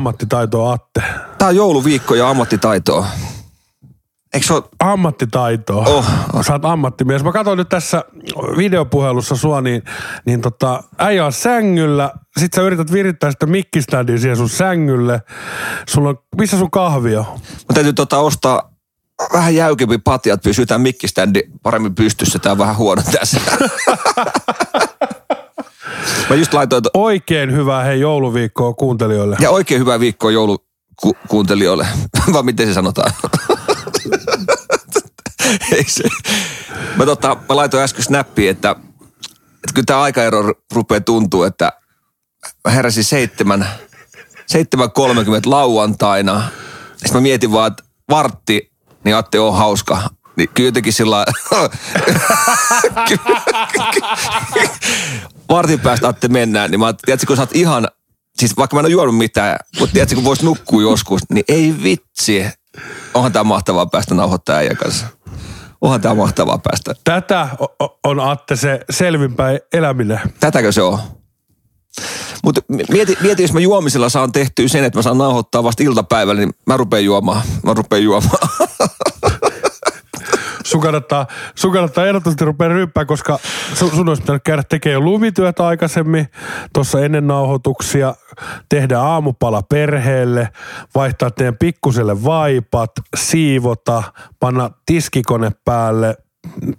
Ammattitaitoa Atte. Tää on jouluviikko ja ammattitaitoa. Eikö se ole? Ammattitaitoa. Oh. Sä oot ammattimies. Mä katsoin nyt tässä videopuhelussa sua, niin, niin tota, äijä on sängyllä. Sit sä yrität virittää sitä mikkiständiä siihen sun sängylle. Sulla on, missä sun kahvi on? Mä täytyy tota ostaa vähän jäykempi patja, että pysyy tää mikkiständi paremmin pystyssä. Tää on vähän huono tässä. Mä just laitoin, to- Oikein hyvää hei jouluviikkoa kuuntelijoille. ja oikein hyvää viikkoa joulukuuntelijoille. Vai miten se sanotaan? Ei se. Mä, tota, mä laitoin äsken snappiin, että, että kyllä tämä aikaero ru- rupeaa tuntua, että mä heräsin seitsemän, 7.30 lauantaina. Sitten mä mietin vaan, että vartti, niin Atte on hauska. Niin kyllä jotenkin sillä vartin päästä Atte mennään, niin mä ajattelin, tiedätkö, kun sä oot ihan, siis vaikka mä en ole juonut mitään, mutta tiedätkö, kun vois nukkua joskus, niin ei vitsi. Onhan tää mahtavaa päästä nauhoittaa äijän kanssa. Onhan tää mahtavaa päästä. Tätä on Atte se selvinpäin eläminen. Tätäkö se on? Mutta mieti, mieti, jos mä juomisella saan tehtyä sen, että mä saan nauhoittaa vasta iltapäivällä, niin mä rupean juomaan. Mä rupean juomaan. Sun kannattaa, sun kannattaa ehdottomasti rupea ryppää, koska sun, sun olisi pitänyt käydä tekemään jo lumityötä aikaisemmin, tuossa ennen nauhoituksia, tehdä aamupala perheelle, vaihtaa teidän pikkuselle vaipat, siivota, panna tiskikone päälle,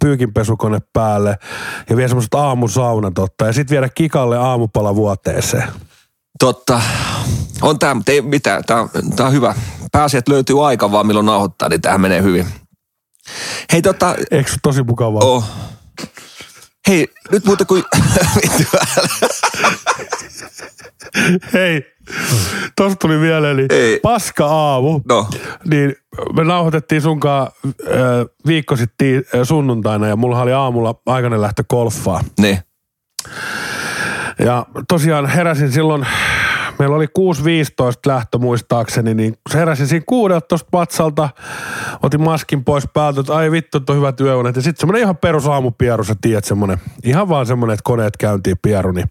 pyykinpesukone päälle ja vielä semmoiset aamusaunat ottaa ja sitten viedä kikalle aamupala vuoteeseen. Totta. On tää, mutta ei mitään. Tää, on- on hyvä. Pääsi, että löytyy aika vaan milloin nauhoittaa, niin tähän menee hyvin. Hei tota, Eikö se tosi mukavaa? oh. Hei, nyt muuten kuin... Hei, tosta tuli mieleeni Ei. paska aamu. No. Niin me nauhoitettiin sunkaan äh, viikko sitten äh, sunnuntaina ja mulla oli aamulla aikainen lähtö golfaa. niin. Ja tosiaan heräsin silloin, meillä oli 6.15 lähtö muistaakseni, niin heräsin siinä 16 patsalta, otin maskin pois päältä, että ai vittu, että on hyvät yöunet. Ja sitten semmoinen ihan perus aamupieru, sä tiedät, semmoinen, ihan vaan semmoinen, että koneet käyntiin pieru, niin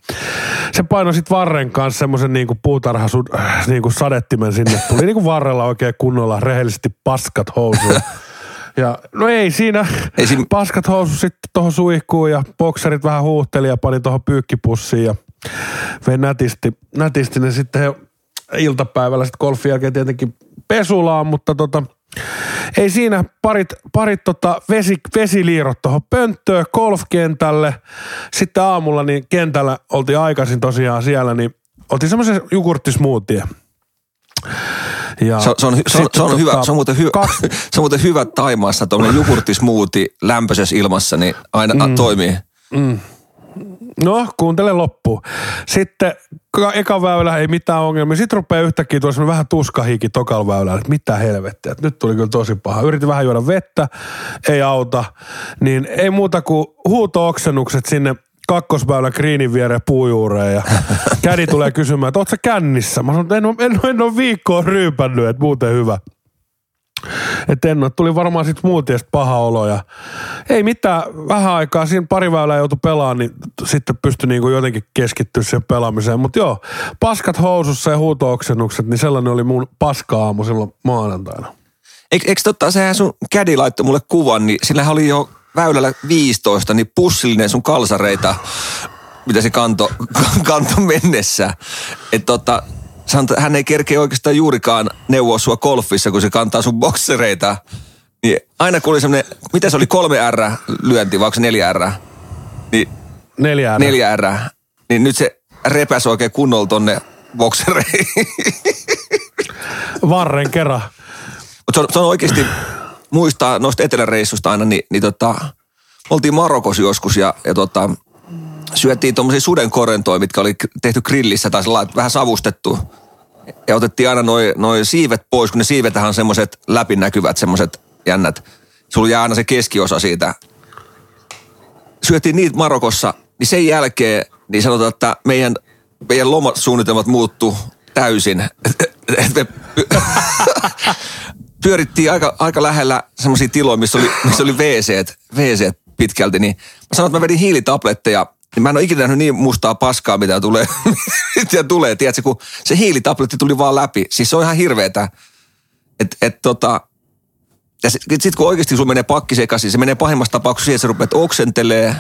se painoi sitten varren kanssa semmoisen niinku puutarha äh, niinku sadettimen sinne. Tuli niinku varrella oikein kunnolla rehellisesti paskat housuun. Ja no ei siinä, Ei siinä- paskat housut sitten tuohon suihkuun ja bokserit vähän huuhteli ja pani tuohon pyykkipussiin ja vein nätisti, nätisti ne sitten he iltapäivällä sitten golfin jälkeen tietenkin pesulaan, mutta tota, ei siinä parit, parit tota vesi, vesiliirot tuohon pönttöön golfkentälle. Sitten aamulla niin kentällä oltiin aikaisin tosiaan siellä, niin otin semmoisen jogurttismoothie. Ja Se, on- se, on, se, on, se, on hyvä, tota, se, on muuten hyvä, kaksi- se on muuten hyvä Taimaassa, tuommoinen jogurttismoothie lämpöisessä ilmassa, niin aina mm. toimii. No, kuuntele loppuun. Sitten ka- eka väylä ei mitään ongelmia. Sitten rupeaa yhtäkkiä tuossa vähän tuskahiki tokal väylällä, että mitä helvettiä. Nyt tuli kyllä tosi paha. Yritin vähän juoda vettä, ei auta. Niin ei muuta kuin huuto-oksennukset sinne kakkosväylän kriinin viereen puujuureen ja kädi tulee kysymään, että oot sä kännissä? Mä sanoin, että en en, en ole viikkoa ryypännyt, että muuten hyvä. Että en ole. Tuli varmaan sitten muutiesta paha olo ja ei mitään. Vähän aikaa siinä pari väylää joutui pelaamaan, niin sitten pystyi niinku jotenkin keskittyä siihen pelaamiseen. Mutta joo, paskat housussa ja huutooksennukset, niin sellainen oli mun paska-aamu silloin maanantaina. Eikö, eikö totta, sehän sun kädi laittoi mulle kuvan, niin sillähän oli jo väylällä 15, niin pussillinen sun kalsareita, mitä se kanto, kanto mennessä. Että tota, että hän ei kerkeä oikeastaan juurikaan neuvoa sua golfissa, kun se kantaa sun boksereita. Niin aina kun oli semmoinen, mitä se oli, kolme R lyönti, vai onko se neljä R? Niin Neljä ääntä. neljä R, niin nyt se repäsi oikein kunnolla tonne boksereihin. Varren kerran. Mutta se, on- se on oikeasti, muistaa noista eteläreissusta aina, niin, niin tota, oltiin Marokossa joskus ja, ja tota, syöttiin tuommoisia sudenkorentoja, mitkä oli tehty grillissä tai vähän savustettu. Ja otettiin aina noin noi siivet pois, kun ne siivetähän on semmoiset läpinäkyvät, semmoiset jännät. Sulla jää aina se keskiosa siitä. Syötiin niitä Marokossa, niin sen jälkeen niin sanotaan, että meidän, meidän lomasuunnitelmat muuttu täysin. Me pyörittiin aika, aika lähellä semmoisia tiloja, missä oli, missä oli WC, WC pitkälti, niin mä sanoin, että mä vedin hiilitabletteja, niin mä en ole ikinä nähnyt niin mustaa paskaa, mitä tulee. mitä tulee, tiedätkö, kun se hiilitabletti tuli vaan läpi. Siis se on ihan hirveetä. Että et, tota, ja sitten sit kun oikeasti sulla menee pakki sekaisin, se menee pahimmassa tapauksessa siihen, että sä rupeat oksentelee.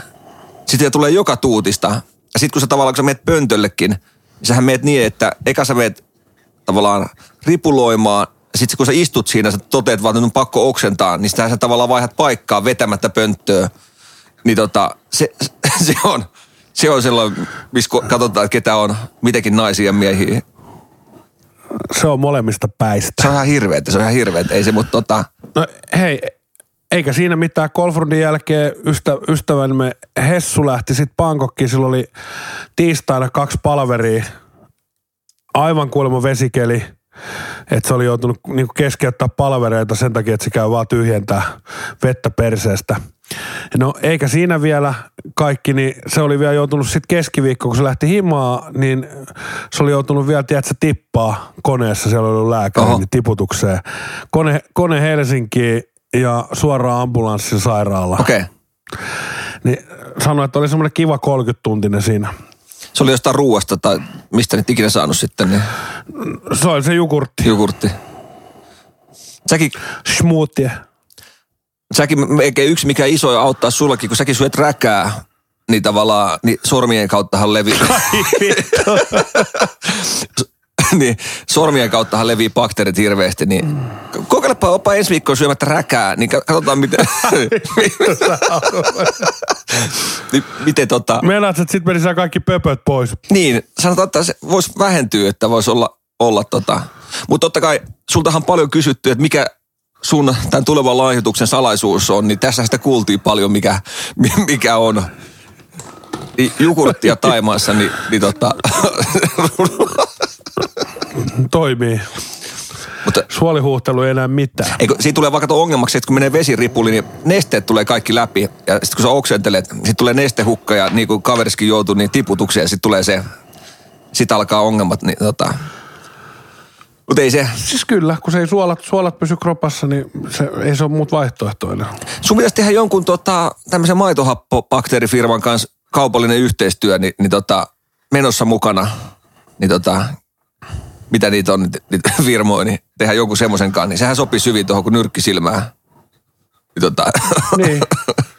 Sitten tulee joka tuutista. Ja sitten kun sä tavallaan, kun sä meet pöntöllekin, niin sähän meet niin, että eka sä meet tavallaan ripuloimaan, sitten kun sä istut siinä, sä toteat vaan, että on pakko oksentaa, niin sitä sä tavallaan vaihdat paikkaa vetämättä pönttöä. Niin tota, se, se on, se on sellainen, missä katsotaan, että ketä on mitenkin naisia ja miehiä. Se on molemmista päistä. Se on ihan hirveetä, se on ihan hirveetä. Ei se, mutta tota... No hei, eikä siinä mitään. Golfrundin jälkeen ystä, ystävämme Hessu lähti sitten Pankokkiin. Sillä oli tiistaina kaksi palveria. Aivan kuulemma vesikeli. Että se oli joutunut niin keskeyttää palvereita sen takia, että se käy vaan tyhjentää vettä perseestä. No eikä siinä vielä kaikki, niin se oli vielä joutunut sitten keskiviikko, kun se lähti himaa, niin se oli joutunut vielä, tiedätkö, tippaa koneessa, siellä oli ollut lääkäri, niin tiputukseen. Kone, kone Helsinkiin ja suoraan ambulanssin sairaala. Okei. Okay. Niin sanoi, että oli semmoinen kiva 30-tuntinen siinä. Se oli jostain ruuasta tai mistä nyt ikinä saanut sitten? Niin... Se oli se jogurtti. Jogurtti. Säkin... Smoothie. Säkin eikä yksi mikä iso auttaa sullakin, kun säkin syöt räkää, niin tavallaan niin sormien kauttahan levii. niin sormien kauttahan levii bakteerit hirveästi, niin mm. kokeilepa oppa ensi viikkoa syömättä räkää, niin katsotaan miten... niin, miten tota... Meinaat, että sitten menisää kaikki pöpöt pois. Niin, sanotaan, että se voisi vähentyä, että voisi olla, olla tota... Mutta totta kai, sultahan paljon kysytty, että mikä sun tämän tulevan lahjoituksen salaisuus on, niin tässä sitä kuultiin paljon, mikä, mikä on niin jogurttia Taimaassa, niin, niin tota... Toimii. Mutta, Suolihuhtelu ei enää mitään. Eikö, siitä tulee vaikka ongelmaksi, että kun menee vesiripuli, niin nesteet tulee kaikki läpi. Ja sitten kun sä oksentelet, sitten tulee nestehukka ja niin kuin kaveriskin joutuu niin tiputukseen, sitten tulee se, sitten alkaa ongelmat. Niin tota, mutta ei se... Siis kyllä, kun se ei suolat, suolat pysy kropassa, niin se, ei se ole muut vaihtoehtoinen. Sun pitäisi tehdä jonkun tota, tämmöisen maitohappobakteerifirman kanssa kaupallinen yhteistyö, niin, niin tota, menossa mukana. Niin tota, mitä niitä on, niitä firmoja, niin tehdään jonkun semmoisen kanssa, niin sehän sopii hyvin tuohon kuin nyrkkisilmään. Niin tota, niin.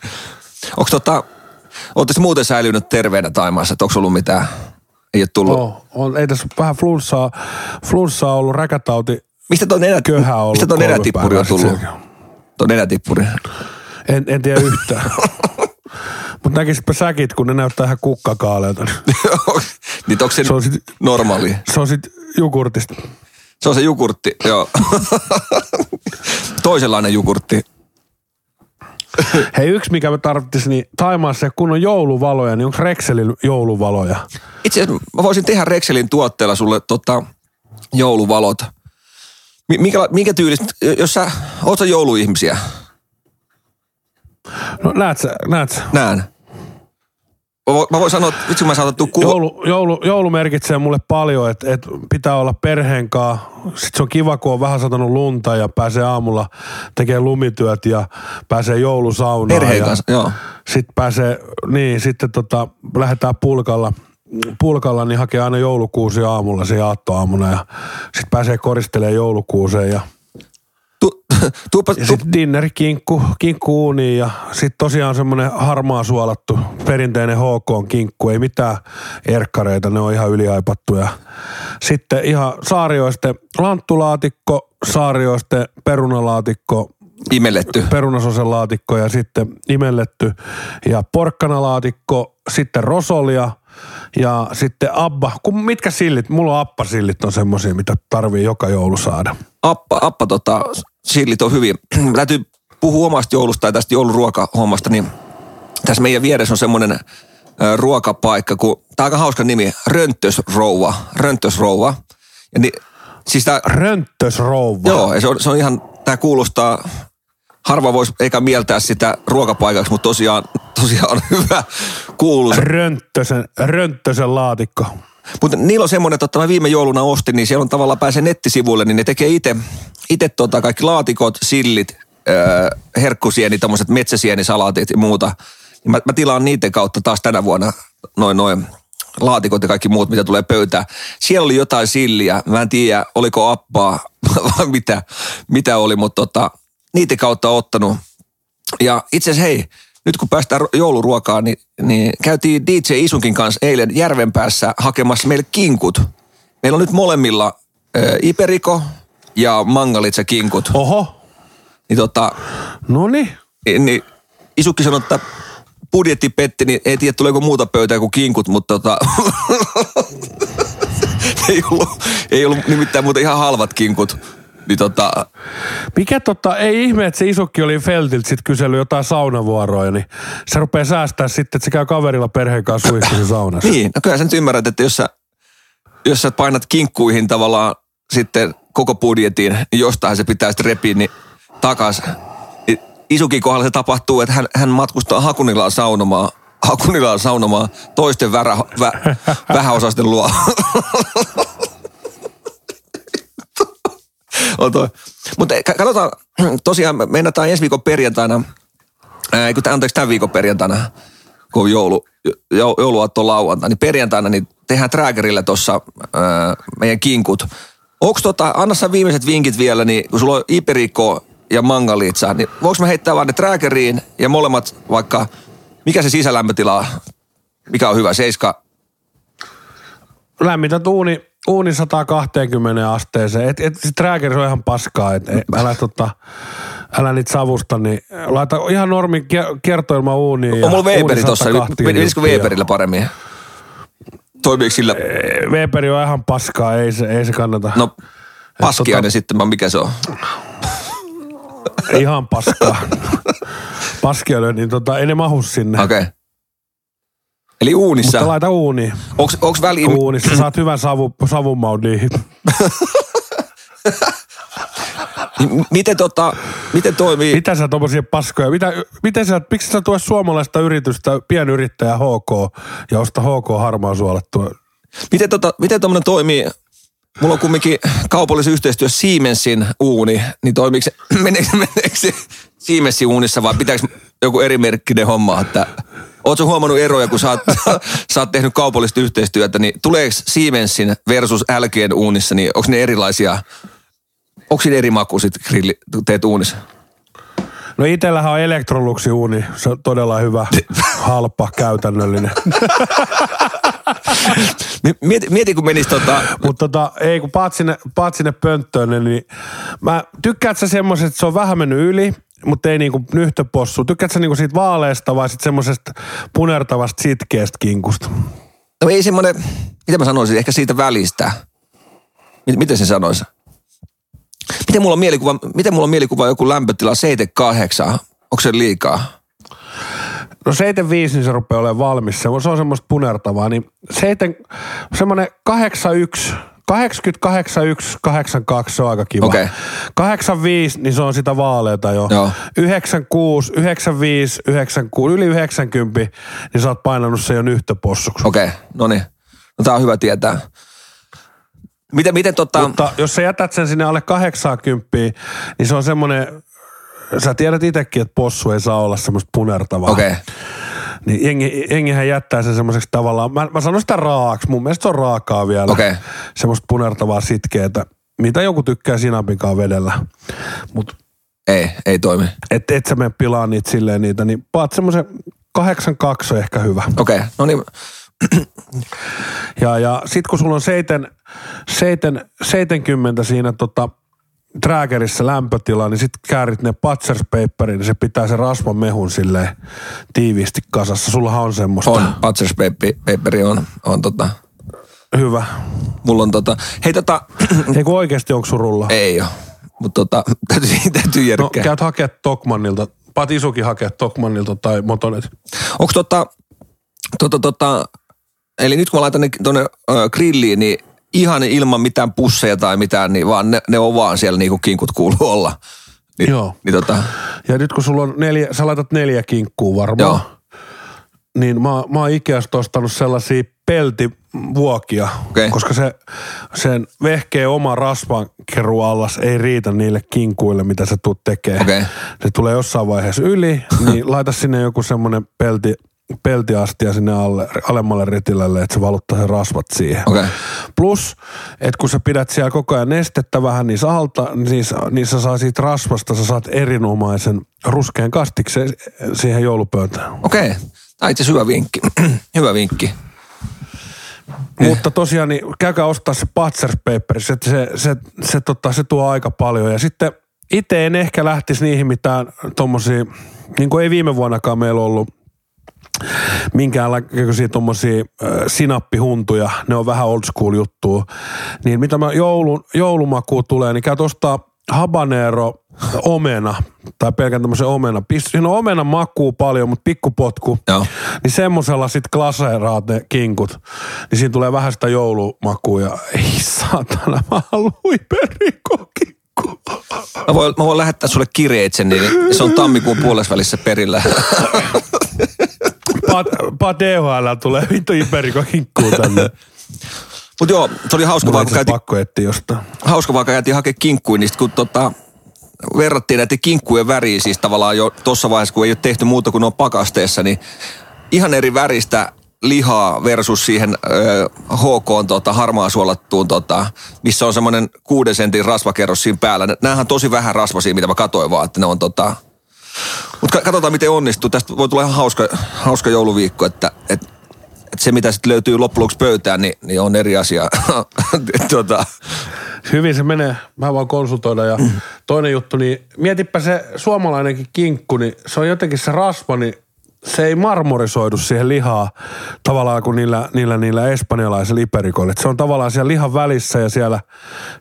onko tota, ootte muuten säilynyt terveenä Taimaassa, että onko ollut mitään ei ole tullut. Oh, on, ei tässä vähän flunssaa, flunssaa ollut, räkätauti. Mistä tuo nenä, köhä ollut mistä tuo nenätippuri on tullut? Tuo nenätippuri. En, en tiedä yhtään. Mutta näkisipä säkit, kun ne näyttää ihan kukkakaaleilta. niin onko se, se on sit, normaali? Se on sitten jogurtista. Se on se jogurtti, joo. Toisenlainen jogurtti. Hei, yksi mikä me tarvitsisi, niin Taimaassa kun on jouluvaloja, niin onko Rexelin jouluvaloja? Itse asiassa mä voisin tehdä Rexelin tuotteella sulle tota, jouluvalot. Mikä, minkä tyylistä, jos sä, oot sä jouluihmisiä? No näet sä, näet sä. Näen. Mä voin sanoa, että vitsi mä saan kuva. Joulu, joulu, joulu merkitsee mulle paljon, että, että pitää olla perheen kanssa. Sitten se on kiva, kun on vähän satanut lunta ja pääsee aamulla tekemään lumityöt ja pääsee joulusaunaan. Perheen kanssa, joo. Sitten pääsee, niin sitten tota, lähdetään pulkalla pulkalla, niin hakee aina joulukuusi aamulla se aattoaamuna ja sitten pääsee koristelemaan joulukuuseen ja tuupa, ja sitten dinneri kinkku, kinkku uuniin ja sitten tosiaan semmoinen harmaa suolattu perinteinen HK kinkku, ei mitään erkkareita, ne on ihan yliaipattuja. Sitten ihan saarioiste lanttulaatikko, saarioiste perunalaatikko, Imelletty. Perunasosen laatikko ja sitten imelletty ja porkkanalaatikko, sitten rosolia ja sitten abba. Kun mitkä sillit? Mulla on appasillit on semmoisia, mitä tarvii joka joulu saada. Appa, appa tota, sillit on hyvin. Täytyy puhua omasta joulusta tai tästä jouluruokahommasta, niin tässä meidän vieressä on semmoinen ruokapaikka, kun, tää on aika hauska nimi, Rönttösrouva, Rönttösrouva. Ja ni, siis tää, Rönttösrouva. joo, ja se on, se on ihan, tää kuulostaa, harva voisi eikä mieltää sitä ruokapaikaksi, mutta tosiaan, tosiaan on hyvä kuulus. Rönttösen, Rönttösen laatikko. Mutta niillä on semmoinen, että mä viime jouluna ostin, niin siellä on tavallaan pääsee nettisivuille, niin ne tekee itse itse tota kaikki laatikot, sillit, öö, herkkusieni, tämmöiset metsäsienisalaatit ja muuta. Niin mä, mä tilaan niiden kautta taas tänä vuonna noin noin laatikot ja kaikki muut, mitä tulee pöytään. Siellä oli jotain silliä, mä en tiedä, oliko appaa vai mitä, mitä oli, mutta tota, niiden kautta ottanut. Ja itse asiassa hei, nyt kun päästään ru- jouluruokaan, niin, niin käytiin DJ Isunkin kanssa eilen Järvenpäässä hakemassa meille kinkut. Meillä on nyt molemmilla äh, Iperiko ja Mangalitsa kinkut. Oho, Niin tota, no niin. niin, Isukki sanoi, että budjetti petti, niin ei tiedä tuleeko muuta pöytää kuin kinkut, mutta tota, ei, ollut, ei ollut nimittäin muuta ihan halvat kinkut. Niin tota, Mikä tota, ei ihme, että se isokki oli Feltiltä sit kysellyt jotain saunavuoroja, niin se rupeaa säästää sitten, että se käy kaverilla perheen kanssa suihkussa saunassa. Niin, no kyllä sä nyt ymmärrät, että jos sä, jos sä painat kinkkuihin tavallaan sitten koko budjetin, niin jostain se pitää sitten repiä niin takas. Isukin kohdalla se tapahtuu, että hän, hän matkustaa Hakunilaan saunomaan, Hakunilaan saunomaan toisten värä, vä, vähäosaisten luo. Mutta ka- katsotaan, tosiaan me meinataan ensi viikon perjantaina, ää, kun anteeksi tämän viikon perjantaina, kun on joulu, jo, jouluaatto lauantai, niin perjantaina niin tehdään Tragerillä tuossa meidän kinkut. Onks tota, anna sä viimeiset vinkit vielä, niin kun sulla on Iperikko ja Mangalitsa, niin voiko mä heittää vaan ne Trageriin ja molemmat vaikka, mikä se sisälämpötila, mikä on hyvä, seiska, Lämmität uuni, uuni 120 asteeseen. Et, et, se Traeger on ihan paskaa. Et, et, älä, tota, älä niitä savusta, niin laita ihan normi kier- kiertoilma uuniin. on mulla Weberi tossa, 120 menisikö. Weberillä paremmin? Toimiiko sillä? Weberi on ihan paskaa, ei se, ei se kannata. No, paskiainen tota- sitten, mä mikä se on? Ihan paskaa. Paskiainen, niin tota, ei ne mahu sinne. Okei. Okay. Eli uunissa. Mutta laita uuniin. Onks, onks väliin, Uunissa saat hyvän savu, savumaun niihin. M- miten, tota, miten toimii? Mitä sä tommosia paskoja, mitä, miten sä, miksi sä tuo suomalaista yritystä, pienyrittäjä HK, ja osta HK harmaa suolettua? Miten, tota, miten tommonen toimii? Mulla on kumminkin kaupallisen yhteistyö Siemensin uuni, niin toimiiko se, meneekö, meneekö se Siemensin uunissa vai pitääkö joku erimerkkinen homma, että Oletko huomannut eroja, kun sä oot, sä oot tehnyt kaupallista yhteistyötä, niin tuleeko Siemensin versus LGn uunissa, niin onko ne erilaisia, onko siinä eri maku sit grilli, teet uunissa? No itellähän on Electroluxi uuni, se on todella hyvä, halpa, käytännöllinen. Mieti, mieti kun menisi tota, Mutta tota, ei kun paat sinne, paat sinne pönttöön, niin mä tykkäät sä semmoiset, että se on vähän mennyt yli, mutta ei niinku nyhtöpossu. Tykkäät sä niinku siitä vaaleesta vai sit semmosesta punertavasta sitkeästä kinkusta? no ei semmoinen, mitä mä sanoisin, ehkä siitä välistä. Miten, miten se sanoisi? Miten mulla on mielikuva, miten mulla on mielikuva joku lämpötila 7-8? Onko se liikaa? No 75, niin se rupeaa olemaan valmis. Se on, se on semmoista punertavaa. Niin 7, semmoinen 81, 80, 81, 82, se on aika kiva. Okei. 85, niin se on sitä vaaleita jo. Joo. 96, 95, 96, yli 90, niin sä oot painanut sen jo nyhtöpossuksi. Okei, okay, no niin. No tää on hyvä tietää. Miten, miten tota... Mutta jos sä jätät sen sinne alle 80, niin se on semmoinen, sä tiedät itsekin, että possu ei saa olla semmoista punertavaa. Okei. Okay. Niin jengi, jengihän jättää sen semmoiseksi tavallaan, mä, mä sanon sitä raaksi, mun mielestä se on raakaa vielä. Okei. Semmoista punertavaa sitkeetä, mitä joku tykkää sinapinkaan vedellä. Mutta Ei, ei toimi. et, et sä mene pilaa niitä silleen niitä, niin paat semmoisen 82 on ehkä hyvä. Okei, okay. no niin. Ja, ja sit kun sulla on seiten, seiten, 70 siinä tota, Tragerissa lämpötila, niin sit käärit ne patserspaperin, niin se pitää se rasvan mehun silleen tiiviisti kasassa. Sullahan on semmoista. On, Patchers Paperi on, on tota, Hyvä. mulla on tota, hei tota, Ei kun oikeesti onko surulla? ei oo, mutta tota, täytyy, täytyy No järkkää. käyt hakea Tokmannilta. Paat Isukin hakea Tokmannilta tai Motonet. Onko tota, Tota, tota, eli nyt kun mä laitan ne tuonne grilliin, niin ihan ilman mitään pusseja tai mitään, niin vaan ne, ne on vaan siellä niin kuin kinkut kuuluu olla. Ni, Joo. Niin tota, Ja nyt kun sulla on neljä, sä laitat neljä kinkkuu varmaan. Joo. Niin mä, mä oon Ikeasta ostanut sellaisia peltivuokia, Okei. koska se, sen vehkeen oma rasvankeruallas ei riitä niille kinkuille, mitä sä tuut tekee. Okei. Se tulee jossain vaiheessa yli, niin laita sinne joku semmoinen pelti, peltiastia sinne alle, alemmalle ritilälle, että se valuttaa sen rasvat siihen. Okei. Plus, että kun sä pidät siellä koko ajan nestettä vähän niissä alta, niin niin sä saa siitä rasvasta, sä saat erinomaisen ruskean kastikseen siihen joulupöytään. okei. Okay. Tämä itse hyvä vinkki. hyvä vinkki. Mutta tosiaan, niin käykää ostaa se Patsers Paper, se, se, se, se, tota, se tuo aika paljon. Ja sitten itse en ehkä lähtisi niihin mitään tommosia, niin kuin ei viime vuonnakaan meillä ollut minkäänlaisia tommosia äh, sinappihuntuja, ne on vähän old school juttua. Niin mitä mä joulun, joulumakuun tulee, niin käy ostaa habanero omena, tai pelkän tämmöisen omena. Siinä on omena makuu paljon, mutta pikkupotku. Joo. Niin semmosella sit glaseeraat ne kinkut. Niin siinä tulee vähän sitä joulumakua ja ei saatana, mä haluan huiperikokikku. Mä voin, mä voin lähettää sulle kirjeitsen, niin se on tammikuun puolessa välissä perillä. Pat, pat DHL tulee vittu hiperikokikkuu tänne. Mutta joo, se oli hauska Mulla vaan, kun käytiin, pakko etsiä jostain. hauska vaan, kun käytiin hakemaan kinkkuja, niin sit kun tota, verrattiin näiden kinkkujen väriä siis tavallaan jo tuossa vaiheessa, kun ei ole tehty muuta kuin on pakasteessa, niin ihan eri väristä lihaa versus siihen ö, HK tota, harmaa suolattuun, tota, missä on semmoinen kuuden sentin rasvakerros siinä päällä. Nämähän on tosi vähän rasvasia, mitä mä katoin vaan, että ne on tota... Mutta katsotaan, miten onnistuu. Tästä voi tulla ihan hauska, hauska jouluviikko, että, että, että se, mitä sitten löytyy loppujen lopuksi pöytään, niin, niin on eri asia. tota, Hyvin se menee. Mä vaan konsultoida. Ja toinen juttu, niin mietipä se suomalainenkin kinkku, niin se on jotenkin se rasva, niin se ei marmorisoidu siihen lihaa tavallaan kuin niillä, niillä, niillä espanjalaisilla iperikoilla. Se on tavallaan siellä lihan välissä ja siellä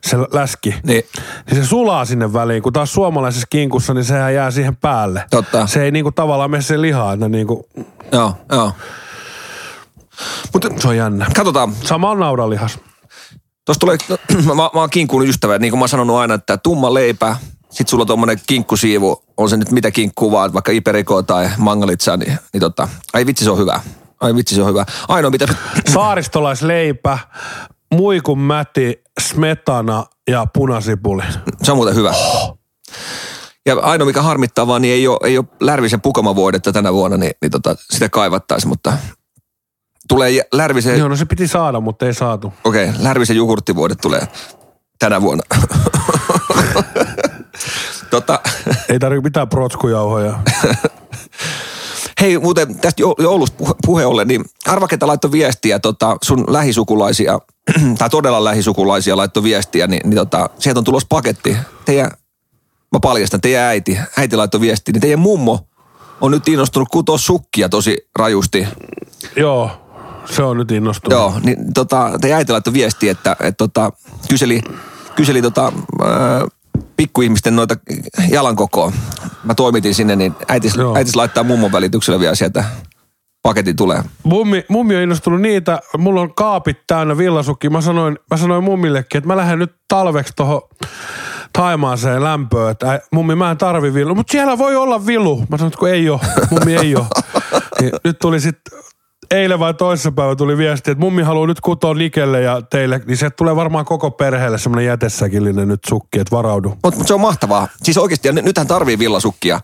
se läski. Niin. niin se sulaa sinne väliin, kun taas suomalaisessa kinkussa, niin sehän jää siihen päälle. Totta. Se ei niinku tavallaan mene siihen lihaan, että niinku, joo, joo. Mutta se on jännä. katsotaan, Sama on naudanlihas. Tuossa tulee, mä, mä, mä oon kinkkuun ystävä, niin kuin mä oon sanonut aina, että tumma leipä, sit sulla on tommonen kinkkusiivu, on se nyt mitä kinkkuu vaan, vaikka iperikoa tai mangalitsa, niin, niin tota, ai vitsi se on hyvä. Ai vitsi se on hyvä. Ainoa mitä, Saaristolaisleipä, muikun mäti, smetana ja punasipuli. se on muuten hyvä. Ja ainoa mikä harmittaa vaan, niin ei ole, ei ole Lärvisen pukamavuodetta tänä vuonna, niin, niin tota, sitä kaivattaisiin, mutta tulee Lärvisen, Joo, no se piti saada, mutta ei saatu. okei, okay, Lärvisen jogurttivuodet tulee tänä vuonna. tota, Ei tarvitse mitään protskujauhoja. Hei, muuten tästä jou- joulusta puhe, ollen, niin arva, ketä laittoi viestiä, tota, sun lähisukulaisia, tai todella lähisukulaisia laittoi viestiä, niin, niin tota, sieltä on tulossa paketti. Teidän, mä paljastan, teidän äiti, äiti laittoi viestiä, niin teidän mummo on nyt innostunut kutoa sukkia tosi rajusti. Joo, se on nyt innostunut. Joo, niin tota, teidän äiti laittoi viestiä, että, että tota, kyseli, kyseli tota, ää, pikkuihmisten noita jalankokoa. Mä toimitin sinne, niin äitis, Joo. äitis laittaa mummon välityksellä vielä sieltä paketin tulee. Mummi, mummi on innostunut niitä. Mulla on kaapit täynnä villasukki. Mä sanoin, mä sanoin mummillekin, että mä lähden nyt talveksi tohon Taimaaseen lämpöön. Että mummi, mä en tarvi villu. Mutta siellä voi olla vilu. Mä sanoin, että kun ei ole. Mummi ei ole. Niin nyt tuli sitten eilen vai toissapäivä tuli viesti, että mummi haluaa nyt kutoa Nikelle ja teille, niin se tulee varmaan koko perheelle semmoinen jätesäkillinen nyt sukki, että varaudu. Mutta mut se on mahtavaa. Siis oikeasti, ja nyt- nythän tarvii villasukkia.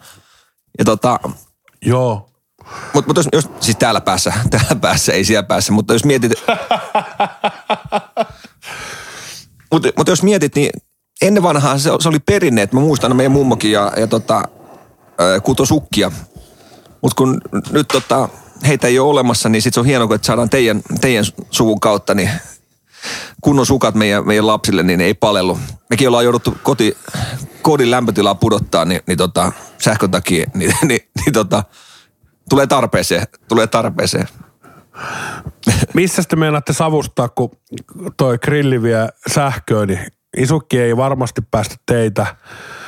Ja tota, Joo. mutta mut jos, jos, siis täällä päässä, täällä päässä, ei siellä päässä, mutta jos mietit... mutta mut jos mietit, niin ennen vanhaa se, se oli perinne, että mä muistan meidän mummokin ja, ja tota, ää, kuto sukkia. Mutta kun nyt tota, heitä ei ole olemassa, niin sit se on hienoa, että saadaan teidän, teidän suvun kautta niin kunnon sukat meidän, meidän lapsille, niin ei palellu. Mekin ollaan jouduttu koti, kodin lämpötilaa pudottaa, niin, niin tota, sähkön takia, niin, niin, niin tota, tulee tarpeeseen, tulee tarpeeseen. Missä te meinaatte savustaa, kun toi grilli vie sähköä, niin isukki ei varmasti päästä teitä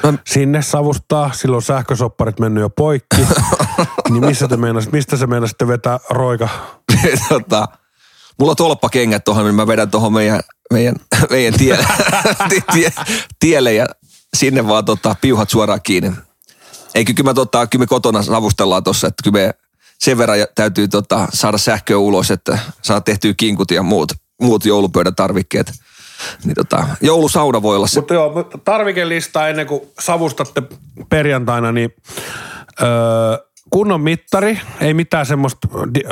No- sinne savustaa. Silloin sähkösopparit mennyt jo poikki. niin missä te meinasit, mistä se meinasitte vetää roika tota, mulla on tolppakengät tuohon, niin mä vedän tuohon meidän, meidän, meidän tielle, tie, tielle ja sinne vaan tota, piuhat suoraan kiinni. Eikö kyllä, mä, tota, kyllä me kotona savustellaan tuossa, että kyllä me sen verran täytyy tota, saada sähköä ulos, että saa tehtyä kinkut ja muut, muut joulupöydätarvikkeet. Niin tota, joulusauna voi olla se. Mutta joo, tarvikelista ennen kuin savustatte perjantaina, niin öö, kunnon mittari, ei mitään semmoista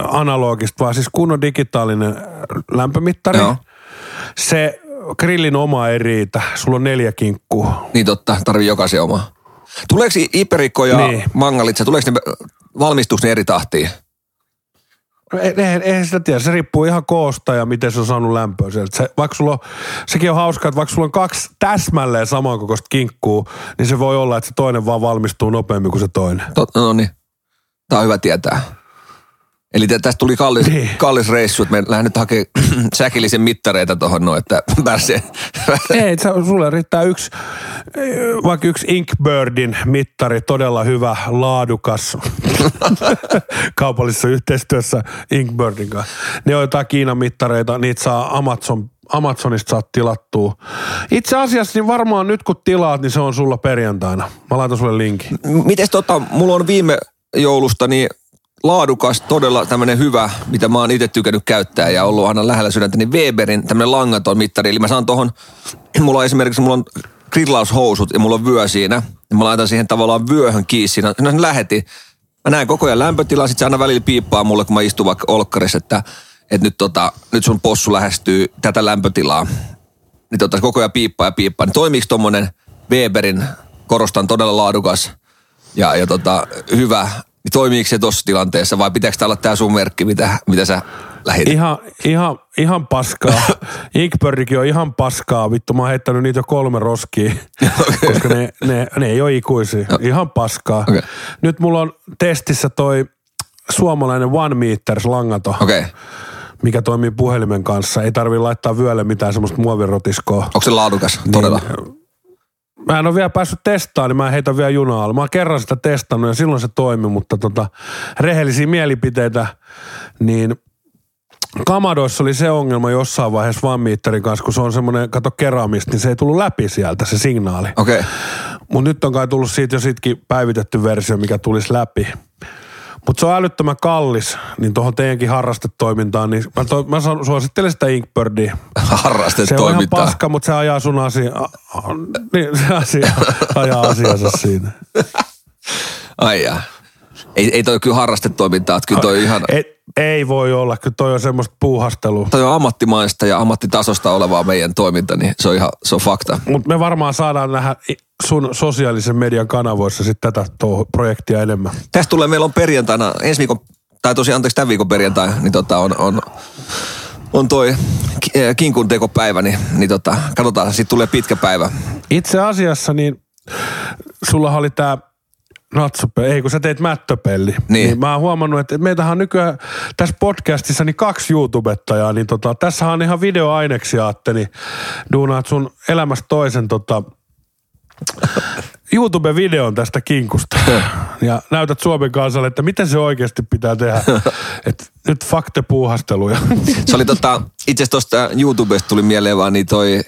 analogista, vaan siis kunnon digitaalinen lämpömittari. Joo. Se grillin oma ei riitä, sulla on neljä kinkkua. Niin totta, tarvii jokaisen oma. Tuleeko Iperikko ja Niin. niin. Mangalitsa, tuleeko ne, valmistuuko ne eri tahtiin? Eihän, eihän sitä tiedä, se riippuu ihan koosta ja miten se on saanut lämpöä sieltä. Se, vaikka sulla on, sekin on hauskaa, että vaikka sulla on kaksi täsmälleen samankokoista kinkkuu, niin se voi olla, että se toinen vaan valmistuu nopeammin kuin se toinen. Tot, no niin, tämä on hyvä tietää. Eli tä- tästä tuli kallis, Niin. kallis reissu, että me lähden nyt hakemaan säkillisen mittareita tuohon noin, että pääsee. Ei, se, sulle riittää yksi, vaikka yksi Inkbirdin mittari, todella hyvä, laadukas, kaupallisessa yhteistyössä Inkbirdin kanssa. Ne on jotain Kiinan mittareita, niitä saa Amazon, Amazonista saat tilattua. Itse asiassa niin varmaan nyt kun tilaat, niin se on sulla perjantaina. Mä laitan sulle linkin. Mites tota, mulla on viime joulusta niin laadukas, todella tämmöinen hyvä, mitä mä oon itse tykännyt käyttää ja ollut aina lähellä sydäntä, niin Weberin tämmöinen langaton mittari. Eli mä saan tohon, mulla on esimerkiksi, mulla on grillaushousut ja mulla on vyö siinä. Ja mä laitan siihen tavallaan vyöhön kiinni siinä. No sen lähetin. Mä näen koko ajan lämpötilaa, sit se aina välillä piippaa mulle, kun mä istun vaikka olkkarissa, että, että nyt, tota, nyt sun possu lähestyy tätä lämpötilaa. Niin tota, koko ajan piippaa ja piippaa. Niin toimiiko tommonen Weberin, korostan todella laadukas ja, ja tota, hyvä, niin toimiiko se tuossa tilanteessa vai pitääkö tämä olla tämä sun merkki, mitä, mitä sä lähit? Ihan, ihan, ihan paskaa. Inkbirdikin on ihan paskaa. Vittu, mä oon heittänyt niitä jo kolme roskia, koska ne, ne, ne ei ole ikuisia. Ihan paskaa. Okei. Nyt mulla on testissä toi suomalainen One Meters langato, Okei, okay. mikä toimii puhelimen kanssa. Ei tarvi laittaa vyölle mitään semmoista muovirotiskoa. onko se laadukas? Todella. Mä en ole vielä päässyt testaamaan, niin mä heitän vielä junaa alle. Mä oon kerran sitä testannut ja silloin se toimi, mutta tota, rehellisiä mielipiteitä, niin Kamadoissa oli se ongelma jossain vaiheessa One Meterin kanssa, kun se on semmoinen, kato keramista, niin se ei tullut läpi sieltä se signaali. Okei, okay. Mutta nyt on kai tullut siitä jo sitkin päivitetty versio, mikä tulisi läpi. Mutta se on älyttömän kallis, niin tuohon teidänkin harrastetoimintaan, niin mä, to, mä su- suosittelen sitä Inkbirdia. harrastet Se on ihan paska, mutta se ajaa sun asia, niin, se asia, ajaa asiansa siinä. Ai jaa. Ei, ei toi kyllä harrastetoimintaa, että kyllä toi ihan, Ei, ei voi olla, kyllä toi on semmoista puuhastelua. toi on ammattimaista ja ammattitasosta olevaa meidän toiminta, niin se on ihan, se on fakta. Mutta me varmaan saadaan nähdä sun sosiaalisen median kanavoissa sitten tätä touhu- projektia enemmän. Tästä tulee, meillä on perjantaina, ensi viikon, tai tosiaan anteeksi tämän viikon perjantai, niin tota on, on, on toi eh, kinkun tekopäivä, niin, niin tota, katsotaan, siitä tulee pitkä päivä. Itse asiassa niin sulla oli tämä Natsope, ei kun sä teit mättöpelli. Niin. niin. mä oon huomannut, että meitähän on nykyään tässä podcastissa niin kaksi YouTubettajaa, niin tota, tässä on ihan videoaineksia, Atte, niin duunaat sun elämästä toisen tota, YouTube-videon tästä kinkusta. ja näytät Suomen kansalle, että miten se oikeasti pitää tehdä. Et nyt fakte puuhasteluja. Se oli tota, itse asiassa tuosta YouTubesta tuli mieleen vaan, niin toi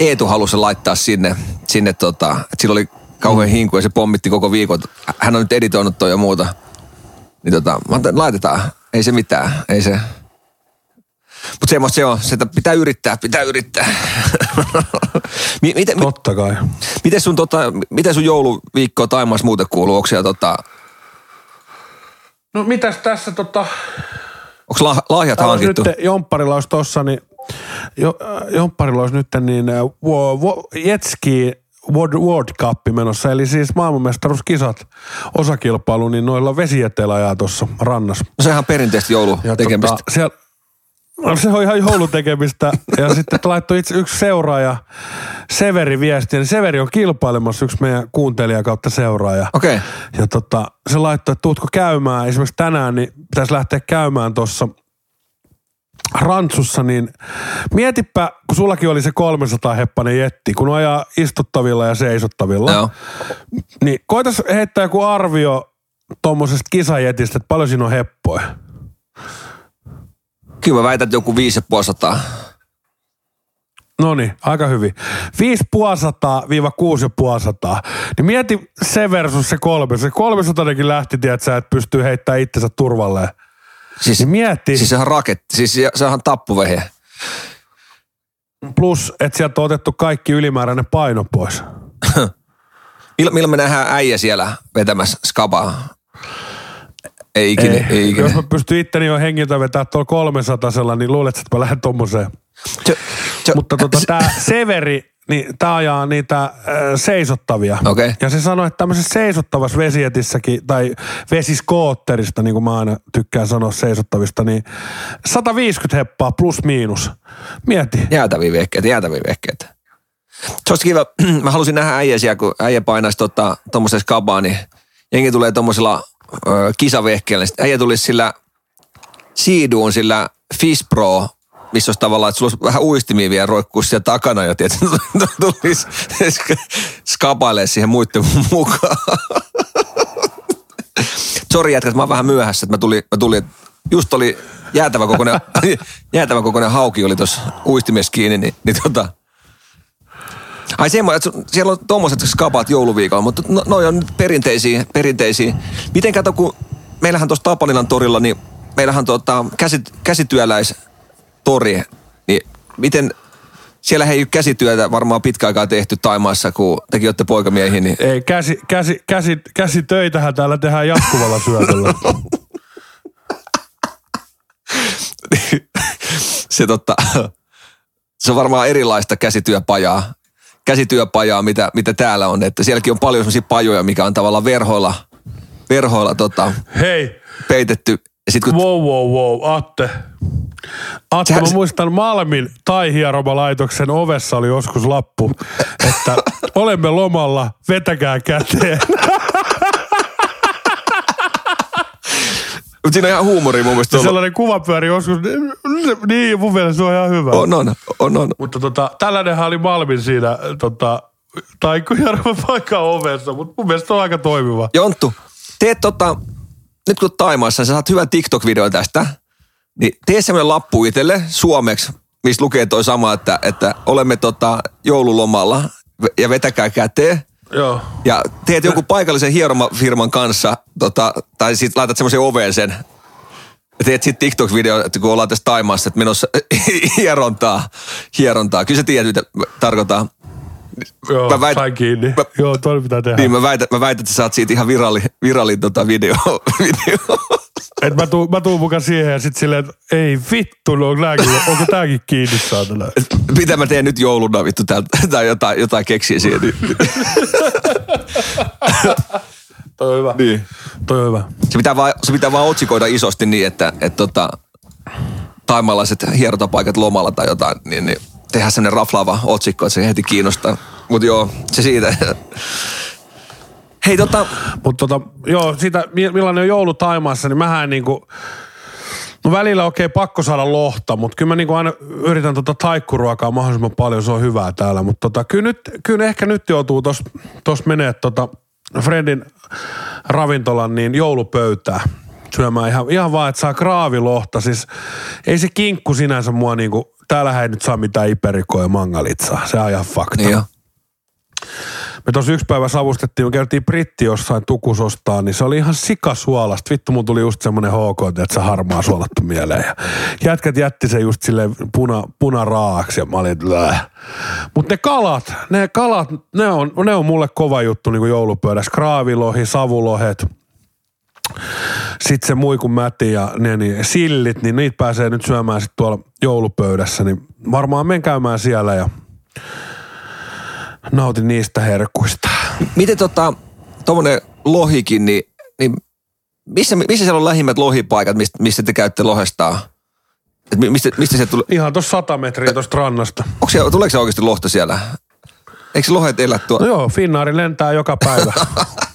Eetu halusi laittaa sinne, sinne tota, että sillä oli kauhean hinku ja se pommitti koko viikon. Hän on nyt editoinut toi ja muuta. Niin tota, mä ajattelin, laitetaan, ei se mitään, ei se. Mutta semmoista se on, se, että pitää yrittää, pitää yrittää. Mi- miten, mi- Totta kai. miten, sun, tota, miten sun jouluviikko Taimaassa muuten kuuluu? Onko siellä tota, No mitäs tässä tota... onko lah, lahjat Täällä hankittu? nyt Jompparilla olisi tossa, niin jo, Jompparilla olisi nyt niin äh, wo, wo, Jetski World, World Cup menossa, eli siis maailmanmestaruuskisat osakilpailu, niin noilla vesijäteillä ajaa tuossa rannassa. No sehän on perinteistä joulutekemistä. Tota, siellä, no, se on ihan joulutekemistä. ja sitten laittoi itse yksi seuraaja Severi viestiä, niin Severi on kilpailemassa yksi meidän kuuntelija kautta seuraaja. Okei. Okay. Ja tota, se laittoi, että tuutko käymään, esimerkiksi tänään, niin pitäisi lähteä käymään tuossa Rantsussa, niin mietipä, kun sullakin oli se 300 heppanen jetti, kun ajaa istuttavilla ja seisottavilla, Joo. niin koitas heittää joku arvio tuommoisesta kisajetistä, että paljon siinä on heppoja. Kyllä mä väitän, että joku 550. No niin, aika hyvin. 5500-6500. Niin mieti se versus se 300. Se 300 lähti, tiedätkö, että pystyy heittämään itsensä turvalleen. Siis, Niin mieti. siis sehän raketti, siis se- sehän tappuvehe. Plus, että sieltä on otettu kaikki ylimääräinen paino pois. Millä, millä me nähdään äijä siellä vetämässä skabaa? Ei ikinä, ei, ei ikinä. Jos mä pystyn itteni jo hengiltä vetää tuolla 300 niin luulet, että mä lähden tommoseen. Se, se, Mutta tota, tämä Severi, niin tämä ajaa niitä äh, seisottavia. Okei. Ja se sanoi, että tämmöisessä seisottavassa vesietissäkin, tai vesiskootterista, niin kuin mä aina tykkään sanoa seisottavista, niin 150 heppaa plus miinus. Mieti. jäätäviä vehkeitä, jäätäviä vehkeitä. Se olisi kiva, mä halusin nähdä äijä siellä, kun äijä painaisi tota, tuommoisessa skabaa, niin jengi tulee tuommoisella kisavehkeellä. Äijä tulisi sillä siiduun, sillä Fish Pro, missä olisi tavallaan, että sulla olisi vähän uistimia vielä roikkuu siellä takana jo, tietysti tulisi skabailee siihen muiden mukaan. Sori jätkät, mä oon vähän myöhässä, että mä tulin, mä tulin just oli jäätävä kokoinen, jäätävä kokoinen hauki oli tuossa uistimessa kiinni, niin, niin tota, Ai semmoinen, että siellä on tuommoiset skapaat jouluviikolla, mutta no, noi on perinteisiä, perinteisiä. Miten kato, kun meillähän tuossa Tapanilan torilla, niin meillähän tota, käsit, käsityöläistori, niin miten, siellä ei ole käsityötä varmaan pitkä aikaa tehty Taimaassa, kun tekin olette poikamiehiä, niin Ei, käsi, käsi, käsi, käsitöitähän täällä tehdään jatkuvalla syötöllä. se, tota, se on varmaan erilaista käsityöpajaa, käsityöpajaa mitä, mitä täällä on. Että sielläkin on paljon sellaisia pajoja, mikä on tavallaan verhoilla, verhoilla tota, Hei, peitetty. Ja sit kun wow, wow, wow, Atte. Atte, Sehän mä muistan Malmin tai hieromalaitoksen ovessa oli joskus lappu, että olemme lomalla, vetäkää käteen. Mutta siinä on ihan huumoria mun mielestä ollut. Sellainen kuva pyöri joskus, niin mun mielestä se on ihan hyvä. On, on, on, on. Mutta tota, tällainenhan oli Malmin siinä tota, Taikujärven paikan ovessa, mutta mun mielestä se on aika toimiva. Jonttu, teet tota, nyt kun Taimaassa, sä saat hyvän TikTok-videon tästä, niin tee semmoinen lappu itselle suomeksi, missä lukee toi sama, että, että olemme tota joululomalla ja vetäkää käteen. Joo. Ja teet jonkun paikallisen hieromafirman kanssa, tota, tai sitten laitat semmoisen oveen sen. Ja teet sitten TikTok-video, että kun ollaan tässä Taimaassa, että menossa hierontaa, hierontaa. Kyllä sä tiedät, mitä mä tarkoitan. Joo, Mä väit- sain kiinni. mä- Joo, toi pitää tehdä. Niin mä väitän, mä väitän, että sä saat siitä ihan viralli, viralli tota video. video. Et mä, tuun, mä tuun mukaan siihen ja sit silleen, että ei vittu, no, onko, nääkin, onko tääkin kiinni saatana? Mitä mä teen nyt jouluna vittu täältä, tai jotain, jotain keksiä siihen. Niin. Toi on hyvä. niin. Toi on hyvä. Se pitää vaan, se pitää vaan otsikoida isosti niin, että, että tota, taimalaiset hierotapaikat lomalla tai jotain, niin, niin tehdään sellainen raflaava otsikko, että se heti kiinnostaa. Mutta joo, se siitä. Hei tota, Mutta tota, joo, siitä, mi- millainen on joulu Taimaassa, niin mähän niinku, no välillä okei pakko saada lohta, mutta kyllä mä niinku aina yritän tota taikkuruokaa mahdollisimman paljon, se on hyvää täällä. Mutta tota, kyllä, nyt, kyllä ehkä nyt joutuu tos, tos menee tota Friendin ravintolan niin joulupöytää syömään ihan, ihan vaan, että saa kraavilohta. Siis ei se kinkku sinänsä mua niinku, täällähän ei nyt saa mitään iperikoa ja mangalitsaa, se on ihan fakta. joo. Me tuossa yksi päivä savustettiin, me käytiin britti jossain tukus ostaa, niin se oli ihan sikasuolasta. Vittu, mun tuli just semmoinen HK, että se harmaa suolattu mieleen. Ja jätkät jätti se just silleen puna, punaraaksi ja mä olin, Mutta ne kalat, ne kalat, ne on, ne on mulle kova juttu niin kuin joulupöydässä. Kraavilohi, savulohet, sitten se muikun mäti ja ne, niin sillit, niin niitä pääsee nyt syömään sitten tuolla joulupöydässä. Niin varmaan men käymään siellä ja nautin niistä herkuista. Miten tota, tommonen lohikin, niin, niin missä, missä siellä on lähimmät lohipaikat, mistä, mistä te käytte lohestaa? Et mi- mistä, mistä se tulee? Ihan tuossa 100 metriä tuosta rannasta. Onko siellä, tuleeko se oikeasti lohta siellä? Eikö lohet elä No tuolla? joo, Finnaari lentää joka päivä.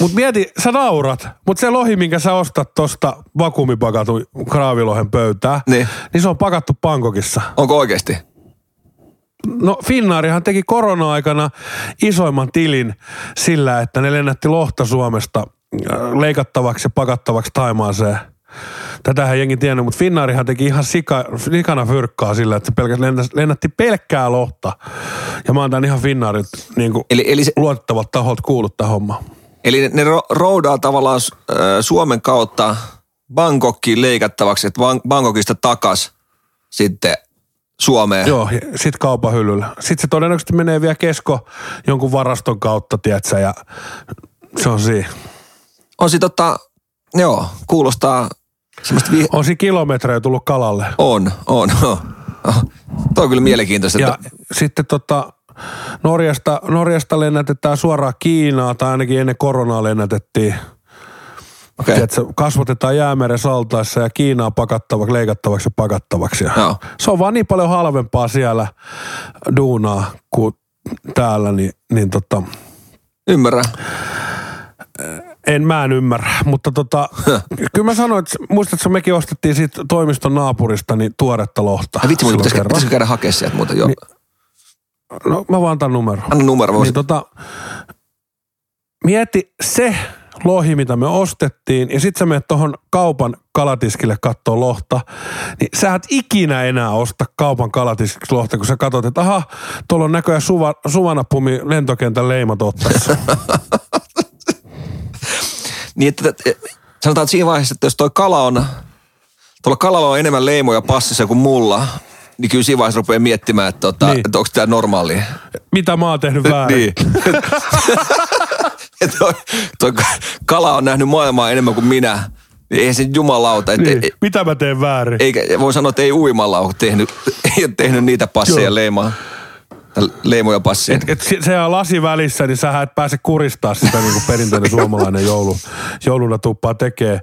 Mut mieti, sä naurat, mut se lohi, minkä sä ostat tosta vakuumipakatun kraavilohen pöytää, Niin. niin se on pakattu Pankokissa. Onko oikeasti? No Finnaarihan teki korona-aikana isoimman tilin sillä, että ne lennätti lohta Suomesta äh, leikattavaksi ja pakattavaksi Taimaaseen. tätähän jengi tiennyt, mutta Finnaarihan teki ihan sika, sikana fyrkkaa sillä, että se pelkäs, lennäs, lennätti pelkkää lohta. Ja mä oon tän ihan Finnaarit niin Eli, eli, se, luotettavalta taholta kuullut tähän hommaan. Eli ne ro- roudaa tavallaan Suomen kautta Bangkokkiin leikattavaksi, että Bang- Bangkokista takas sitten Suomeen. Joo, ja sit kaupan hyllyllä. Sitten se todennäköisesti menee vielä kesko jonkun varaston kautta, tiedätkö, ja se on siinä. On sit tota, joo, kuulostaa semmoista vi- On siinä kilometrejä tullut kalalle. On, on, on. Tuo on kyllä mielenkiintoista. Ja Että, sitten tota, Norjasta, Norjasta lennätetään suoraan Kiinaa, tai ainakin ennen koronaa lennätettiin. okay. Tiedätkö, kasvatetaan jäämeren saltaissa ja Kiinaa pakattavaksi, leikattavaksi ja pakattavaksi. Joo. Se on vaan niin paljon halvempaa siellä duunaa kuin täällä, niin, niin tota, Ymmärrän. en mä en ymmärrä. Mutta tota, kyllä mä sanoin, että muistatko, mekin ostettiin siitä toimiston naapurista niin tuoretta lohta. Ja vitsi, mutta pitäisikö, käydä hakemaan sieltä muuta? Joo. Niin. No mä vaan tämän numero. Anna numero. Voisin. Niin tota, mieti se lohi, mitä me ostettiin, ja sit sä menet tuohon kaupan kalatiskille kattoo lohta, niin sä et ikinä enää osta kaupan kalatiskiksi lohta, kun sä katsot, että aha, tuolla on näköjään suva, suvanapumi lentokentän leimat ottaessa. Niin, että sanotaan, että siinä vaiheessa, että jos toi kala on, tuolla kalalla on enemmän leimoja passissa kuin mulla, niin kyllä siinä vaiheessa rupeaa miettimään, että, tota, Niin. että onko tämä normaalia. mitä mä oon tehnyt väärin? Niin. toi, toi kala on nähnyt maailmaa enemmän kuin minä. Niin Eihän se jumalauta. Et, Niin. niin. Mitä mä teen väärin? eikä, voi sanoa, että ei uimalla ole tehnyt, ei ole tehnyt niitä passeja Joo. leimaa. Leimoja passeja. Et, et se- se on lasi välissä, niin sä et pääse kuristaa sitä niin kuin perinteinen suomalainen joulu, jouluna tuppaa tekee.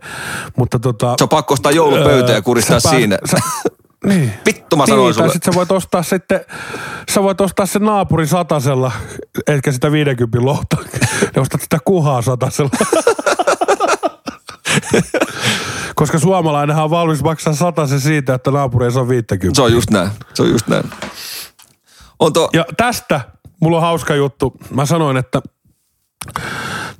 Mutta tota, Se on pakko ostaa joulupöytä ja kuristaa pääset- siinä. Sä, niin. Vittu mä sanoin niin, sulle. sit sä voit ostaa sitten, sä voit ostaa sen naapurin satasella, etkä sitä 50 lohta. Ja ostat sitä kuhaa satasella. Koska suomalainenhan on valmis maksaa satasen siitä, että naapuri ei saa 50. Se on just näin. Se on just näin. On to, Ja tästä mulla on hauska juttu. Mä sanoin, että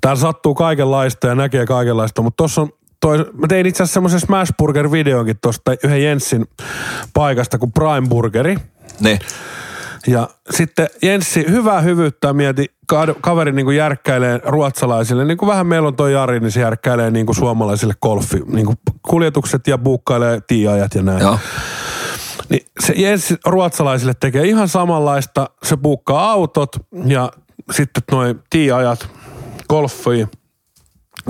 täällä sattuu kaikenlaista ja näkee kaikenlaista, mutta tuossa on toi, mä tein itse asiassa semmoisen Smashburger-videonkin tuosta yhden Jenssin paikasta kuin Prime Burgeri. ne. Ja sitten Jenssi hyvää hyvyyttä mieti, ka- kaveri niin kuin järkkäilee ruotsalaisille, niin kuin vähän meillä on toi Jari, niin se järkkäilee niin kuin suomalaisille golfi, niin kuin kuljetukset ja buukkailee tiiajat ja näin. Joo. Niin se Jenssi ruotsalaisille tekee ihan samanlaista. Se buukkaa autot ja sitten noin tiiajat, golfia.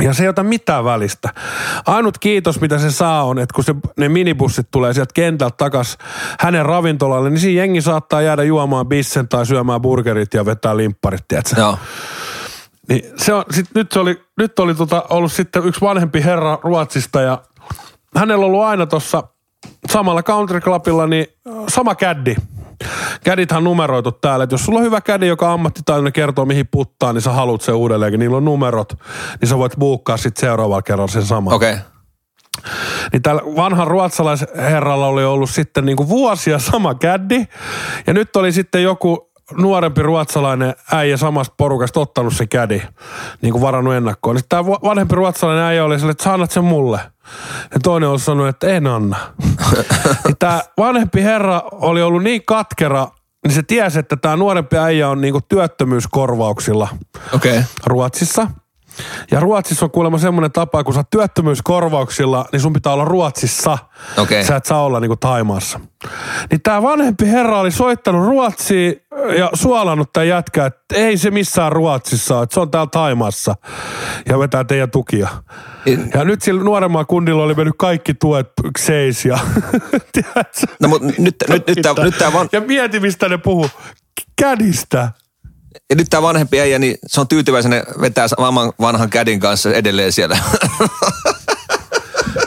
Ja se ei ota mitään välistä. Ainut kiitos, mitä se saa on, että kun se, ne minibussit tulee sieltä kentältä takas hänen ravintolalle, niin siinä jengi saattaa jäädä juomaan bissen tai syömään burgerit ja vetää limpparit, tiedätkö? Joo. Niin se on, sit nyt se oli, nyt oli tota, ollut sitten yksi vanhempi herra Ruotsista ja hänellä on ollut aina tuossa samalla country clubilla niin sama käddi. Kädithän on numeroitu täällä, että jos sulla on hyvä kädi, joka ammattitaitoinen kertoo mihin puttaa, niin sä haluat sen uudelleenkin, niillä on numerot, niin sä voit buukkaa sitten seuraavalla kerralla sen saman. Okei. Okay. Niin tällä vanhan ruotsalaisherralla oli ollut sitten niinku vuosia sama käddi. Ja nyt oli sitten joku nuorempi ruotsalainen äijä samasta porukasta ottanut se kädi, niin kuin varannut ennakkoon. Niin tämä vanhempi ruotsalainen äijä oli sille, että sä annat sen mulle. Ja toinen oli sanonut, että en anna. niin tämä vanhempi herra oli ollut niin katkera, niin se tiesi, että tämä nuorempi äijä on niinku työttömyyskorvauksilla. Okay. Ruotsissa. Ja Ruotsissa on kuulemma semmoinen tapa, kun sä oot työttömyyskorvauksilla, niin sun pitää olla Ruotsissa. Okei. Sä et saa olla niinku Taimaassa. Niin tää vanhempi herra oli soittanut Ruotsiin ja suolannut tämän jätkää, että ei se missään Ruotsissa että se on täällä Taimaassa. Ja vetää teidän tukia. In- Ja nyt sillä nuoremmalla kundilla oli mennyt kaikki tuet seis ja... No mutta nyt, nyt, nyt, tää, nyt, tää van, Ja mieti, mistä ne puhuu. Kädistä. Ja nyt tää vanhempi äijä, niin se on tyytyväisenä vetää saman vanhan kädin kanssa edelleen siellä.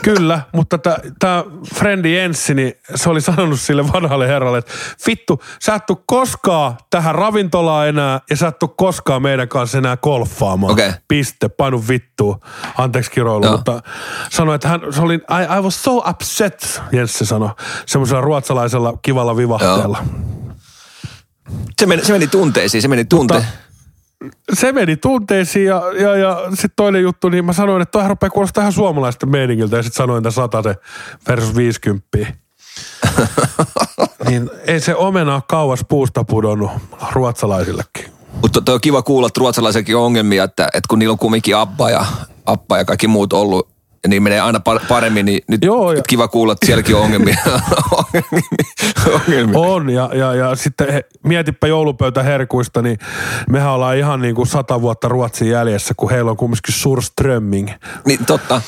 Kyllä, mutta tämä frendi Jenssi, niin se oli sanonut sille vanhalle herralle, että vittu, sä et tuu koskaan tähän ravintolaan enää ja sä et tuu koskaan meidän kanssa enää golfaamaan. Okei. Piste, painu vittuun. Anteeksi kiroilu, Joo. mutta sanoi, että hän se oli, I, I was so upset, Jenssi sanoi, semmoisella ruotsalaisella kivalla vivahteella. Se, meni, se meni tunteisiin, se meni tunte. Se meni tunteisiin ja, ja, ja sitten toinen juttu, niin mä sanoin, että toihan rupeaa kuulostaa ihan suomalaista meiningiltä ja sitten sanoin tämän 100 versus 50. niin ei se omena ole kauas puusta pudonnut ruotsalaisillekin. Mutta toi on kiva kuulla, että ruotsalaisenkin on ongelmia, että, että kun niillä on kumminkin Abba ja, Abba ja kaikki muut ollut, niin menee aina par- paremmin, niin nyt, Joo, ja- nyt kiva kuulla, että sielläkin on ongelmia. ongelmia. On, ja, ja, ja sitten he, mietipä joulupöytäherkuista, niin mehän ollaan ihan niin kuin sata vuotta Ruotsin jäljessä, kun heillä on kumminkin Surströmming. Niin totta.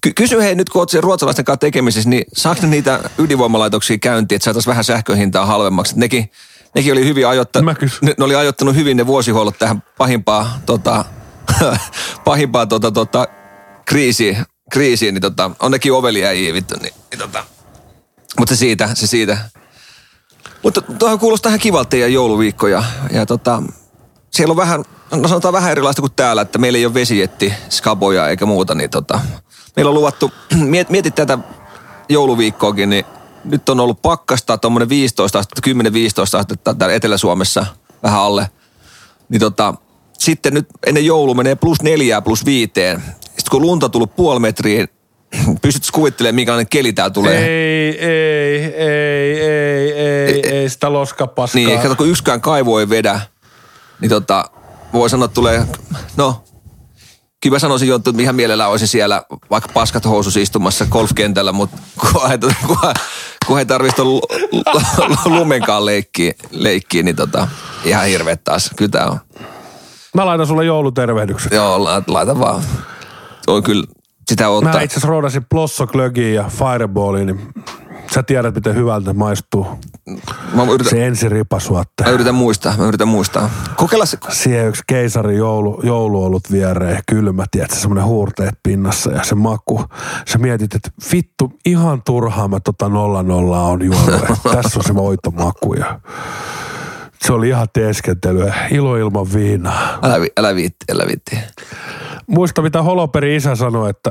Ky- kysy hei nyt, kun sen ruotsalaisten kanssa tekemisissä, niin saako ne niitä ydinvoimalaitoksia käyntiin, että saataisiin vähän sähköhintaa halvemmaksi? Nekin, nekin oli hyvin ajoittanut, ne, ne, oli ajoittanut hyvin ne vuosihuollot tähän pahimpaan, tota, pahimpaan tota, tota, kriisiin, kriisiin, niin tota, on nekin ovelia vittu, niin, niin tota. Mutta se siitä, se siitä. Mutta tuohon kuulostaa ihan kivalta teidän jouluviikko ja, ja tota, siellä on vähän, no sanotaan vähän erilaista kuin täällä, että meillä ei ole vesijetti, skaboja eikä muuta, niin tota, meillä on luvattu, miet, mietit tätä jouluviikkoakin, niin nyt on ollut pakkasta tuommoinen 15 astetta, 10-15 astetta täällä Etelä-Suomessa vähän alle. Niin tota, sitten nyt ennen joulua menee plus neljää plus viiteen. Sitten kun lunta tullut puoli metriä, pystytkö kuvittelemaan, minkälainen keli täällä tulee? Ei, ei, ei, ei, ei, ei sitä loskapaskaa. Niin, kato, kun yksikään kaivo ei vedä, niin tota, voi sanoa, että tulee, no, kyllä mä sanoisin että ihan mielellään olisin siellä vaikka paskat housus istumassa golfkentällä, mutta kun ei, kun, ei tarvitse lu, lu, lumenkaan leikkiä, leikkiä, niin tota, ihan hirveet taas. Kyllä tää on. Mä laitan sulle joulutervehdykset. Joo, la- laita vaan. On kyllä, sitä Mä ottaa. itse asiassa roodasin Plossoklögiin ja Fireballiin, niin sä tiedät, miten hyvältä maistuu. Mä yritän, Se ensiripasuatte. mä yritän muistaa, mä yritän muistaa. Kokeilla se, Siihen yksi keisari joulu, jouluolut viereen, kylmä, tiedätkö, semmoinen huurteet pinnassa ja se maku. Sä mietit, että vittu, ihan turhaa mä tota nolla nollaa on juonut. Tässä on se voitomaku ja se oli ihan teeskentelyä, ilo ilman viinaa. älä, vi- älä viitti, älä viitti. Muista, mitä Holoperi isä sanoi, että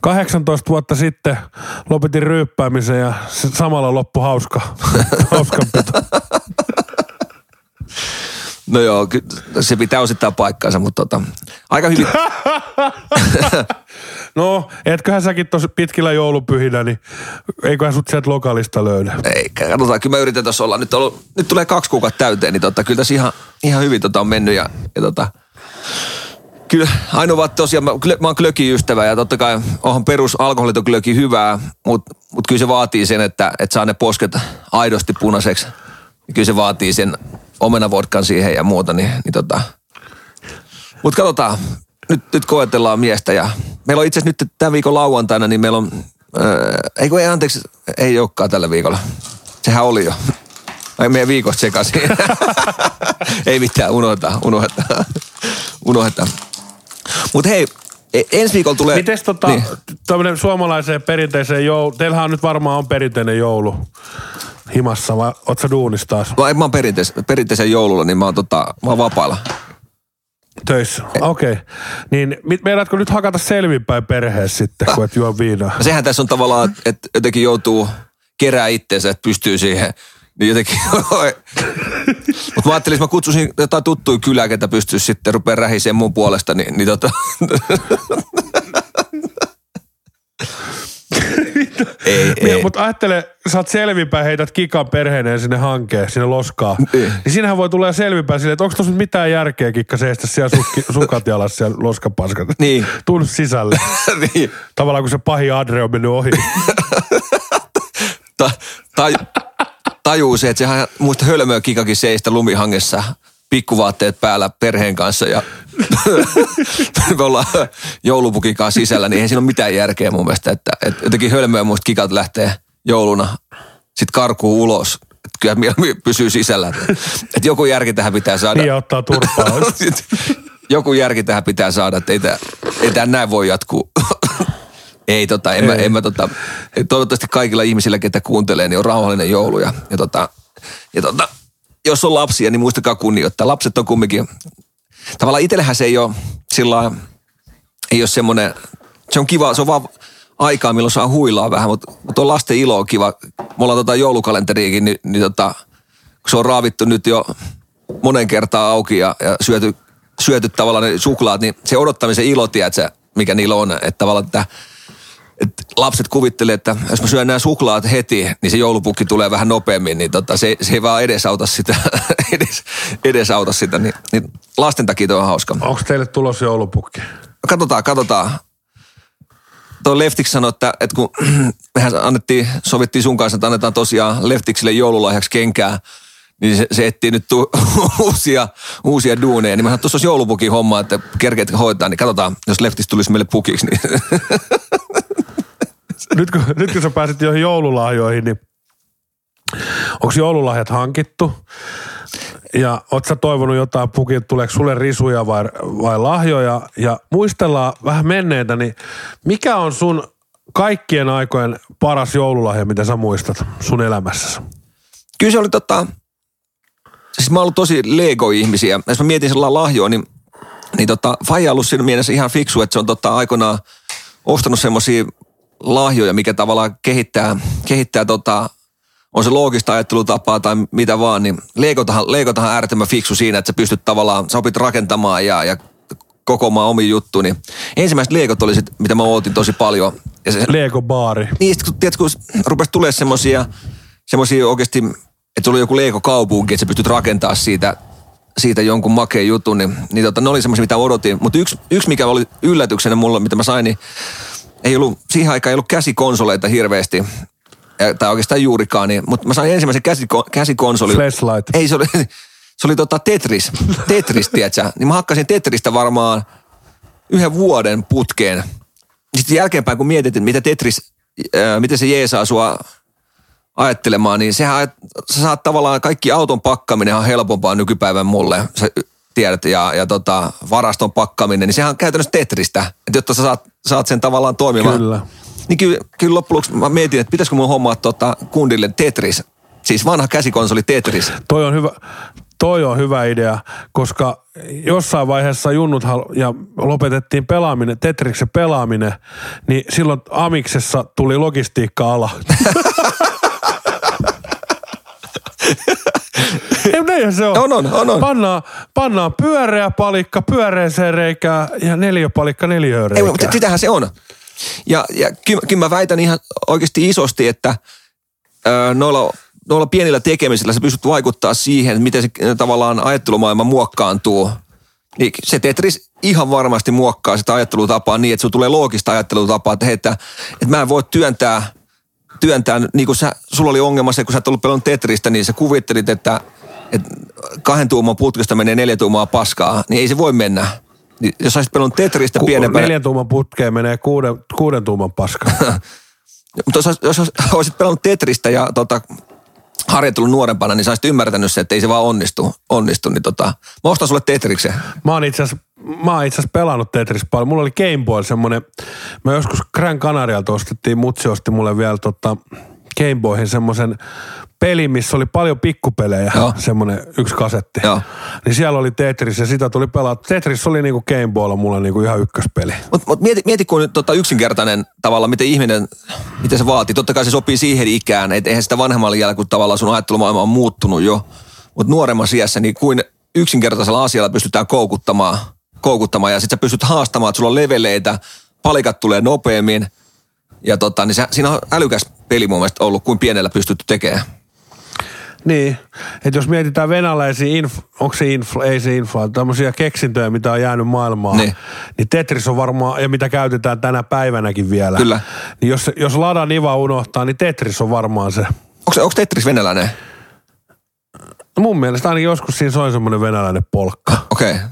18 vuotta sitten lopetin ryyppäämisen ja samalla loppu hauska, hauskanpito. No joo, se pitää osittain paikkaansa, mutta tota, aika hyvin. No, etköhän säkin tosi pitkillä joulupyhinä, niin eiköhän sut sieltä lokalista löydä. Ei, katsotaan, kyllä mä yritän tuossa olla. Nyt, ollut, nyt tulee kaksi kuukautta täyteen, niin tota, kyllä tässä ihan, ihan hyvin tota on mennyt. Ja, ja tota, kyllä ainoa vaan tosiaan, mä, mä oon klöki ystävä ja totta kai onhan perus alkoholiton hyvää, mutta mut kyllä se vaatii sen, että, että saa ne posket aidosti punaiseksi. Kyllä se vaatii sen omenavodkan siihen ja muuta, niin, niin tota. Mutta katsotaan, nyt, nyt koetellaan miestä ja meillä on itse asiassa nyt tämän viikon lauantaina, niin meillä on, öö, ei kun ei anteeksi, ei olekaan tällä viikolla. Sehän oli jo. Ai meidän viikosta sekaisin. ei mitään, unohdetaan, unohdetaan. unohdetaan. Mutta hei, e- ensi viikolla tulee... Mites tota, Niin. tämmönen suomalaiseen perinteiseen joulu, teillähän on nyt varmaan on perinteinen joulu himassa, vai oot sä duunissa taas Vai mä oon perinteis, perinteisen joululla, niin mä oon, tota, mä oon vapaalla. töissä? Okei. Okay. Niin mit, meidätkö nyt hakata selvinpäin perheessä sitten, kun et juo viinaa? No Sehän tässä on tavallaan, että jotenkin joutuu kerää itteensä, että pystyy siihen. Niin jotenkin, mutta mä ajattelin, että mä kutsusin jotain tuttuja kylää, ketä pystyisi sitten rupea rähiseen mun puolesta, niin, niin tota... ei, ei. Mutta ajattele, sä oot selvinpäin, heität kikan perheineen sinne hankeen, sinne loskaa. Niin. Niin siinähän voi tulla selvinpäin silleen, että onko tuossa mitään järkeä kikka seistä siellä sukki, sukat jalassa siellä loskapaskat. Niin. Tuu nyt sisälle. niin. Tavallaan kun se pahin Adre on mennyt ohi. Ta, taj, tajuu se, että sehän muista hölmöä kikakin seistä lumihangessa pikkuvaatteet päällä perheen kanssa ja me ollaan joulupukin kanssa sisällä, niin ei siinä ole mitään järkeä mun mielestä, että, että jotenkin hölmöä muista kikat lähtee jouluna sitten karkuu ulos. Että kyllä mieluummin pysyy sisällä. Että, joku järki tähän pitää saada. Niin ottaa turpaa. joku järki tähän pitää saada, että ei tämä, ei tämä näin voi jatkuu. Ei tota, en, Mä, Ei. en mä tota, toivottavasti kaikilla ihmisillä, ketä kuuntelee, niin on rauhallinen joulu ja, ja, tota, ja tota, jos on lapsia, niin muistakaa kunnioittaa. Lapset on kumminkin, tavallaan itsellähän se ei ole sillä ei ole semmoinen, se on kiva, se on vaan aikaa, milloin saa huilaa vähän, mutta, mutta on lasten ilo on kiva. Me ollaan tota joulukalenteriikin, niin, niin tota, kun se on raavittu nyt jo monen kertaa auki ja, ja syöty, syöty tavallaan ne suklaat, niin se odottamisen ilo, tiedätkö, mikä niillä on, että tavallaan, että että lapset kuvittelee, että jos mä syön nämä suklaat heti, niin se joulupukki tulee vähän nopeammin, niin tota, se, se ei vaan edesauta sitä, edes, edesauta sitä, niin, niin lasten takia toi on hauska. Onko teille tulossa joulupukki? Katsotaan, katsotaan. Tuo Leftiksi sanoi, että, että kun mehän annettiin, sovittiin sun kanssa, että annetaan tosiaan Leftiksille joululahjaksi kenkää, niin se, se etsii nyt tu, uusia, uusia duuneja. Niin mä sanoin, että tuossa olisi joulupukin homma, että kerkeet hoitaa, niin katsotaan, jos Leftis tulisi meille pukiksi. Niin nyt, kun, nyt kun sä pääsit joihin joululahjoihin, niin onko joululahjat hankittu? Ja oot sä toivonut jotain pukin, tuleeko sulle risuja vai, vai lahjoja? Ja muistellaan vähän menneitä, niin mikä on sun kaikkien aikojen paras joululahja, mitä sä muistat sun elämässäsi? Kyllä se oli tota, siis mä oon ollut tosi Lego-ihmisiä. Jos mä mietin sellainen lahjoa, niin, niin tota, Faija on ollut siinä mielessä ihan fiksu, että se on tota aikoinaan ostanut semmosia lahjoja, mikä tavallaan kehittää, kehittää tota, on se loogista ajattelutapaa tai mitä vaan, niin Legotahan, Legotahan äärettömän fiksu siinä, että sä pystyt tavallaan, sä opit rakentamaan ja, ja kokoamaan omi juttu, niin ensimmäiset Legot oli sit, mitä mä ootin tosi paljon. Ja se, Lego-baari. niin, sit, kun, tiedätkö, kun rupesi tulee semmosia, semmosia oikeasti, että sulla oli joku Lego-kaupunki, että sä pystyt rakentaa siitä, siitä jonkun makeen jutun, niin, niin tota, ne oli semmoisia, mitä odotin. Mutta yksi, yksi, mikä oli yllätyksenä mulla, mitä mä sain, niin ei ollut, siihen aikaan ei ollut käsikonsoleita hirveästi, tai oikeastaan juurikaan, niin, mutta mä sain ensimmäisen käsiko, käsikonsolin. Flashlight. Ei, se oli, se oli tota Tetris, Tetris, tiedätkö? Niin mä hakkasin Tetristä varmaan yhden vuoden putkeen. Sitten jälkeenpäin, kun mietit, että mitä Tetris, ää, miten se jeesaa sua ajattelemaan, niin sehän, sä saat tavallaan kaikki auton pakkaaminen on helpompaa nykypäivän mulle. Sä tiedät, ja, ja tota, varaston pakkaaminen, niin sehän on käytännössä Tetristä. Että jotta sä saat, saat sen tavallaan toimimaan. Kyllä. Niin kyllä, kyllä loppujen lopuksi mä mietin, että pitäisikö mun hommaa tota kundille Tetris. Siis vanha käsikonsoli Tetris. Toi on hyvä, toi on hyvä idea, koska jossain vaiheessa junnut ja lopetettiin pelaaminen, Tetriksen pelaaminen, niin silloin Amiksessa tuli logistiikka-ala. Ei, näinhän se on. On, on, on, on. Pannaan, pannaan pyöreä palikka pyöreeseen reikään ja neliöpalikka neliöön Ei, reikään. mutta sitähän se on. Ja, ja kyllä, kyllä mä väitän ihan oikeasti isosti, että ö, noilla, noilla pienillä tekemisillä sä pystyt vaikuttaa siihen, miten se tavallaan ajattelumaailma muokkaantuu. Niin se Tetris ihan varmasti muokkaa sitä ajattelutapaa niin, että sulla tulee loogista ajattelutapaa, että, hei, että, että mä en voi työntää, työntää niin kuin sä, sulla oli ongelma se, kun sä et ollut pelannut Tetristä, niin sä kuvittelit, että, että kahden tuuman putkesta menee neljä tuumaa paskaa, niin ei se voi mennä. Niin Jos olisit pelannut Tetristä Ku- pienempänä, Neljän tuuman putkeen menee kuuden, kuuden tuuman paska. Mutta jos, olisit pelannut Tetristä ja tota, harjoitellut nuorempana, niin sä olisit ymmärtänyt se, että ei se vaan onnistu. onnistu niin tota, mä ostan sulle Tetriksen. Mä oon itse asiassa Mä oon itse asiassa pelannut Tetris paljon. Mulla oli Game Boy semmonen, mä joskus Gran Canarialta ostettiin, mutsi osti mulle vielä tota Game Boyhin semmoisen peli, missä oli paljon pikkupelejä, Joo. semmoinen yksi kasetti. Joo. Niin siellä oli Tetris ja sitä tuli pelaa. Tetris oli niinku Game Boylla mulla niinku ihan ykköspeli. Mutta mut mieti, mieti, kun tota yksinkertainen tavalla, miten ihminen, miten se vaatii. Totta kai se sopii siihen ikään, että eihän sitä vanhemmalla jälkeen, kun tavallaan sun ajattelumaailma on muuttunut jo. Mutta nuoremmassa iässä, niin kuin yksinkertaisella asialla pystytään koukuttamaan, koukuttamaan ja sitten sä pystyt haastamaan, että sulla on leveleitä, palikat tulee nopeammin. Ja tota, niin se, siinä on älykäs peli mun mielestä ollut, kuin pienellä pystytty tekemään. Niin, että jos mietitään venäläisiä, inf, onko se infla, ei se infla, tämmöisiä keksintöjä, mitä on jäänyt maailmaan, Niin. niin Tetris on varmaan, ja mitä käytetään tänä päivänäkin vielä. Kyllä. Niin jos, jos Lada Niva unohtaa, niin Tetris on varmaan se. Onko, onko Tetris venäläinen? No mun mielestä ainakin joskus siinä soi semmoinen venäläinen polkka. Okei. Okay.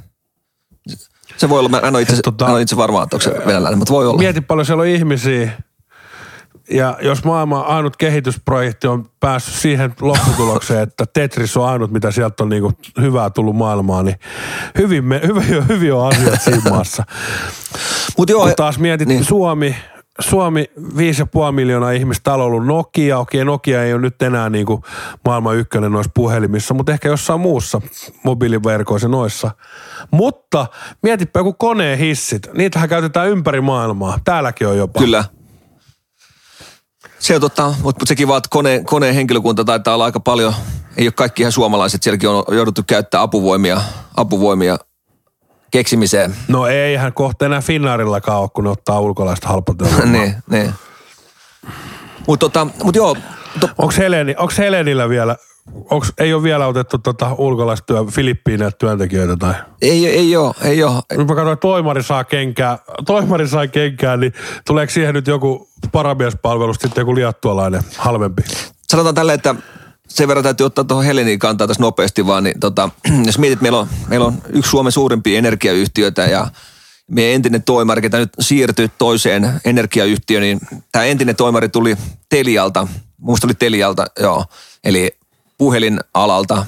Se voi olla, mä en ole itse, Et tota- tota, en ole itse varma, että onko se venäläinen, mutta voi olla. Mieti paljon siellä on ihmisiä, ja jos maailman ainut kehitysprojekti on päässyt siihen lopputulokseen, että Tetris on ainut, mitä sieltä on niinku hyvää tullut maailmaan, niin hyvin, me, hyvin, hyvin on asiat siinä maassa. Mut joo, Kun taas mietit niin. Suomi, Suomi 5,5 miljoonaa ihmistä, on ollut Nokia. Okei, Nokia ei ole nyt enää niin kuin maailman ykkönen noissa puhelimissa, mutta ehkä jossain muussa mobiiliverkoissa noissa. Mutta mietipä joku koneen hissit. Niitähän käytetään ympäri maailmaa. Täälläkin on jopa. Kyllä. Se on totta, mutta sekin vaan, että kone, koneen henkilökunta taitaa olla aika paljon ei ole kaikki ihan suomalaiset. Sielläkin on jouduttu käyttää apuvoimia, apuvoimia keksimiseen. No eihän kohta enää Finnaarillakaan ole, kun ne ottaa ulkolaista halpatyövoimaa. niin, niin. Mutta tota, mut joo, to, Onko Heleni, onks Helenillä vielä, onks, ei ole vielä otettu tota ulkolaistyö, Filippiineiltä työntekijöitä tai? ei, ei ole, ei ole. Nyt mä katsoin, että toimari saa kenkää, toimari sai kenkää, niin tuleeko siihen nyt joku paramiespalvelus sitten joku liattualainen halvempi? Sanotaan tälle, että sen verran täytyy ottaa tuohon Heleniin kantaa tässä nopeasti vaan, niin tota, jos mietit, meillä on, meillä on yksi Suomen suurimpia energiayhtiöitä ja meidän entinen toimari, ketä nyt siirtyi toiseen energiayhtiöön, niin tämä entinen toimari tuli Telialta, muista oli Telialta, joo, eli puhelinalalta.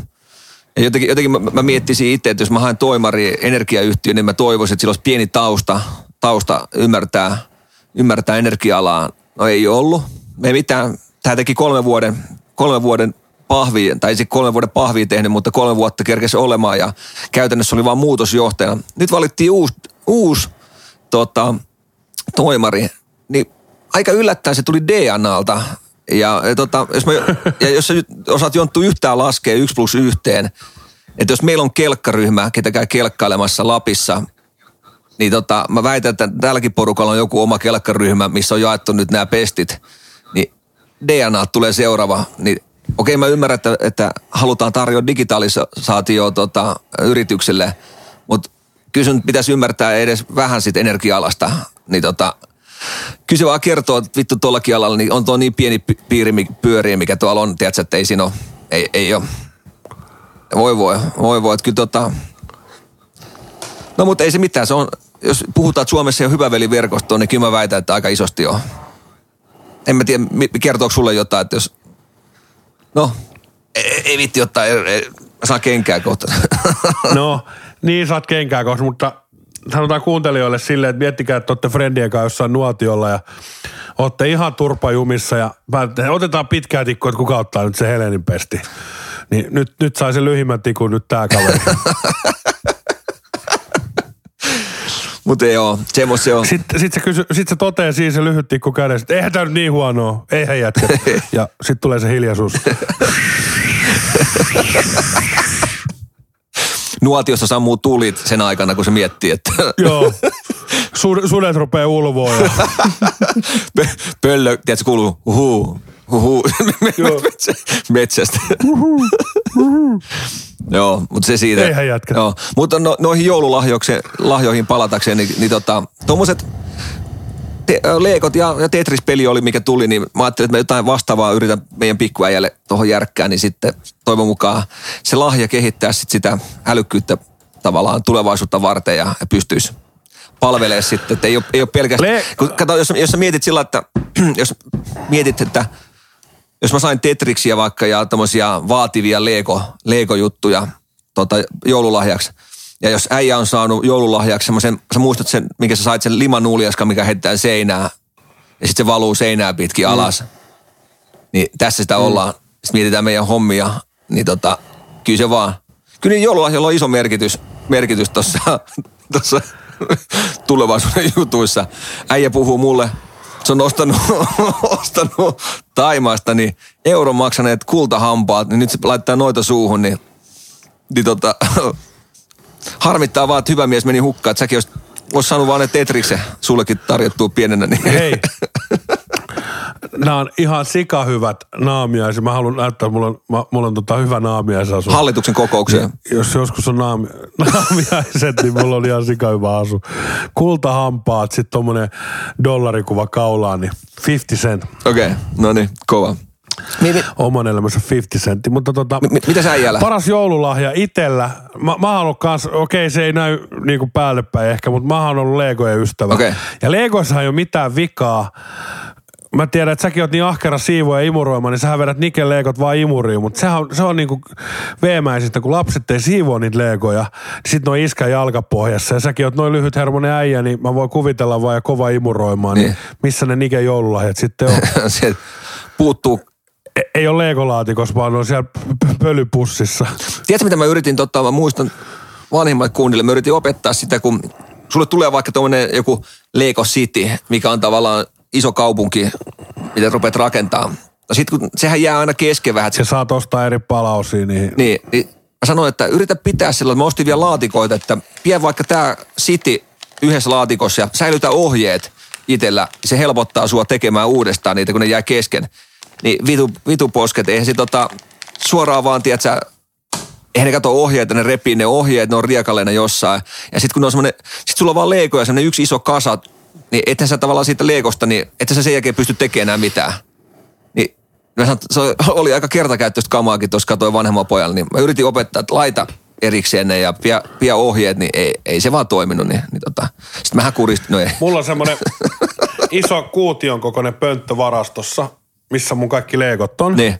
Ja jotenkin, jotenkin mä, mä miettisin itse, että jos mä haen toimari energiayhtiöön, niin mä toivoisin, että sillä olisi pieni tausta, tausta ymmärtää, ymmärtää energia-alaa. No ei ollut. Ei mitään, tämä teki kolme vuoden, kolme vuoden pahvi, tai ei kolme vuoden pahvia tehnyt, mutta kolme vuotta kerkesi olemaan ja käytännössä oli vain muutosjohtajana. Nyt valittiin uusi, uusi tota, toimari, niin aika yllättäen se tuli DNAlta. Ja, ja, tota, jos, mä, ja jos sä osaat Jonttu yhtään laskea yksi plus yhteen, että jos meillä on kelkkaryhmä, ketä käy kelkkailemassa Lapissa, niin tota, mä väitän, että tälläkin porukalla on joku oma kelkkaryhmä, missä on jaettu nyt nämä pestit, niin DNA tulee seuraava, niin okei mä ymmärrän, että, että halutaan tarjota digitalisaatio tota, yritykselle, mutta kyllä sun pitäisi ymmärtää edes vähän siitä energia-alasta, niin tota, kyllä se vaan kertoo, että vittu tuollakin alalla niin on tuo niin pieni pi- piiri pyöriä, mikä tuolla on, tiedätkö, että ei siinä ole, ei, ei ole. Voi voi, voi voi, että kyllä tota, no mutta ei se mitään, se on, jos puhutaan, että Suomessa ei ole hyvä veliverkosto, niin kyllä mä väitän, että aika isosti on. En mä tiedä, kertooko sulle jotain, että jos, no, ei, ei vitti ottaa, ei, ei, saa kenkää kohta. No, niin saat kenkää kohta, mutta sanotaan kuuntelijoille silleen, että miettikää, että olette friendien kanssa jossain nuotiolla ja olette ihan turpajumissa ja otetaan pitkää tikku, että kuka ottaa nyt se Helenin pesti. Niin nyt, nyt sai sen lyhimmän tikun nyt tää kaveri. Mutta ei oo, semmos se on. Sitten sit se, kysy, sit se toteaa siinä se lyhyt tikku kädessä, että eihän tää nyt niin huonoa, eihän jätkä. Ja sitten tulee se hiljaisuus. Nuotiossa sammuu tulit sen aikana, kun se miettii, että Joo. Su- sudet rupeaa ulvoa ja pö- pöllö, tiedätkö, kuuluu huhu, huhu, Joo. metsästä. Joo, mutta se siitä. Eihän jätkä. Joo, mutta no, noihin joululahjoihin palatakseen, niin, niin tota, tuommoiset te, Leekot ja, ja Tetris-peli oli, mikä tuli, niin mä ajattelin, että mä jotain vastaavaa yritän meidän pikkuäijälle tuohon järkkään, niin sitten toivon mukaan se lahja kehittää sit sitä älykkyyttä tavallaan tulevaisuutta varten ja, ja pystyisi palvelemaan sitten, että ei ole, ei ole pelkästään, Le- kun, kato, jos, jos sä mietit sillä, että jos mietit, että jos mä sain Tetriksiä vaikka ja tämmöisiä vaativia Lego, Lego-juttuja tota, joululahjaksi, ja jos äijä on saanut joululahjaksi semmoisen, sä muistat sen, minkä sä sait sen limanuuliaskan, mikä heitetään seinää, ja sitten se valuu seinää pitkin mm. alas, niin tässä sitä mm. ollaan. Sitten mietitään meidän hommia, niin tota, kyllä se vaan, kyllä niin joululahjalla on iso merkitys, merkitys tuossa tossa tulevaisuuden jutuissa. Äijä puhuu mulle, se on ostanut, ostanut Taimaasta niin euron maksaneet kultahampaat, niin nyt se laittaa noita suuhun, niin, niin tota, harmittaa vaan, että hyvä mies meni hukkaan, että säkin olisit, olisi saanut vaan ne Tetriksen sullekin tarjottua pienenä. Niin. hei. Nämä on ihan sikahyvät naamiaiset. Mä haluan näyttää, mulla on, mä, mulla on tota hyvä naamiaisasu. Hallituksen kokoukseen. Jos joskus on naami, naamiaiset, niin mulla on ihan sikahyvä asu. Kultahampaat, sitten tommonen dollarikuva kaulaan, niin 50 cent. Okei, okay, no niin, kova. Mi- Oman elämässä 50 sentti, mutta tota... mi- mitä sä äijällä? Paras joululahja itellä. Mä, mä oon ollut kans, okei se ei näy niinku päälle päin ehkä, mutta mä oon ollut Legojen ystävä. Okei. Ja Legoissa ei ole mitään vikaa. Mä tiedän, että säkin oot niin ahkera siivoja ja imuroima, niin sähän vedät Niken leekot vaan imuriin, mutta sehän on, se on niinku veemäisintä, kun lapset ei siivoa niitä leegoja, niin sit noin iskä jalkapohjassa ja säkin oot noin lyhyt hermonen äijä, niin mä voin kuvitella vaan ja kova imuroimaan, niin, Niin. missä ne Niken joululahjat sitten on? Puuttuu. E- ei ole leegolaatikossa, vaan on siellä pölypussissa. Tiedätkö mitä mä yritin, totta, mä muistan vanhimmat kuunnille, mä yritin opettaa sitä, kun sulle tulee vaikka tuommoinen joku Lego City, mikä on tavallaan iso kaupunki, mitä rupeat rakentaa. No sit kun sehän jää aina kesken vähän, Se saa ostaa eri palausia niin niin, niin mä sanoin, että yritä pitää sillä, mä ostin vielä laatikoita, että pidä vaikka tämä City yhdessä laatikossa ja säilytä ohjeet itsellä. Se helpottaa sua tekemään uudestaan niitä, kun ne jää kesken. Niin vitu, vitu posket, eihän se tota, suoraan vaan, tiedätkö, eihän ne kato ohjeita, ne repii ne ohjeet, ne on riekaleina jossain. Ja sitten kun on semmoinen, sit sulla on vaan leikoja, semmoinen yksi iso kasa, niin ethän sä tavallaan siitä leikosta, niin ethän sä sen jälkeen pysty tekemään enää mitään. Niin se oli aika kertakäyttöistä kamaakin tuossa katsoin vanhemman pojalla, niin mä yritin opettaa, että laita erikseen ne ja pia, pia ohjeet, niin ei, ei, se vaan toiminut. Niin, niin tota. Sitten mähän kuristin, no ei. Mulla on semmoinen iso kuution kokoinen pönttö varastossa, missä mun kaikki leikot on. Niin,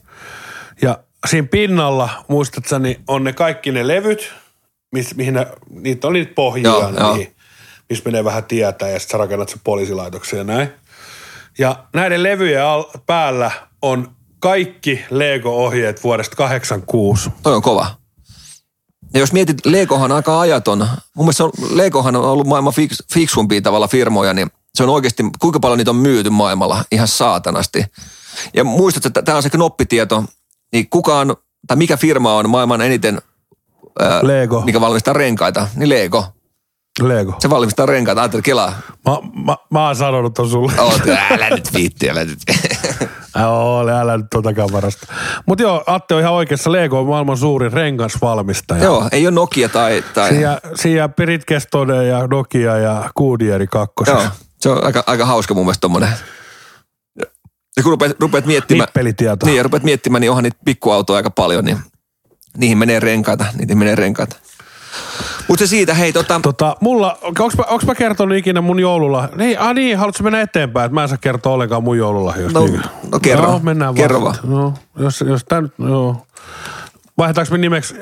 Ja siinä pinnalla, muistat sä, niin on ne kaikki ne levyt, miss, mihin ne, niitä on niitä pohjia, Joo, joo, joo. missä menee vähän tietä ja sitten sä rakennat se poliisilaitoksen ja näin. Ja näiden levyjen al- päällä on kaikki Lego-ohjeet vuodesta 86. toi on kova. Ja jos mietit, Legohan on aika ajaton. Mun mielestä on, Legohan on ollut maailman fiks, fiksumpia tavalla firmoja, niin se on oikeasti, kuinka paljon niitä on myyty maailmalla ihan saatanasti. Ja muistat, että tämä on se knoppitieto, niin kukaan, tai mikä firma on maailman eniten, ää, Lego. mikä valmistaa renkaita, niin Lego. Lego. Se valmistaa renkaita, ajattelin kelaa. Mä, mä, mä oon sanonut ton sulle. Oot, älä nyt viitti, älä nyt. Ole, älä nyt totakaan varasta. Mutta joo, Atte on ihan oikeassa. Lego on maailman suurin rengasvalmistaja. Joo, ei ole Nokia tai... tai Siinä, siinä Britgestone ja Nokia ja Goodyear kakkosessa. joo, se on aika, aika hauska mun mielestä tommonen. Ja kun rupeat, rupeat miettimään... Nippelitieto. Niin, ja rupeat miettimään, niin onhan niitä pikkuautoja aika paljon, niin niihin menee renkaita, niihin menee renkaita. Mutta se siitä, hei tota, Tota, mulla, onks mä, onks mä kertonut ikinä mun joulula? Niin, ah niin, haluatko mennä eteenpäin, että mä en saa kertoa ollenkaan mun joululahjoista. No, Niin. no kerro. No, mennään Kerro vaan. No, jos, jos tää nyt, joo. Vaihdetaanko me nimeksi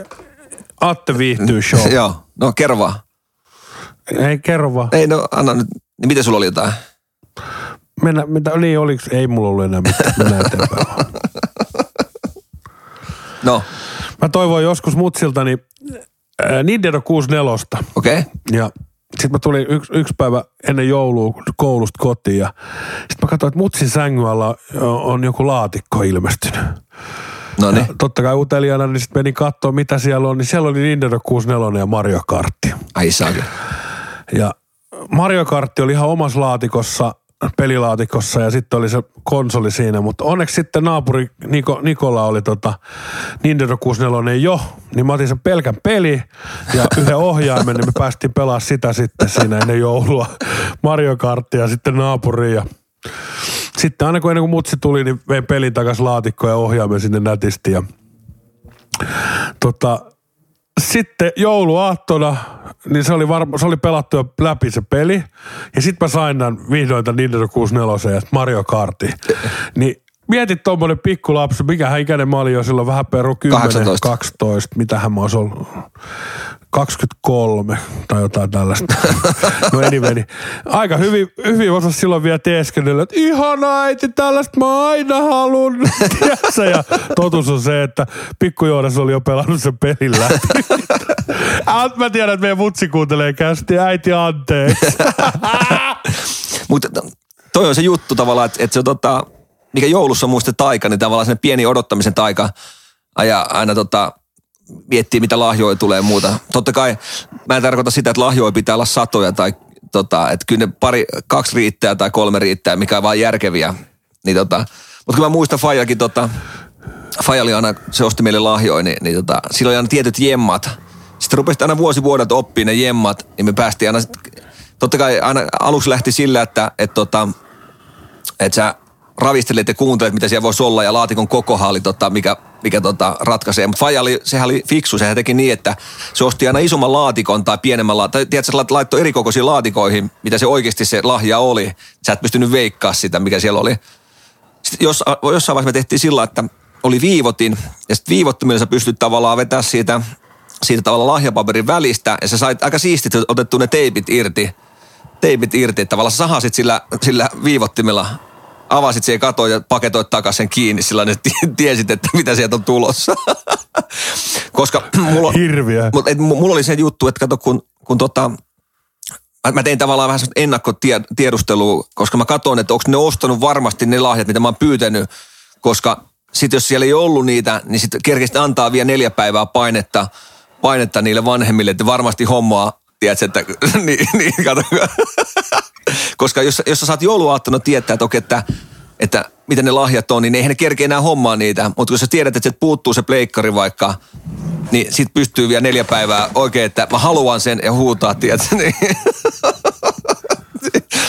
Atte viihtyy show? joo, no kerro vaan. Ei, kerro vaan. Ei no, anna nyt, niin miten sulla oli jotain? Mennä, mitä, niin, oliks, ei mulla ollut enää mitään, eteenpäin. No, Mä toivoin joskus mutsiltani äh, Nintendo 64. okei. Okay. Ja sitten mä tulin yksi, yksi päivä ennen joulua koulusta kotiin ja sitten mä katsoin, että mutsin sängyn alla on, on joku laatikko ilmestynyt. No niin, Totta kai uteliaana, niin sitten menin katsoa, mitä siellä on, niin siellä oli Nintendo 64 ja Mario Kartti. ai saakin. Ja Mario Kartti oli ihan omassa laatikossa, pelilaatikossa ja sitten oli se konsoli siinä, mutta onneksi sitten naapuri Niko, Nikola oli tota Nintendo 64 jo, niin mä otin sen pelkän peli ja yhden ohjaimen, niin me päästiin pelaamaan sitä sitten siinä ennen joulua. Mario Karttia sitten naapuriin ja sitten aina kun ennen kuin mutsi tuli, niin vein pelin takaisin laatikkoon ja ohjaimen sinne nätisti ja tota, sitten jouluaattona, niin se oli, varma, se oli pelattu jo läpi se peli. Ja sitten mä sain tämän vihdoin tämän Nintendo 64 ja Mario Kartin. Niin mietit tommonen pikkulapsi, mikähän ikäinen mä olin jo silloin vähän peru 10, 18. 12, mitähän mä ois ollut. 23 tai jotain tällaista. No anyway, niin aika hyvin, hyvin osasi silloin vielä teeskennellä, että ihana äiti, tällaista mä aina. Tiedätkö? Ja totuus on se, että pikkujohdassa oli jo pelannut sen pelin läpi. Mä tiedän, että meidän mutsi kuuntelee kästi. Äiti, anteeksi. Mutta toi on se juttu tavallaan, että, että se on tota, mikä joulussa on muista taika, niin tavallaan se pieni odottamisen taika ja aina tota, miettii, mitä lahjoja tulee ja muuta. Totta kai mä en tarkoita sitä, että lahjoja pitää olla satoja tai tota, että kyllä ne pari, kaksi riittää tai kolme riittää, mikä on vaan järkeviä. Niin tota, mutta kun mä muistan Fajakin, tota, Faja oli aina, se osti meille lahjoja, niin, niin tota, sillä oli aina tietyt jemmat. Sitten rupesi aina vuosi vuodelta oppii ne jemmat, niin me päästiin aina, totta kai aina aluksi lähti sillä, että et tota, et sä ravistelet ja kuuntelet, mitä siellä voisi olla, ja laatikon kokohan oli, tota, mikä, mikä tota, ratkaisee. Mutta Faija oli, sehän oli fiksu, sehän teki niin, että se osti aina isomman laatikon tai pienemmän laatikon, tai tiedätkö, laittoi erikokoisiin laatikoihin, mitä se oikeasti se lahja oli. Sä et pystynyt veikkaa sitä, mikä siellä oli. Sitten jos, jossain vaiheessa me tehtiin sillä, että oli viivotin, ja sitten viivottimilla sä pystyt tavallaan vetää siitä, siitä tavallaan lahjapaperin välistä, ja sä sait aika siistit otettu ne teipit irti, teipit irti, että tavallaan sä sahasit sillä, sillä viivottimella, avasit siihen katoon ja paketoit takaisin sen kiinni, sillä ne tiesit, että mitä sieltä on tulossa. Koska mulla, Hirviä. mutta et, mulla oli se juttu, että kato, kun, kun tota, mä- tein tavallaan vähän ennakkotiedustelua, koska mä katson, että onko ne ostanut varmasti ne lahjat, mitä mä oon pyytänyt, koska sitten jos siellä ei ollut niitä, niin sitten kerkesit antaa vielä neljä päivää painetta, painetta niille vanhemmille, että varmasti hommaa, tiedätkö, että niin, niin kato. Koska jos, jos sä saat jouluaattona tietää, että okei, että, että mitä ne lahjat on, niin eihän ne kerkeä enää hommaa niitä. Mutta kun sä tiedät, että sieltä puuttuu se pleikkari vaikka, niin sit pystyy vielä neljä päivää oikein, että mä haluan sen ja huutaa, tiedätkö, niin,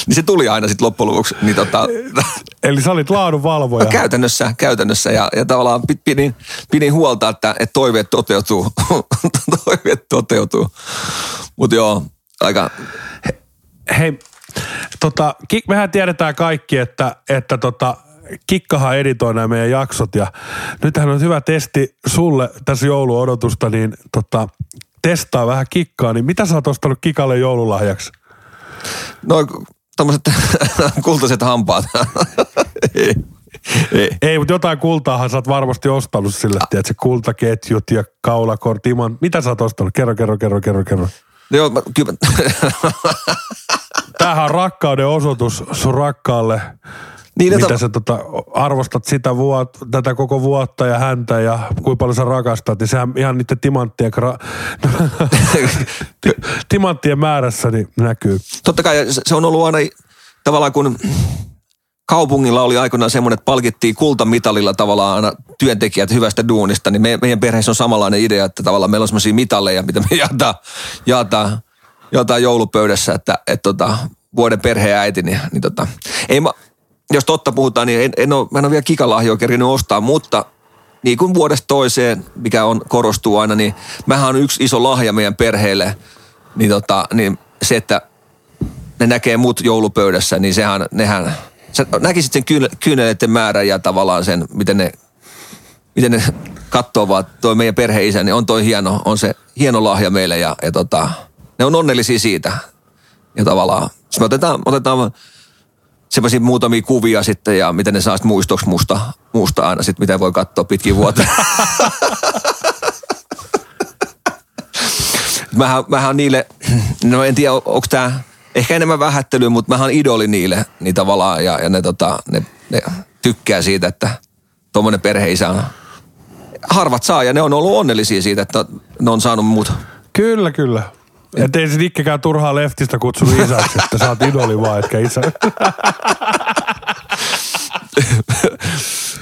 niin se tuli aina sitten loppujen lopuksi. Niin tota, Eli sä olit laadunvalvoja. No käytännössä, käytännössä ja, ja tavallaan pi- pidin, pidin huolta, että, että toiveet toteutuu. toiveet toteutuu. Mutta joo, aika, Hei, tota, ki- mehän tiedetään kaikki, että, että tota, Kikkahan editoi nämä meidän jaksot ja nythän on hyvä testi sulle tässä jouluodotusta, niin tota, testaa vähän kikkaa, niin mitä sä oot ostanut kikalle joululahjaksi? noin tommoset kultaiset hampaat. ei, ei. Ei, mutta jotain kultaahan sä oot varmasti ostanut sille, tiedätkö, kultaketjut ja kaulakort, iman. Mitä sä oot ostanut? Kerro, kerro, kerro, kerro, kerro. No Joo, mä, kyllä, Tämähän on rakkauden osoitus sun rakkaalle. niin, Mitä että, sä tota, arvostat sitä vuot, tätä koko vuotta ja häntä ja kuinka paljon sä rakastat, niin sehän ihan niiden timanttien, ra- timanttien määrässä niin näkyy. totta kai se- on ollut aina tavallaan kun kaupungilla oli aikoinaan semmoinen, että palkittiin kultamitalilla tavallaan aina työntekijät hyvästä duunista, niin me, meidän perheessä on samanlainen idea, että tavallaan meillä on semmoisia mitalleja, mitä me jaetaan, jaetaan, jaetaan joulupöydässä, että, että tota, vuoden perheen äiti, niin, niin tota, ei mä, jos totta puhutaan, niin en, en ole, mä en ole vielä kikalahjoa kerinyt ostaa, mutta niin kuin vuodesta toiseen, mikä on, korostuu aina, niin mähän on yksi iso lahja meidän perheelle, niin, tota, niin se, että ne näkee mut joulupöydässä, niin sehän, nehän, sä näkisit sen kyyn- kyyneleiden määrän ja tavallaan sen, miten ne, miten ne katsoo vaan, toi meidän perheisä, niin on toi hieno, on se hieno lahja meille ja, ja tota, ne on onnellisia siitä. Ja tavallaan, sit me otetaan, otetaan semmoisia muutamia kuvia sitten ja miten ne saa muistoksi musta, musta aina sitten, mitä voi katsoa pitkin vuotta. mähän, mähän niille, no en tiedä, onko tämä ehkä enemmän vähättely, mutta mähän idoli niille, niin tavallaan, ja, ja ne, tota, ne, ne, tykkää siitä, että tuommoinen perheisä on. Harvat saa, ja ne on ollut onnellisia siitä, että ne on saanut mut. Kyllä, kyllä. Et ei se Nikkekään turhaa leftistä kutsunut isäksi, että sä oot idoli vaan, etkä isä.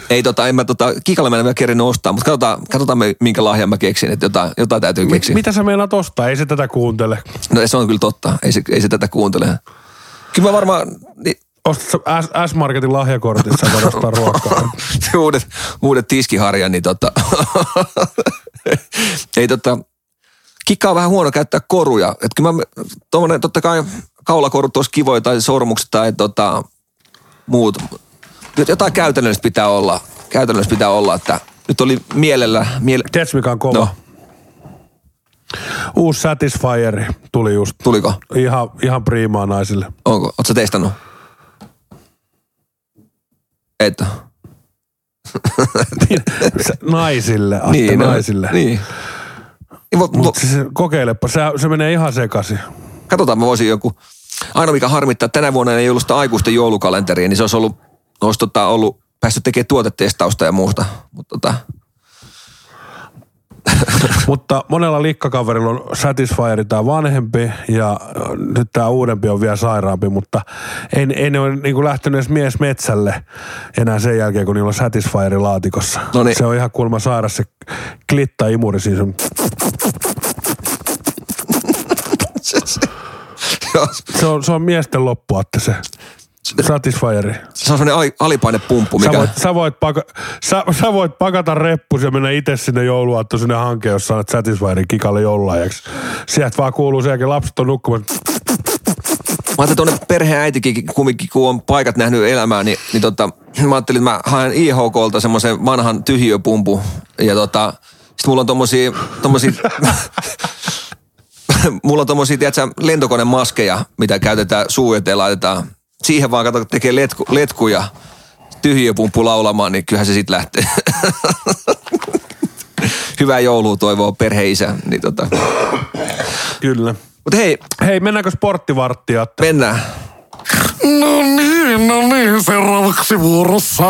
Ei tota, en mä tota, kikalle mä en vielä kerinyt ostaa, mutta katsotaan, katsotaan me, minkä lahjan mä keksin, että jotain, jotain täytyy keksiä. mitä sä meinaat ostaa? Ei se tätä kuuntele. No se on kyllä totta, ei se, ei se tätä kuuntele. Kyllä mä varmaan, niin, Ostat sä S- S-Marketin lahjakortissa, voit ostaa ruokaa. uudet, uudet tiskiharjan, niin tota, ei tota, kikkaa on vähän huono käyttää koruja. Että kyllä mä, tommonen, totta kai kaulakorut olisi kivoja tai sormukset tai tota, muut. Jotain käytännöllistä pitää olla. Käytännöllistä pitää olla, että nyt oli mielellä, miele, Tiedätkö mikä on kova? No. Uusi Satisfyeri tuli just. tuliko? Ihan, ihan priimaa naisille. Onko? Oletko testannut? Et. Naisille, Atte, Niin, no, naisille. Niin. Vo, vo, Mutta siis kokeilepa, se, se menee ihan sekaisin. katsotaan, mä voisin joku... Ainoa mikä harmittaa, että tänä vuonna ei ollut sitä aikuisten joulukalenteria, niin se olisi ollut, olisi tota, ollut päässyt tekemään tuotetestausta ja muuta. Mutta tota, Mutta monella likkakaverilla on Satisfyeri tämä vanhempi ja nyt tämä uudempi on vielä sairaampi, mutta ei, ei ne ole niinku lähtenyt edes mies metsälle enää sen jälkeen, kun niillä on Satisfyeri laatikossa. No niin. Se on ihan kuulemma sairas se klitta-imuri siis on, se on, se on miesten loppu, että se Satisfyeri. se on sellainen ali- alipainepumppu, Sä mikä... voit, sä, voit paka, sä, sä voit pakata reppus ja mennä itse sinne jouluaatto sinne hankeen, jos saat Satisfyerin kikalle joululahjaksi. Sieltä vaan kuuluu sen jälkeen lapset on nukkumassa. Mä ajattelin tuonne perheen äitikin kumminkin, kun on paikat nähnyt elämää, niin, niin tota, mä ajattelin, että mä haen IHKlta semmoisen vanhan tyhjöpumpu. Ja tota, sit mulla on tommosia, tommosia mulla on tommosia, tiedätkö, lentokonemaskeja, mitä käytetään suu eteen laitetaan. Siihen vaan kato, tekee letku, letkuja, tyhjöpumppu laulamaan, niin kyllähän se sit lähtee. Hyvää joulua toivoo perheisä. Niin tota. Kyllä. Mutta hei, Hei, mennäänkö sporttivarttia? mennään. No niin, no niin, seuraavaksi vuorossa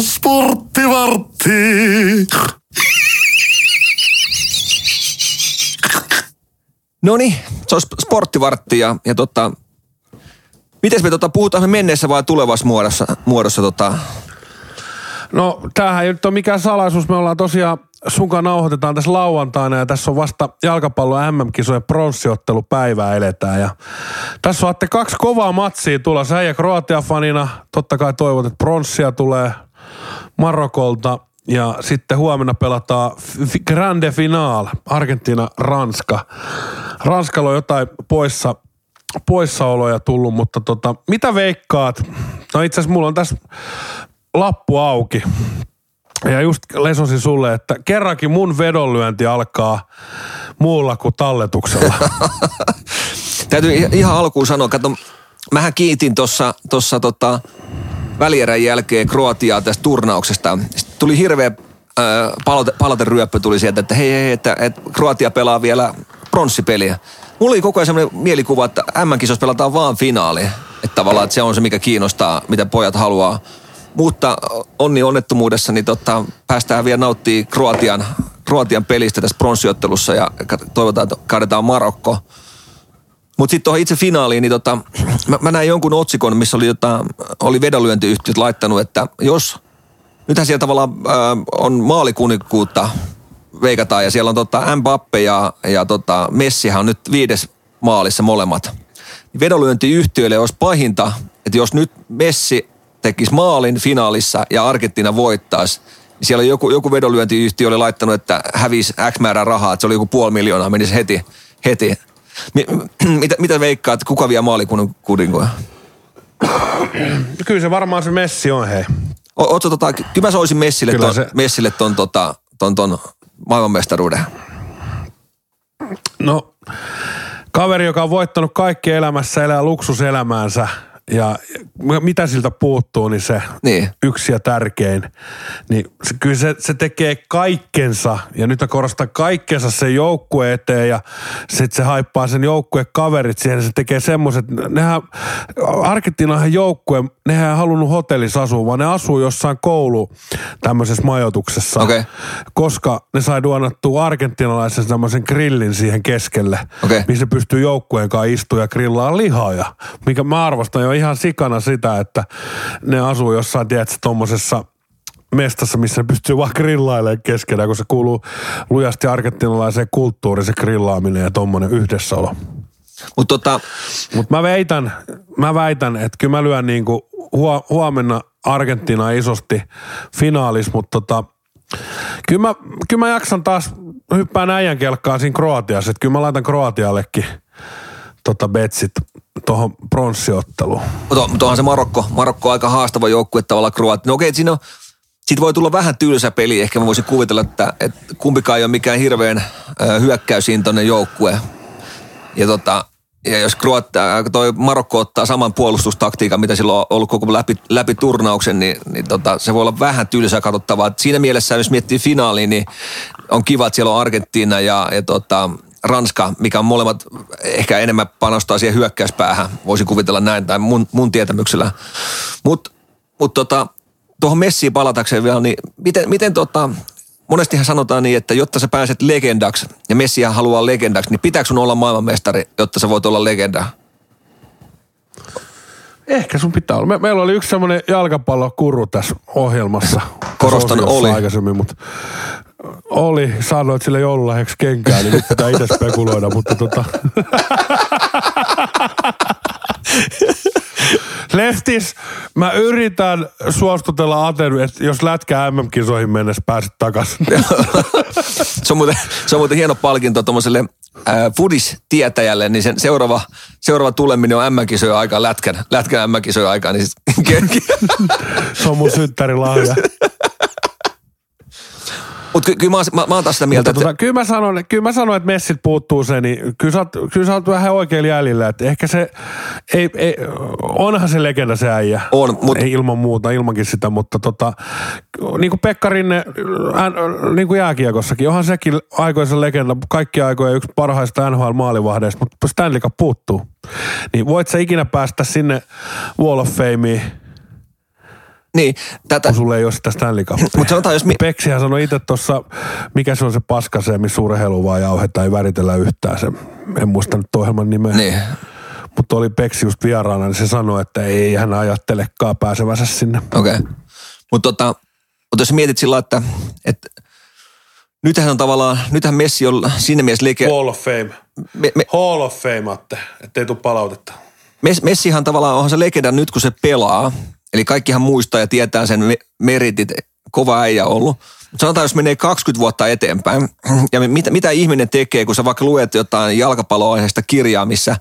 sporttivartti. No niin, se on sp- sporttivartti ja, ja tota, miten me tota, puhutaan me menneessä vai tulevassa muodossa, muodossa tota, No tämähän ei nyt ole mikään salaisuus. Me ollaan tosiaan sunkaan nauhoitetaan tässä lauantaina ja tässä on vasta jalkapallon MM-kisojen pronssiottelupäivää eletään. Ja tässä saatte kaksi kovaa matsia tulla. Sä ja Kroatia-fanina totta kai toivot, että pronssia tulee Marokolta. Ja sitten huomenna pelataan Grande Final, Argentiina-Ranska. Ranskalla on jotain poissa, poissaoloja tullut, mutta tota, mitä veikkaat? No itse asiassa mulla on tässä lappu auki. Ja just lesosin sulle, että kerrankin mun vedonlyönti alkaa muulla kuin talletuksella. Täytyy ihan alkuun sanoa, kato, mähän kiitin tuossa tossa, tota, välierän jälkeen Kroatiaa tästä turnauksesta. Sitten tuli hirveä palaute, palauteryöppö tuli sieltä, että hei, hei että, että Kroatia pelaa vielä pronssipeliä. Mulla oli koko ajan sellainen mielikuva, että M-kisoissa pelataan vaan finaali. Että tavallaan että se on se, mikä kiinnostaa, mitä pojat haluaa. Mutta onni onnettomuudessa, niin tota, päästään vielä nauttii Kroatian, Kroatian pelistä tässä pronssiottelussa ja toivotaan, että kaadetaan Marokko. Mutta sitten tuohon itse finaaliin, niin tota, mä, mä näin jonkun otsikon, missä oli, jota, oli vedonlyöntiyhtiöt laittanut, että jos, nythän siellä tavallaan äh, on maalikunikkuutta veikataan ja siellä on tota Mbappe ja, ja tota Messihän on nyt viides maalissa molemmat. Niin vedonlyöntiyhtiöille olisi pahinta, että jos nyt Messi tekisi maalin finaalissa ja Argentina voittaisi, niin siellä joku, joku vedonlyöntiyhtiö oli laittanut, että hävisi X määrä rahaa, että se oli joku puoli miljoonaa, menisi heti, heti. Mi- mitä, mitä veikkaat, kuka vie maalikuninkoja? Kyllä se varmaan se messi on, hei. O- Ootko tota, kyllä mä soisin Messille Kyllä ton, se- Messille ton, tota, ton, ton maailmanmestaruuden. No, kaveri, joka on voittanut kaikki elämässä, elää luksuselämäänsä ja mitä siltä puuttuu, niin se Niin. yksi ja tärkein. Niin se, kyllä se, se tekee kaikkensa, ja nyt mä korostan kaikkensa sen joukkue eteen, ja sitten se haippaa sen joukkue kaverit siihen, ja se tekee semmoiset, nehän, Argentiinahan joukkue, nehän ei halunnut hotellissa asua, vaan ne asuu jossain koulu tämmöisessä majoituksessa. Okei. Koska ne sai duonattua argentinalaisen tämmöisen grillin siihen keskelle, Okei. missä pystyy joukkueen kanssa istumaan ja grillaa lihaa. Ja, mikä mä arvostan jo ihan sikana sitä, että ne asuu jossain, tiedätkö, tommosessa mestassa, missä ne pystyy vaan grillailemaan keskenään, kun se kuuluu lujasti argentinalaiseen kulttuuriin, se grillaaminen ja tommonen yhdessäolo. Mutta tota, Mutta mä väitän, mä väitän, että kyllä mä lyön niinku huo, huomenna Argentiina isosti finaalis, mutta tota, kyllä mä, kyllä mä jaksan taas hyppään äijän kelkkaan siinä Kroatiassa, että kyllä mä laitan Kroatiallekin tota betsit tuohon pronssiotteluun. mutta mutta onhan se Marokko, Marokko aika haastava joukkue tavallaan Kroatia. No okei, siinä on, siitä voi tulla vähän tylsä peli. Ehkä mä voisin kuvitella, että, että kumpikaan ei ole mikään hirveän hyökkäysintoinen joukkue. Ja, tota, ja jos Kroatia, toi Marokko ottaa saman puolustustaktiikan, mitä sillä on ollut koko läpi, läpi turnauksen, niin, niin tota, se voi olla vähän tylsää katsottavaa. Siinä mielessä, jos miettii finaaliin, niin on kiva, että siellä on Argentiina ja, ja tota, Ranska, mikä on molemmat ehkä enemmän panostaa siihen hyökkäyspäähän. Voisi kuvitella näin, tai mun, mun tietämyksellä. Mutta mut tota, tuohon Messiin palatakseen vielä, niin miten, miten tota, monestihan sanotaan niin, että jotta sä pääset legendaksi, ja Messihän haluaa legendaksi, niin pitääkö sun olla maailmanmestari, jotta sä voit olla legenda? Ehkä sun pitää olla. Me, meillä oli yksi semmoinen jalkapallokuru tässä ohjelmassa. Korostan, Tässä oli. Aikaisemmin, mutta oli. Sanoit sille joululahjaksi kenkään, niin nyt pitää itse spekuloida, mutta tota... Leftis, mä yritän suostutella Atenu, että jos lätkää MM-kisoihin mennessä pääset takaisin. Se on muuten, se on muuten hieno palkinto tuommoiselle Fudis-tietäjälle, niin sen seuraava, seuraava tuleminen on M-kisojen aikaa, lätkän, lätkän M-kisojen aikaa, niin sit, Se on mun synttärilahja. Mutta ky- kyllä mä, oon- mä, mä oon taas sitä mieltä, Mutta että tota, kyllä, mä sanon, kyllä mä sanon, että Messit puuttuu se, niin kyllä sä, oot, kyllä sä oot vähän oikein jäljellä. Että ehkä se, ei, ei, onhan se legenda se äijä. On, mut- Ei ilman muuta, ilmankin sitä, mutta tota, niin kuin Pekka Rinne, hän, niin kuin jääkiekossakin, onhan sekin aikoisen legenda, kaikki aikojen yksi parhaista NHL-maalivahdeista, mutta Stanley Cup puuttuu. Niin voit sä ikinä päästä sinne Wall of Fameen, niin, tätä, kun sulle ei ole sitä Stanley. Mutta sanotaan, jos mi- Peksihän sanoi itse tuossa, mikä se on se paska se, missä urheilu vaan jauhetaan, ei väritellä yhtään se. En muista nyt ohjelman nimeä. niin. Mutta oli Peksi just vieraana, niin se sanoi, että ei hän ajattelekaan pääsevänsä sinne. Okei. Okay. Mutta tota, mut jos mietit sillä että, että nythän on tavallaan, nythän Messi on siinä mielessä leke, Hall of Fame. me, me, Hall of Fame, Atte, ettei tule palautetta. Mes- Messihan tavallaan onhan se legenda nyt, kun se pelaa. Eli kaikkihan muistaa ja tietää sen me- meritit, kova äijä ollut. Sanotaan, jos menee 20 vuotta eteenpäin, ja mitä, mitä ihminen tekee, kun sä vaikka luet jotain jalkapalloaiheista kirjaa, missä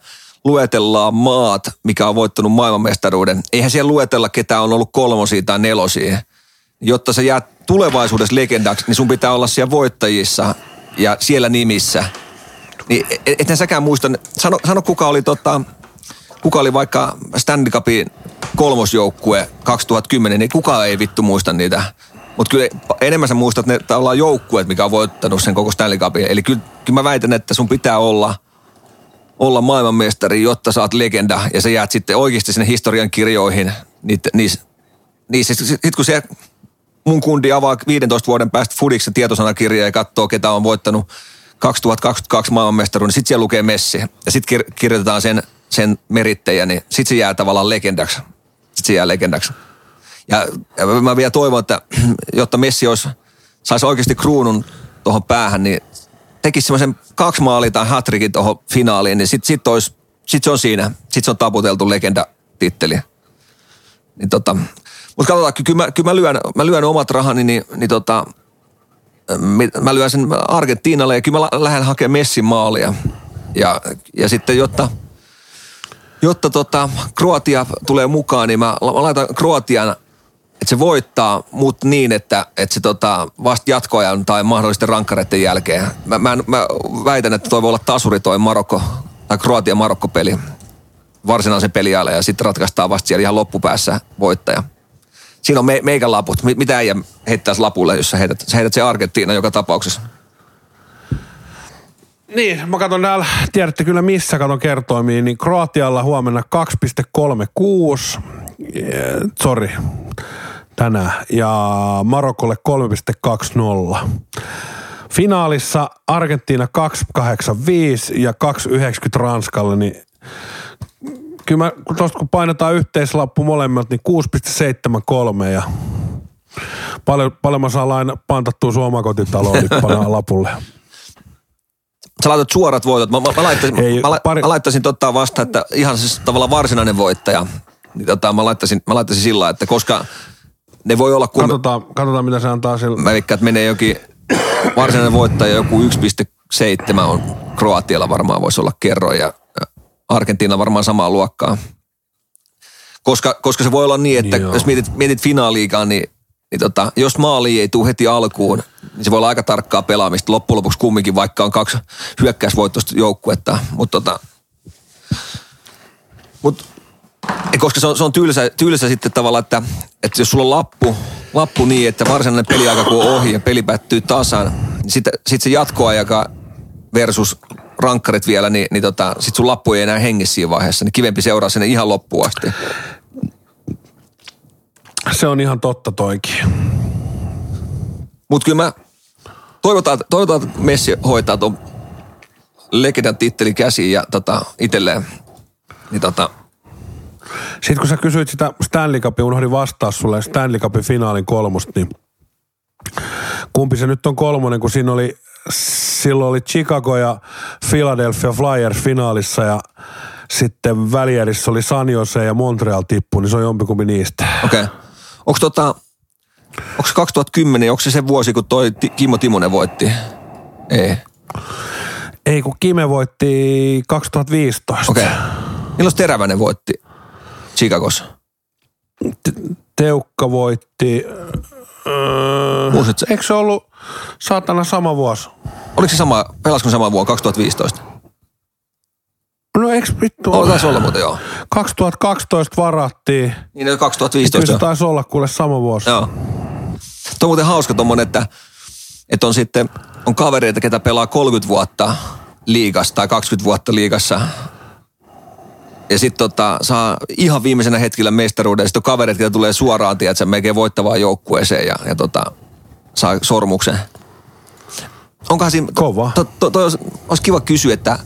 luetellaan maat, mikä on voittanut maailmanmestaruuden. Eihän siellä luetella, ketä on ollut kolmosia tai nelosia. Jotta sä jäät tulevaisuudessa legendaksi, niin sun pitää olla siellä voittajissa ja siellä nimissä. Niin et- ethän säkään muista, sano, sano kuka oli tota, kuka oli vaikka Stanley Cupin kolmosjoukkue 2010, niin kuka ei vittu muista niitä. Mutta kyllä enemmän sä muistat ne tavallaan joukkueet, mikä on voittanut sen koko Stanley Cupin. Eli kyllä, kyllä mä väitän, että sun pitää olla, olla maailmanmestari, jotta saat legenda ja sä jäät sitten oikeasti sinne historian kirjoihin. Niitä, niissä, niissä, sitten kun se mun kundi avaa 15 vuoden päästä Fudiksen tietosanakirja ja katsoo, ketä on voittanut 2022 maailmanmestaruuden, niin sitten siellä lukee Messi. Ja sitten kir- kirjoitetaan sen, sen merittejä, niin sitten se jää tavallaan legendaksi. Sitten se jää legendaksi. Ja, ja mä vielä toivon, että jotta Messi olisi, saisi oikeasti kruunun tuohon päähän, niin tekisi semmoisen kaksi maalia tai hatrikin tuohon finaaliin, niin sitten sit olisi, sit se on siinä. Sitten se on taputeltu legenda-titteli. Niin tota, mutta katsotaan, ky- kyllä mä, kyllä mä, lyön, mä lyön omat rahani, niin, niin tota, mä lyön sen Argentiinalle ja kyllä mä lähden hakemaan Messin maalia. Ja, ja sitten jotta, jotta tota, Kroatia tulee mukaan, niin mä, la- mä laitan Kroatian, että se voittaa, mutta niin, että, että se tota, vasta jatkoajan tai mahdollisten rankkareiden jälkeen. Mä, mä, mä väitän, että toi voi olla tasuri toi Marokko, tai Kroatian Marokko-peli varsinaisen peliajalle ja sitten ratkaistaan vasta siellä ihan loppupäässä voittaja. Siinä on me, meikän laput. Mi- Mitä äijä heittäisi lapulle, jos sä heität, sä heität se Argentiina joka tapauksessa? Niin, mä katson täällä, tiedätte kyllä missä katon kertoimiin, niin Kroatialla huomenna 2,36, eh, sorry, tänään, ja Marokolle 3,20. Finaalissa Argentiina 2,85 ja 2,90 Ranskalle, niin kyllä mä, tosta kun painetaan yhteislappu molemmilta, niin 6,73 ja paljon, paljon mä saan laina pantattua suomakotitaloon, lapulle. Sä laitat suorat voitot. Mä, mä, mä, laittaisin, Ei, mä, pari- mä laittaisin totta vasta, että ihan siis tavallaan varsinainen voittaja. Niin tota, mä, laittaisin, mä laittaisin sillä että koska ne voi olla, kun Katsotaan, katsotaan mitä se antaa sillä. mä veikkaan, että menee jokin varsinainen voittaja, joku 1,7 on Kroatialla varmaan voisi olla kerroin ja Argentiina varmaan samaa luokkaa. Koska, koska se voi olla niin, että Joo. jos mietit, mietit finaaliikaa, niin, niin tota, jos maali ei tule heti alkuun, niin se voi olla aika tarkkaa pelaamista loppujen lopuksi kumminkin, vaikka on kaksi hyökkäysvoittoista joukkuetta. Mutta tota, mut, koska se on, se on tylsä, tylsä sitten tavallaan, että, että jos sulla on lappu, lappu niin, että varsinainen peliaika kun on ohi ja peli päättyy tasan, niin sitten sit se jatkoaika versus rankkarit vielä, niin, niin tota, sit sun lappu ei enää hengissä siinä vaiheessa, niin kivempi seuraa sinne ihan loppuun asti. Se on ihan totta toikin. Mutta kyllä mä toivotaan, toivotaan, että Messi hoitaa tuon legendan tittelin käsiin ja tota, itselleen. Niin tota, Sitten kun sä kysyit sitä Stanley Cupia, unohdin vastaa sulle Stanley Cupin finaalin kolmosta, niin kumpi se nyt on kolmonen, kun siinä oli, silloin oli Chicago ja Philadelphia Flyers finaalissa ja sitten välierissä oli San Jose ja Montreal tippu, niin se on jompikumpi niistä. okei. Okay. Onko tota, onko 2010, onko se se vuosi, kun toi Kimmo Timonen voitti? Ei. Ei, kun Kime voitti 2015. Okei. Okay. Milloin Terävänen voitti Chicagossa? Teukka voitti... Öö? Eikö se ollut saatana sama vuosi? Oliko se sama, pelasko sama vuonna 2015? No eikö vittu Oh, taisi olla muuten joo. 2012 varattiin. Niin no, Kyllä 2015 se taisi olla kuule sama vuosi. Joo. Tuo on muuten hauska tommonen, että, että on sitten on kavereita, ketä pelaa 30 vuotta liigassa tai 20 vuotta liigassa. Ja sitten tota, saa ihan viimeisenä hetkellä mestaruuden. Sitten on kavereita, jotka tulee suoraan, tiedätkö, melkein voittavaan joukkueeseen ja, ja tota, saa sormuksen. Onkohan siinä... Kova. To, to, to, olisi kiva kysyä, että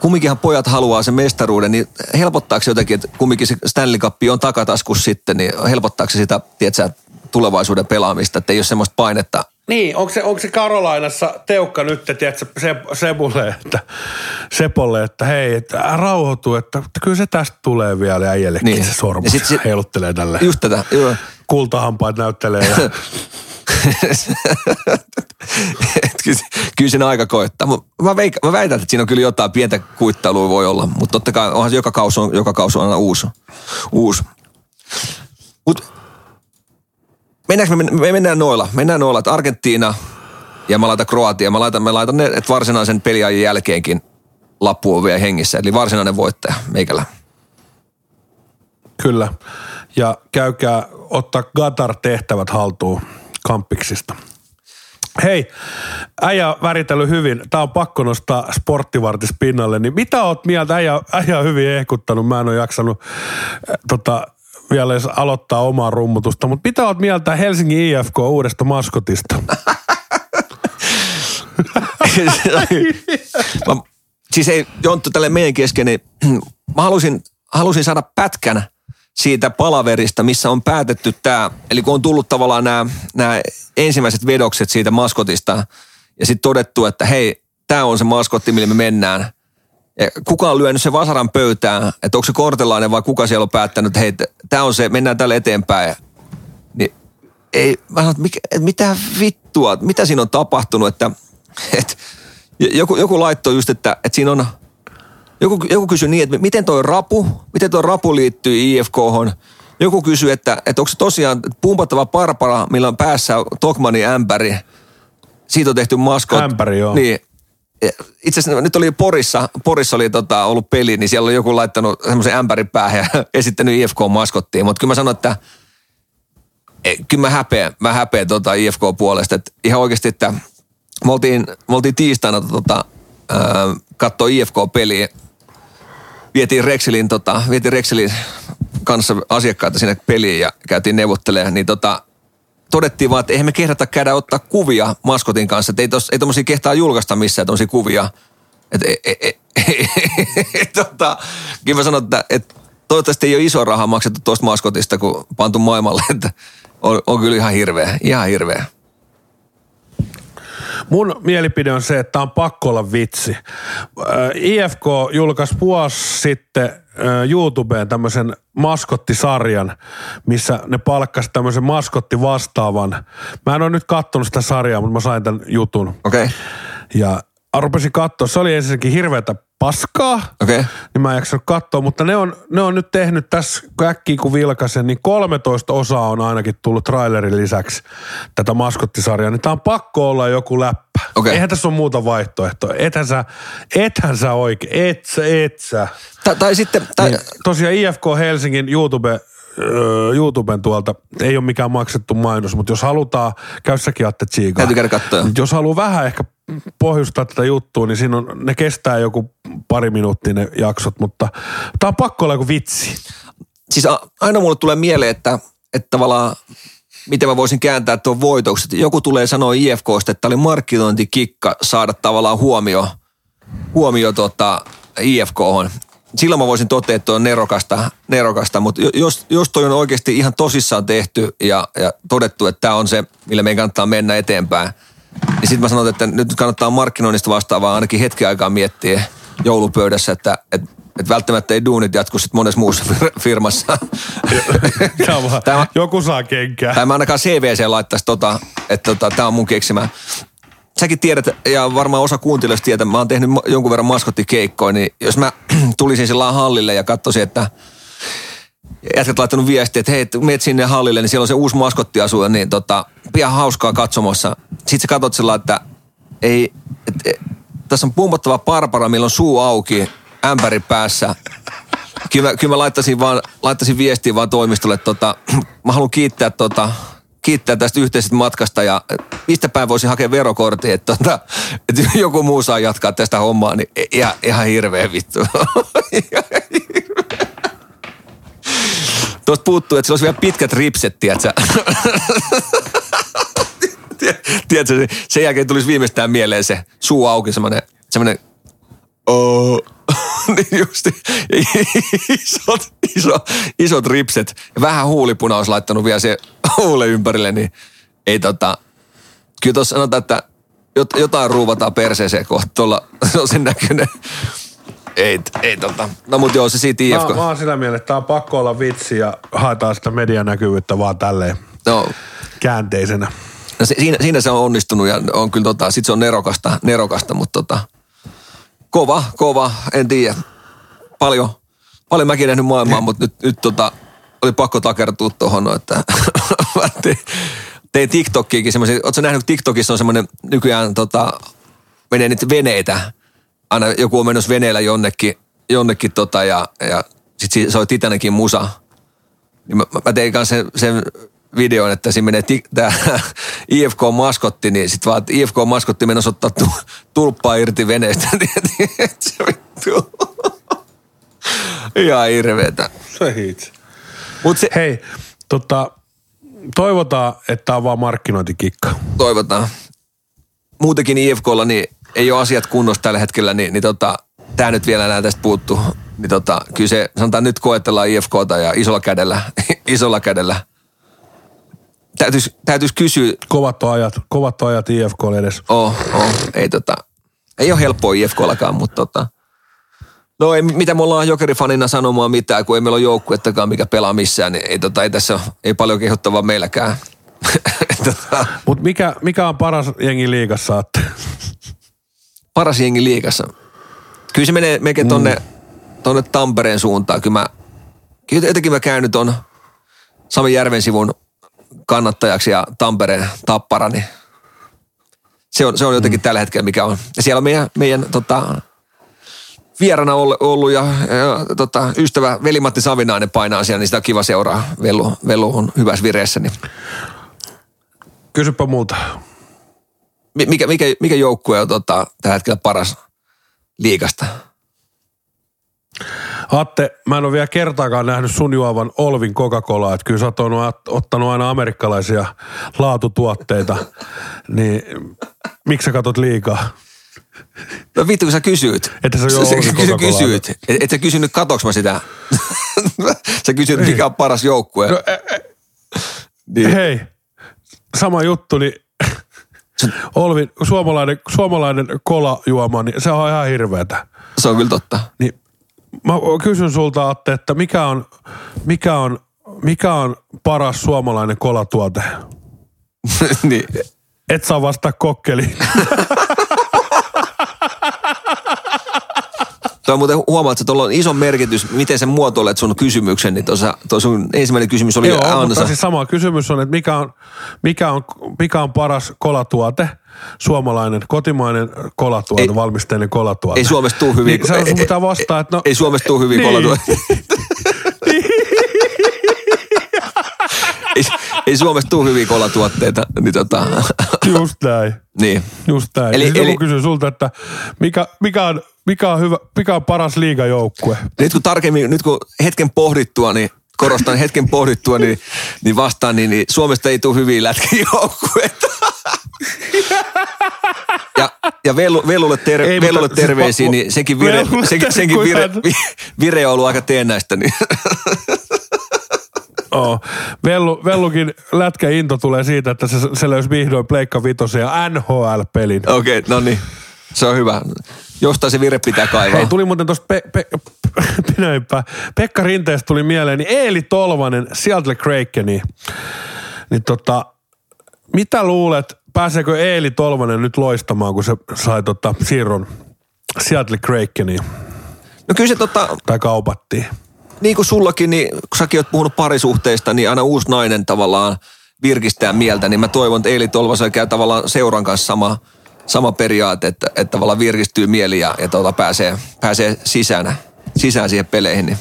kumminkinhan pojat haluaa sen mestaruuden, niin helpottaako se jotenkin, että kumminkin se Stanley Cup on takataskus sitten, niin helpottaako se sitä, tiedätkö, tulevaisuuden pelaamista, että ei ole semmoista painetta. Niin, onko se, onko se Karolainassa teukka nyt, tiedätkö, se, Sebulle, että, Sepolle, että hei, että rauhoitu, että, että kyllä se tästä tulee vielä äijällekin Niin. se sormus Ja sit se- heiluttelee tälle. Just tätä, joo. Kultahampaat näyttelee ja kyllä, siinä aika koittaa. Mä, veik, mä väitän, että siinä on kyllä jotain pientä kuittailua voi olla, mutta totta kai onhan se joka kausi on, joka kausi on aina uusi. uusi. Mut mennäänkö me, me mennään noilla. Mennään noilla, että Argentiina ja mä laitan Kroatia. Mä laitan, mä laitan ne, että varsinaisen peliajan jälkeenkin lappu on vielä hengissä. Eli varsinainen voittaja meikällä. kyllä. Ja käykää ottaa Gatar-tehtävät haltuun kampiksista. Hei, äijä väritellyt hyvin. Tää on pakko nostaa sporttivartis pinnalle. Niin mitä oot mieltä? Äijä, äijä on hyvin ehkuttanut. Mä en ole jaksanut äh, tota, vielä edes aloittaa omaa rummutusta. Mutta mitä oot mieltä Helsingin IFK uudesta maskotista? siis ei, Jonttu, tälle meidän kesken, niin mä halusin, halusin saada pätkän siitä palaverista, missä on päätetty tämä, eli kun on tullut tavallaan nämä, nämä ensimmäiset vedokset siitä maskotista, ja sitten todettu, että hei, tämä on se maskotti, millä me mennään. Ja kuka on lyönyt se vasaran pöytään, että onko se kortelainen vai kuka siellä on päättänyt, että hei, tämä on se, mennään tälle eteenpäin. Niin ei, mä sanoin, että että mitä vittua, mitä siinä on tapahtunut, että, että joku, joku laittoi just, että, että siinä on, joku, joku kysyi niin, että miten toi rapu, miten toi rapu liittyy IFKhon. Joku kysyi, että, että onko se tosiaan pumpattava parpara, millä on päässä Tokmanin ämpäri. Siitä on tehty maskot. Ämpäri, joo. Niin. Itse asiassa nyt oli Porissa, Porissa oli tota, ollut peli, niin siellä oli joku laittanut semmoisen ämpärin päähän ja esittänyt IFK-maskottiin. Mutta kyllä mä sanoin, että e, kyllä mä häpeän, mä häpeän tota IFK puolesta. Et ihan oikeasti, että me oltiin, me oltiin tiistaina tota, katsoa IFK-peliä. Vietiin Rexelin, tota, vietiin Rexelin kanssa asiakkaita sinne peliin ja käytiin neuvottelemaan. Niin tota, todettiin vaan, että eihän me kehdata käydä ottaa kuvia maskotin kanssa. Että ei, tos, ei tommosia kehtaa julkaista missään tommosia kuvia. Että e, e, e, e, tota, kyllä mä sanon, että, että toivottavasti ei ole iso raha maksettu tuosta maskotista, kun pantu maailmalle. Että on, on kyllä ihan hirveä, ihan hirveä. Mun mielipide on se, että on pakko olla vitsi. IFK julkaisi vuosi sitten YouTubeen tämmöisen maskottisarjan, missä ne palkkasi tämmöisen maskotti vastaavan. Mä en ole nyt kattonut sitä sarjaa, mutta mä sain tämän jutun. Okei, okay. Ja rupesin katsoa, se oli ensinnäkin hirveätä paskaa. Okay. niin mä en jaksanut katsoa, mutta ne on, ne on nyt tehnyt tässä, kun äkkiä kun vilkasen, niin 13 osaa on ainakin tullut trailerin lisäksi tätä maskottisarjaa, niin tää on pakko olla joku läppä. Okei. Eihän tässä ole muuta vaihtoehtoa. Ethän sä, ethän sä oikein, et sä, et sä. Tai, tai sitten, tai, Niin, tosiaan IFK Helsingin YouTube, öö, YouTuben tuolta, ei ole mikään maksettu mainos, mutta jos halutaan, käy säkin Atte Tsiikaa. Täytyy käydä katsoa. Jos haluaa vähän ehkä pohjustaa tätä juttua, niin siinä on, ne kestää joku pari minuuttia ne jaksot, mutta tää on pakko olla joku vitsi. siis a- aina mulle tulee mieleen, että, että tavallaan miten mä voisin kääntää tuon voitoksi. Että Joku tulee sanoa IFKsta, että tämä oli markkinointikikka saada tavallaan huomio, huomio tota IFKhon. Silloin mä voisin totea, että on nerokasta, nerokasta mutta jo- jos, jos toi on oikeasti ihan tosissaan tehty ja, ja todettu, että tämä on se, millä meidän kannattaa mennä eteenpäin, niin sitten mä sanon, että nyt kannattaa markkinoinnista vastaavaa ainakin hetki aikaa miettiä joulupöydässä, että, että, että välttämättä ei duunit jatku sitten monessa muussa fir- firmassa. Sama. Tämä- Joku saa kenkää. Tai mä ainakaan CVC laittaisi tota, että tota, tämä on mun keksimä. Säkin tiedät, ja varmaan osa kuuntelijoista tietää, mä oon tehnyt jonkun verran maskottikeikkoja, niin jos mä tulisin sillä hallille ja katsoisin, että jätkät laittanut viestiä, että hei, et meet sinne hallille, niin siellä on se uusi maskottiasuja, niin tota, pian hauskaa katsomassa. Sitten sä katsot sillä, että ei, et, et, tässä on pumpottava parpara, millä on suu auki, ämpäri päässä. Kyllä, mä- kyllä mä laittaisin, vaan, laittaisin viestiä vaan toimistolle, että tota, mä haluan kiittää, tota, kiittää tästä yhteisestä matkasta ja mistä päin voisin hakea verokortin, että, tota, että joku muu saa jatkaa tästä hommaa, niin ihan, ihan hirveä vittu. Tuosta puuttuu, että sillä olisi vielä pitkät ripset, tiedätkö? tiedätkö, sen jälkeen tulisi viimeistään mieleen se suu auki, semmoinen, semmoinen oh. niin justi, isot, iso, isot ripset vähän huulipuna olisi laittanut vielä se huule ympärille, niin ei tota, kyllä tuossa sanotaan, että jot- jotain ruuvataan perseeseen kohta tuolla, se on sen näköinen. Ei, ei tota, no mut joo, se siitä IFK. Mä, mä oon sillä mielellä, että tää on pakko olla vitsi ja haetaan sitä medianäkyvyyttä vaan tälleen No, käänteisenä. No se, siinä, siinä se on onnistunut ja on kyllä tota, sit se on nerokasta, nerokasta mutta tota, kova, kova, en tiedä. Paljon, paljon mäkin nähnyt maailmaa, mutta nyt, nyt tota, oli pakko takertua tuohon, no, että tein, tein TikTokiinkin semmoisia, ootko nähnyt, TikTokissa on semmoinen nykyään tota, menee niitä veneitä, aina joku on menossa veneellä jonnekin, jonnekin tota, ja, ja sit soi Titanikin musa. Niin mä, mä tein kanssa sen, sen videon, että siinä menee tää IFK-maskotti, niin sit vaan, IFK-maskotti menossa ottaa tu- tulppaa irti veneestä. niin et se vittu. Ihan hirveetä. Mut se, Hei, tota, toivotaan, että tää on vaan markkinointikikka. toivotaan. Muutenkin IFKlla niin ei ole asiat kunnossa tällä hetkellä, niin, niin tota, tämä nyt vielä enää tästä puuttuu. Niin tota, kyllä se, sanotaan nyt koetellaan IFKta ja isolla kädellä, isolla kädellä. Täytyisi, täytyis kysyä, Kovat on ajat, kovat on ajat IFK edes. oh, oh, ei tota, ei ole helppoa IFKllakaan, mutta tota, No ei, mitä me ollaan jokerifanina sanomaan mitään, kun ei meillä ole joukkuettakaan, mikä pelaa missään, niin ei, tota, ei tässä ole, ei paljon kehottavaa meilläkään. tota, Mutta mikä, mikä on paras jengi liigassa, Atte? Paras jengi liigassa. Kyllä se menee melkein tonne, tonne Tampereen suuntaan. Kyllä mä, kyllä jotenkin mä käyn nyt on Sami Järven sivun kannattajaksi ja Tampereen tappara, niin se on, se on jotenkin tällä hetkellä mikä on. Ja siellä on meidän, meidän tota, vierana ollut, ja, ja tota, ystävä Veli-Matti Savinainen painaa siellä, niin sitä on kiva seuraa. Vellu, Vellu on hyvässä vireessä. Niin. Kysypä multa. Mi- Mikä, mikä, mikä joukkue on tota, tällä hetkellä paras liikasta? Atte, mä en ole vielä kertaakaan nähnyt sun juovan Olvin Coca-Colaa, että kyllä sä oot ot- ottanut aina amerikkalaisia laatutuotteita, niin miksi sä katot liikaa? No vittu, kun sä kysyit. Että sä sä, Coca-Colaa. kysyit. Et, et sä kysynyt, katoks mä sitä. sä kysyit, mikä on paras joukkue. No, niin, Hei, sama juttu, niin Olvin suomalainen, suomalainen kolajuoma, niin se on ihan hirveetä. se on kyllä totta. Niin mä kysyn sulta, Atte, että mikä on, mikä on, mikä on paras suomalainen kolatuote? niin. Et saa vastaa kokkeli. Tuo muuten huomaat, että tuolla on iso merkitys, miten sä muotoilet sun kysymyksen, niin tuossa, tuo sun ensimmäinen kysymys oli Joo, ansa. mutta siis sama kysymys on, että mikä on, mikä on, mikä on paras kolatuote, suomalainen, kotimainen kolatuote, Ei- valmisteinen kolatuote. Ei Suomesta tuu hyviä. Niin, sä- sun pitää vastaa, että no... Ei Suomesta tuu hyviä Niin. kolatuotteita. ei, Suomesta tuu hyviä kolatuotteita. Niin, tota, Just näin. niin. Just näin. Eli- Eli, joku kysyy sulta, että mikä, mikä, on, mikä, on hyvä, mikä on paras liigajoukkue? Nyt kun tarkemmin, nyt kun hetken pohdittua, niin korostan hetken pohdittua, niin, niin vastaan, niin, niin Suomesta ei tule hyviä lätkäjoukkueita. Ja, ja Vellu, Vellulle, ter, Ei, Vellulle mutta siis terveisiä, pakko- niin sekin vire, sekin, senkin vire, vire on ollut aika teennäistä. Niin. Oh. Vellu, Vellukin lätkäinto tulee siitä, että se, se löysi vihdoin Pleikka Vitosen ja NHL-pelin. Okei, okay, no niin. Se on hyvä. Jostain se vire pitää kaivaa. Hei, tuli muuten tuosta pe, pe, pe, Pekka Rinteestä tuli mieleen, niin Eeli Tolvanen, Seattle Krakeni. Niin tota, mitä luulet, pääseekö Eeli Tolvanen nyt loistamaan, kun se sai tota siirron Seattle Krakeniin, No kyllä se tota, tai kaupattiin? Niin kuin sullakin, niin kun säkin oot puhunut parisuhteista, niin aina uusi nainen tavallaan virkistää mieltä, niin mä toivon, että Eili Tolvasen käy tavallaan seuran kanssa sama, sama periaate, että, että tavallaan virkistyy mieli ja, ja tuota, pääsee, pääsee sisään, sisään siihen peleihin. Niin.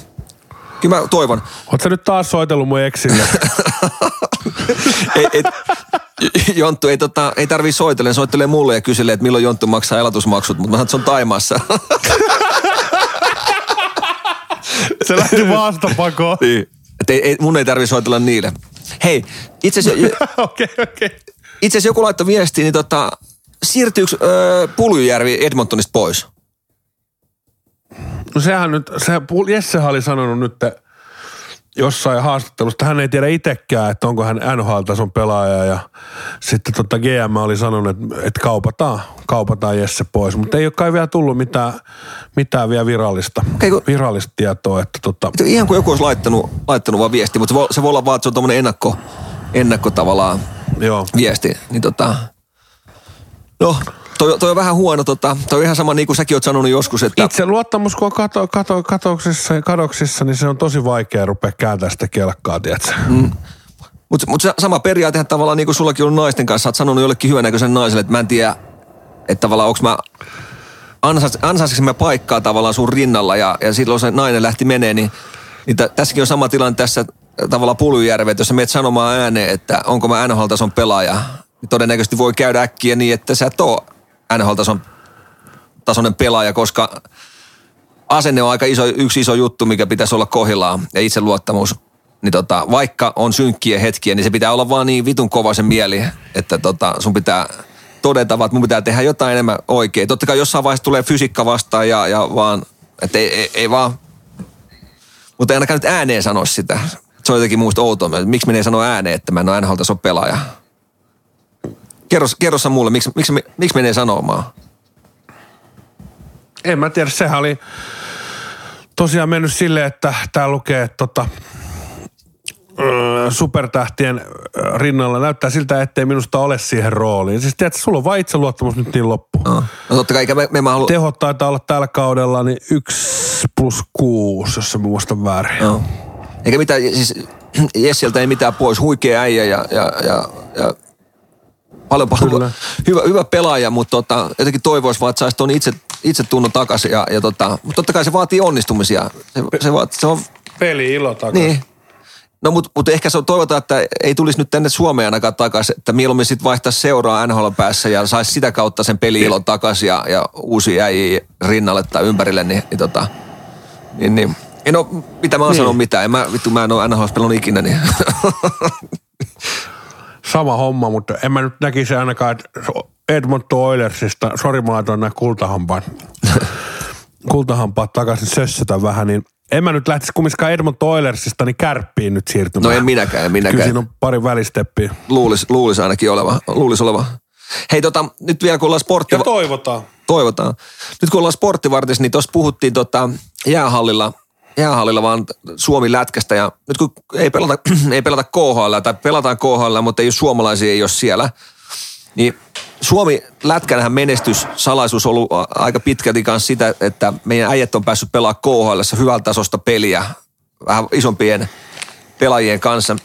Kyllä mä toivon. Sä nyt taas soitellut mun eksille? ei, et, Jonttu ei, tota, ei tarvii soitella, soittelee mulle ja kyselee, että milloin Jonttu maksaa elatusmaksut, mutta mä sanon, että se on Taimaassa. se lähti vastapakoon. niin. Et ei, ei, mun ei tarvii soitella niille. Hei, itse asiassa, Okei, okei. itse asiassa joku laittoi viestiä, niin tota, siirtyykö öö, Puljujärvi Edmontonista pois? No sehän nyt, se, Jessehän oli sanonut nyt jossain haastattelussa, että hän ei tiedä itsekään, että onko hän NHL-tason pelaaja ja sitten tota GM oli sanonut, että, että kaupataan, kaupataan Jesse pois, mutta ei ole kai vielä tullut mitään, mitään vielä virallista, Okei, kun- virallista tietoa, että tota, Ihan kuin joku olisi laittanut, laittanut vaan viesti, mutta se voi, se voi olla vaan, että se on tommonen ennakko, ennakko tavallaan joo. viesti. Niin tota, no, toi, toi on vähän huono, tota, toi on ihan sama niin kuin säkin oot sanonut joskus, että Itse luottamus, kun on kato, kato, katoksissa, kadoksissa, niin se on tosi vaikea rupea kääntämään sitä kelkkaa, tiedätkö? Mm. Mutta mut sama periaatehan tavallaan niin kuin sullakin on naisten kanssa, sä oot sanonut jollekin hyvänäköisen naiselle, että mä en tiedä, että tavallaan onko mä, ansais, ansaisinko mä paikkaa tavallaan sun rinnalla ja, ja silloin se nainen lähti menee, niin, niin tä, tässäkin on sama tilanne tässä tavallaan Puljujärve, että jos sä menet sanomaan ääneen, että onko mä NHL-tason pelaaja, niin todennäköisesti voi käydä äkkiä niin, että sä et oo NHL-tason tasoinen pelaaja, koska asenne on aika iso, yksi iso juttu, mikä pitäisi olla kohillaan ja itseluottamus. Niin tota, vaikka on synkkiä hetkiä, niin se pitää olla vaan niin vitun kova se mieli, että tota, sun pitää todeta, että mun pitää tehdä jotain enemmän oikein. Totta kai jossain vaiheessa tulee fysiikka vastaan ja, ja vaan, että ei, ei, ei vaan, mutta ei ainakaan nyt ääneen sano sitä. Se on jotenkin muista outoa. Miksi menee sanoa ääneen, että mä en ole NHL-tason pelaaja? Kerro, kerro sä mulle, miksi, miksi, miksi menee sanomaan? En mä tiedä, sehän oli tosiaan mennyt silleen, että tää lukee, että tota, supertähtien rinnalla näyttää siltä, ettei minusta ole siihen rooliin. Siis tiedätkö, sulla on vaan itseluottamus nyt niin loppu. No, no totta kai, me, me mä halu... Tehot taitaa olla tällä kaudella niin yksi plus kuusi, jos se muista väärin. No. Eikä mitään, siis Jessiltä ei mitään pois, huikea äijä ja, ja, ja, ja paljon, paljon hyvä, hyvä pelaaja, mutta tota, jotenkin toivoisi vaan, että saisi tuon itse, itse tunnon takaisin. Ja, ja tota, mutta totta kai se vaatii onnistumisia. Se, se, vaat, se on, Peli ilo takaisin. niin. No mutta mut ehkä se on toivotaan, että ei tulisi nyt tänne Suomeen ainakaan takaisin, että mieluummin sitten vaihtaa seuraa NHL päässä ja saisi sitä kautta sen peli-ilon takaisin ja, ja uusia äijiä rinnalle tai ympärille, niin, niin tota, niin, niin. En ole, mitä mä oon Niin. sanonut mitään, en mä, vittu mä en ole NHL pelannut ikinä, niin Sama homma, mutta en mä nyt näkisi ainakaan, että Edmonton Oilersista, sori mä laitoin nämä kultahampaat, kultahampaat takaisin sössötä vähän, niin en mä nyt lähtisi kumminkaan Edmonton Oilersista niin kärppiin nyt siirtymään. no en minäkään, en Kyllä minäkään. siinä on pari välisteppiä. Luulis, luulis ainakin oleva, luulis oleva. Hei tota, nyt vielä kun ollaan sportti... Ja toivotaan. toivotaan. Nyt kun ollaan sporttivartissa, niin tuossa puhuttiin tota jäähallilla, jäähallilla vaan Suomi lätkästä. Ja nyt kun ei pelata, ei pelata KHL tai pelataan KHL, mutta ei ole suomalaisia, ei ole siellä, niin Suomi lätkänähän menestys, salaisuus on ollut aika pitkälti kanssa sitä, että meidän äijät on päässyt pelaamaan KHL hyvältä tasosta peliä vähän isompien pelaajien kanssa.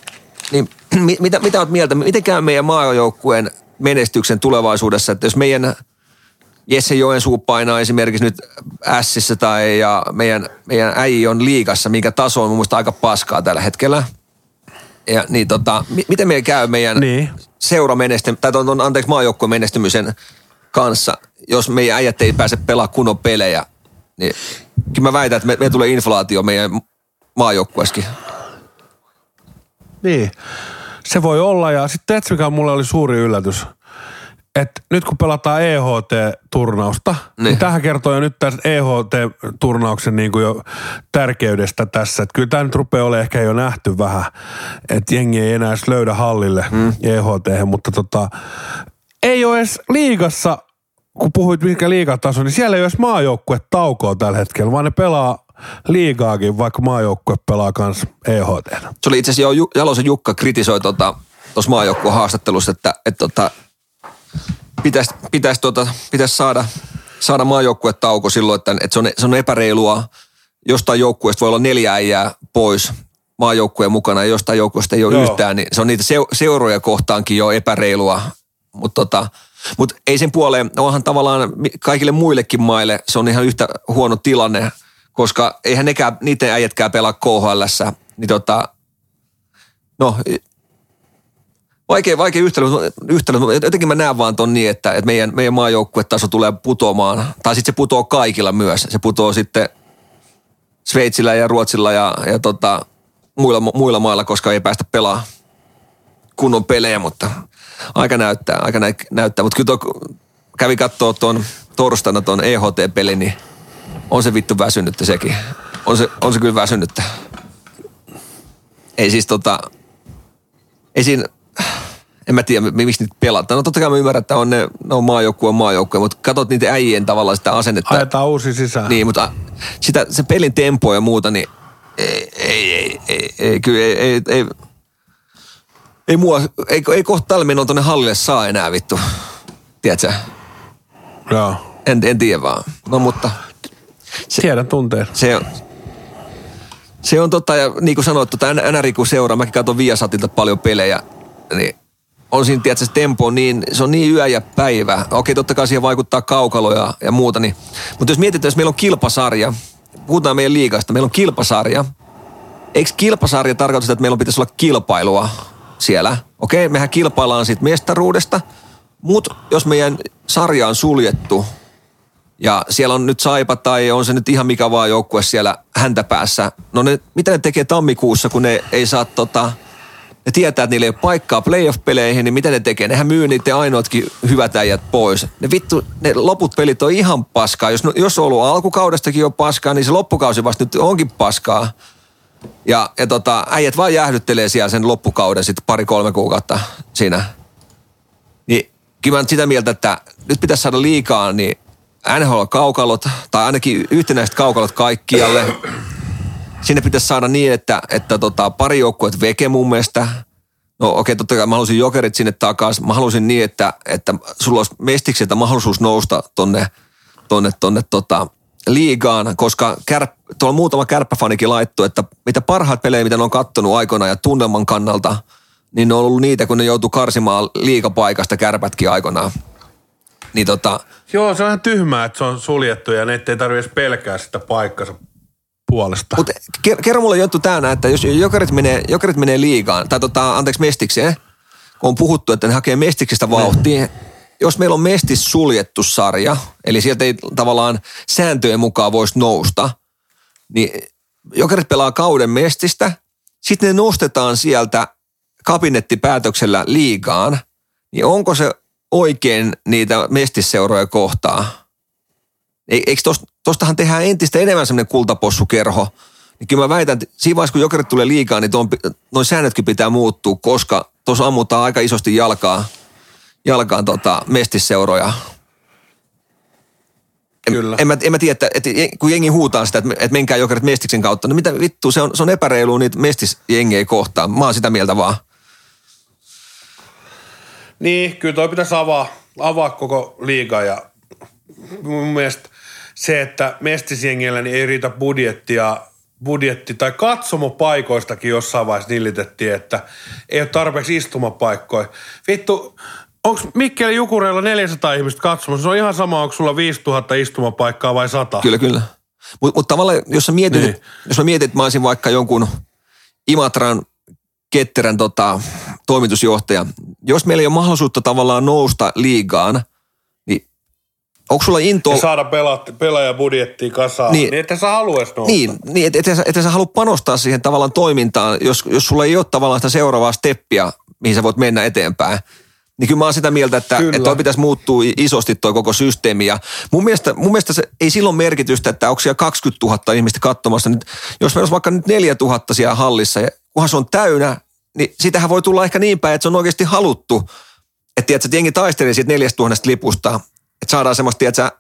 Niin mi- mitä, mitä olet mieltä, miten käy meidän maajoukkueen menestyksen tulevaisuudessa, että jos meidän Jesse Joensuu painaa esimerkiksi nyt Sissä tai ja meidän, meidän äijä on liigassa, mikä taso on mun mielestä aika paskaa tällä hetkellä. Ja niin tota, mi- miten meidän käy meidän Niin. seuramenestymisen, tai ton, ton, anteeksi maajoukkueen menestymisen kanssa, jos meidän äijät ei pääse pelaa kunnon pelejä, niin kyllä mä väitän, että me, me tulee inflaatio meidän maajoukkueessakin. Niin. Se voi olla ja sitten tiedätkö mikä mulle oli suuri yllätys? Että nyt kun pelataan EHT-turnausta, niin. Niin. tähän kertoo jo nyt tässä EHT-turnauksen niin kuin jo tärkeydestä tässä. Että kyllä tämä nyt rupeaa olemaan ehkä jo nähty vähän, että jengi ei enää edes löydä hallille mm. EHT, mutta tota, ei ole edes liigassa, kun puhuit mikä liigataso, niin siellä ei ole edes maajoukkue taukoa tällä hetkellä, vaan ne pelaa liigaakin, vaikka maajoukkue pelaa kans E EHT. Se oli itse asiassa jo Jalosen Jukka kritisoi tuossa tota, maajoukkueen haastattelussa, että, että tota, pitäisi, pitäisi, tota, pitäisi saada, saada maajoukkue tauko silloin, että, että se, on, se on epäreilua jostain joukkueesta voi olla neljä äijää pois maajoukkueen mukana ja jostain joukkueesta ei ole Joo. yhtään, niin se on niitä seu- seuroja kohtaankin jo epäreilua. Mutta tota, mut ei sen puoleen, onhan tavallaan kaikille muillekin maille se on ihan yhtä huono tilanne, koska eihän nekään, niiden äijätkään pelaa KHLssä, niin tota, no Vaikea, vaikea yhtälö, yhtälö, jotenkin mä näen vaan ton niin, että, että meidän, meidän maajoukkuetaso tulee putoamaan. Tai sitten se putoo kaikilla myös. Se putoo sitten Sveitsillä ja Ruotsilla ja, ja tota, muilla, muilla mailla, koska ei päästä pelaamaan kunnon pelejä, mutta aika näyttää, aika nä, näyttää. Mutta kyllä tuo, kävi kattoo tuon torstaina tuon EHT-pelin, niin on se vittu väsynyttä sekin. On se, on se kyllä väsynyttä. Ei siis tota, ei siinä, en mä tiedä mi- miksi niitä pelataan. No totta kai mä ymmärrän, että on ne, ne on maajoukkue maajoukkue, mutta katsot niitä äijien tavallaan sitä asennetta. Ajetaan uusi sisään. Niin, mutta sitä, se pelin tempo ja muuta, niin ei, ei, ei, ei, ei kyllä ei, ei, ei, ei mua, ei, ei kohta tällä menoa tonne hallille saa enää vittu. Tiedätkö? Joo. En, en tiedä vaan. No mutta Tiedän tunteen. se on, se on totta, ja niin kuin sanoit, tota kun seuraa, mäkin katson Viasatilta paljon pelejä, niin on siinä, tiedätkö, se tempo niin, se on niin yö ja päivä. Okei, totta kai siihen vaikuttaa kaukalo ja, muuta, niin. mutta jos mietitään, jos meillä on kilpasarja, puhutaan meidän liigasta, meillä on kilpasarja, eikö kilpasarja tarkoita sitä, että meillä pitäisi olla kilpailua siellä? Okei, mehän kilpaillaan siitä mestaruudesta, mutta jos meidän sarja on suljettu, ja siellä on nyt Saipa tai on se nyt ihan mikä vaan joukkue siellä häntä päässä. No ne, mitä ne tekee tammikuussa, kun ne ei saa tota, ne tietää, että niillä ei ole paikkaa playoff-peleihin, niin mitä ne tekee? Nehän myy niiden ainoatkin hyvät äijät pois. Ne vittu, ne loput pelit on ihan paskaa. Jos, jos on ollut alkukaudestakin jo paskaa, niin se loppukausi vasta nyt onkin paskaa. Ja, ja tota, äijät vaan jäähdyttelee siellä sen loppukauden sitten pari-kolme kuukautta siinä. Niin kyllä mä sitä mieltä, että nyt pitäisi saada liikaa, niin NHL-kaukalot, tai ainakin yhtenäiset kaukalot kaikkialle. Sinne pitäisi saada niin, että, että tota, pari joukkuet veke mun mielestä. No okei, okay, totta kai mä halusin jokerit sinne takaisin. Mä halusin niin, että, että sulla olisi mestikseltä mahdollisuus nousta tonne, tonne, tonne tota, liigaan, koska kärp, tuolla muutama kärppäfanikin laittu, että mitä parhaat pelejä, mitä ne on kattonut aikoina ja tunnelman kannalta, niin ne on ollut niitä, kun ne joutuu karsimaan liikapaikasta kärpätkin aikoinaan. Niin tota, Joo, se on ihan tyhmää, että se on suljettu ja ne ei tarvitse pelkää sitä paikkansa puolesta. Mutta kerro mulle juttu tänään, että jos jokerit menee, jokerit menee liigaan, tai tota, anteeksi mestikseen, kun on puhuttu, että ne hakee mestiksestä vauhtia, jos meillä on mestis suljettu sarja, eli sieltä ei tavallaan sääntöjen mukaan voisi nousta, niin jokerit pelaa kauden mestistä, sitten ne nostetaan sieltä kabinettipäätöksellä liigaan, niin onko se oikein niitä mestisseuroja kohtaa? E- Eikö tosta, tostahan tehdään entistä enemmän semmoinen kultapossukerho? Niin kyllä mä väitän, että siinä vaiheessa kun jokerit tulee liikaa, niin tuon, noin säännötkin pitää muuttua, koska tuossa ammutaan aika isosti jalkaa, jalkaan tota, mestisseuroja. En, Kyllä. En, mä, en mä tiedä, että, että kun jengi huutaa sitä, että, että menkää jokerit mestiksen kautta, niin mitä vittu, se on, se on epäreilu niitä mestisjengejä kohtaan. Mä oon sitä mieltä vaan. Niin, kyllä toi pitäisi avaa, avaa koko liiga ja mun mielestä se, että mestisjengillä niin ei riitä budjettia, budjetti tai katsomopaikoistakin jossain vaiheessa nillitettiin, että ei ole tarpeeksi istumapaikkoja. Vittu, onko Mikkeli Jukureilla 400 ihmistä katsomassa? Se on ihan sama, onko sulla 5000 istumapaikkaa vai 100? Kyllä, kyllä. Mutta mut tavallaan, jos sä mietit, Niin. jos mä mietin, että mä olisin vaikka jonkun Imatran ketterän tota, toimitusjohtaja, jos meillä ei ole mahdollisuutta tavallaan nousta liigaan, onko sulla intoa... Ja saada pelaa, pelaajabudjettia kasaan. Niin, Niin. että sä haluaisi nousta. Niin, niin että et, sä- et sä halua panostaa siihen tavallaan toimintaan, jos, jos sulla ei ole tavallaan sitä seuraavaa steppiä, mihin sä voit mennä eteenpäin. Niin kyllä mä oon sitä mieltä, että, Kyllä. että toi pitäisi muuttua isosti toi koko systeemi. Ja mun mielestä, mun mielestä se ei silloin merkitystä, että onko siellä 20 000 ihmistä katsomassa. Nyt, jos meillä olisi vaikka nyt 4 000 siellä hallissa, ja kunhan se on täynnä, niin sitähän voi tulla ehkä niin päin, että se on oikeasti haluttu. Että tiedätkö, että jengi taistelee siitä 4 000 lipusta. Että saadaan semmoista, tiedätkö,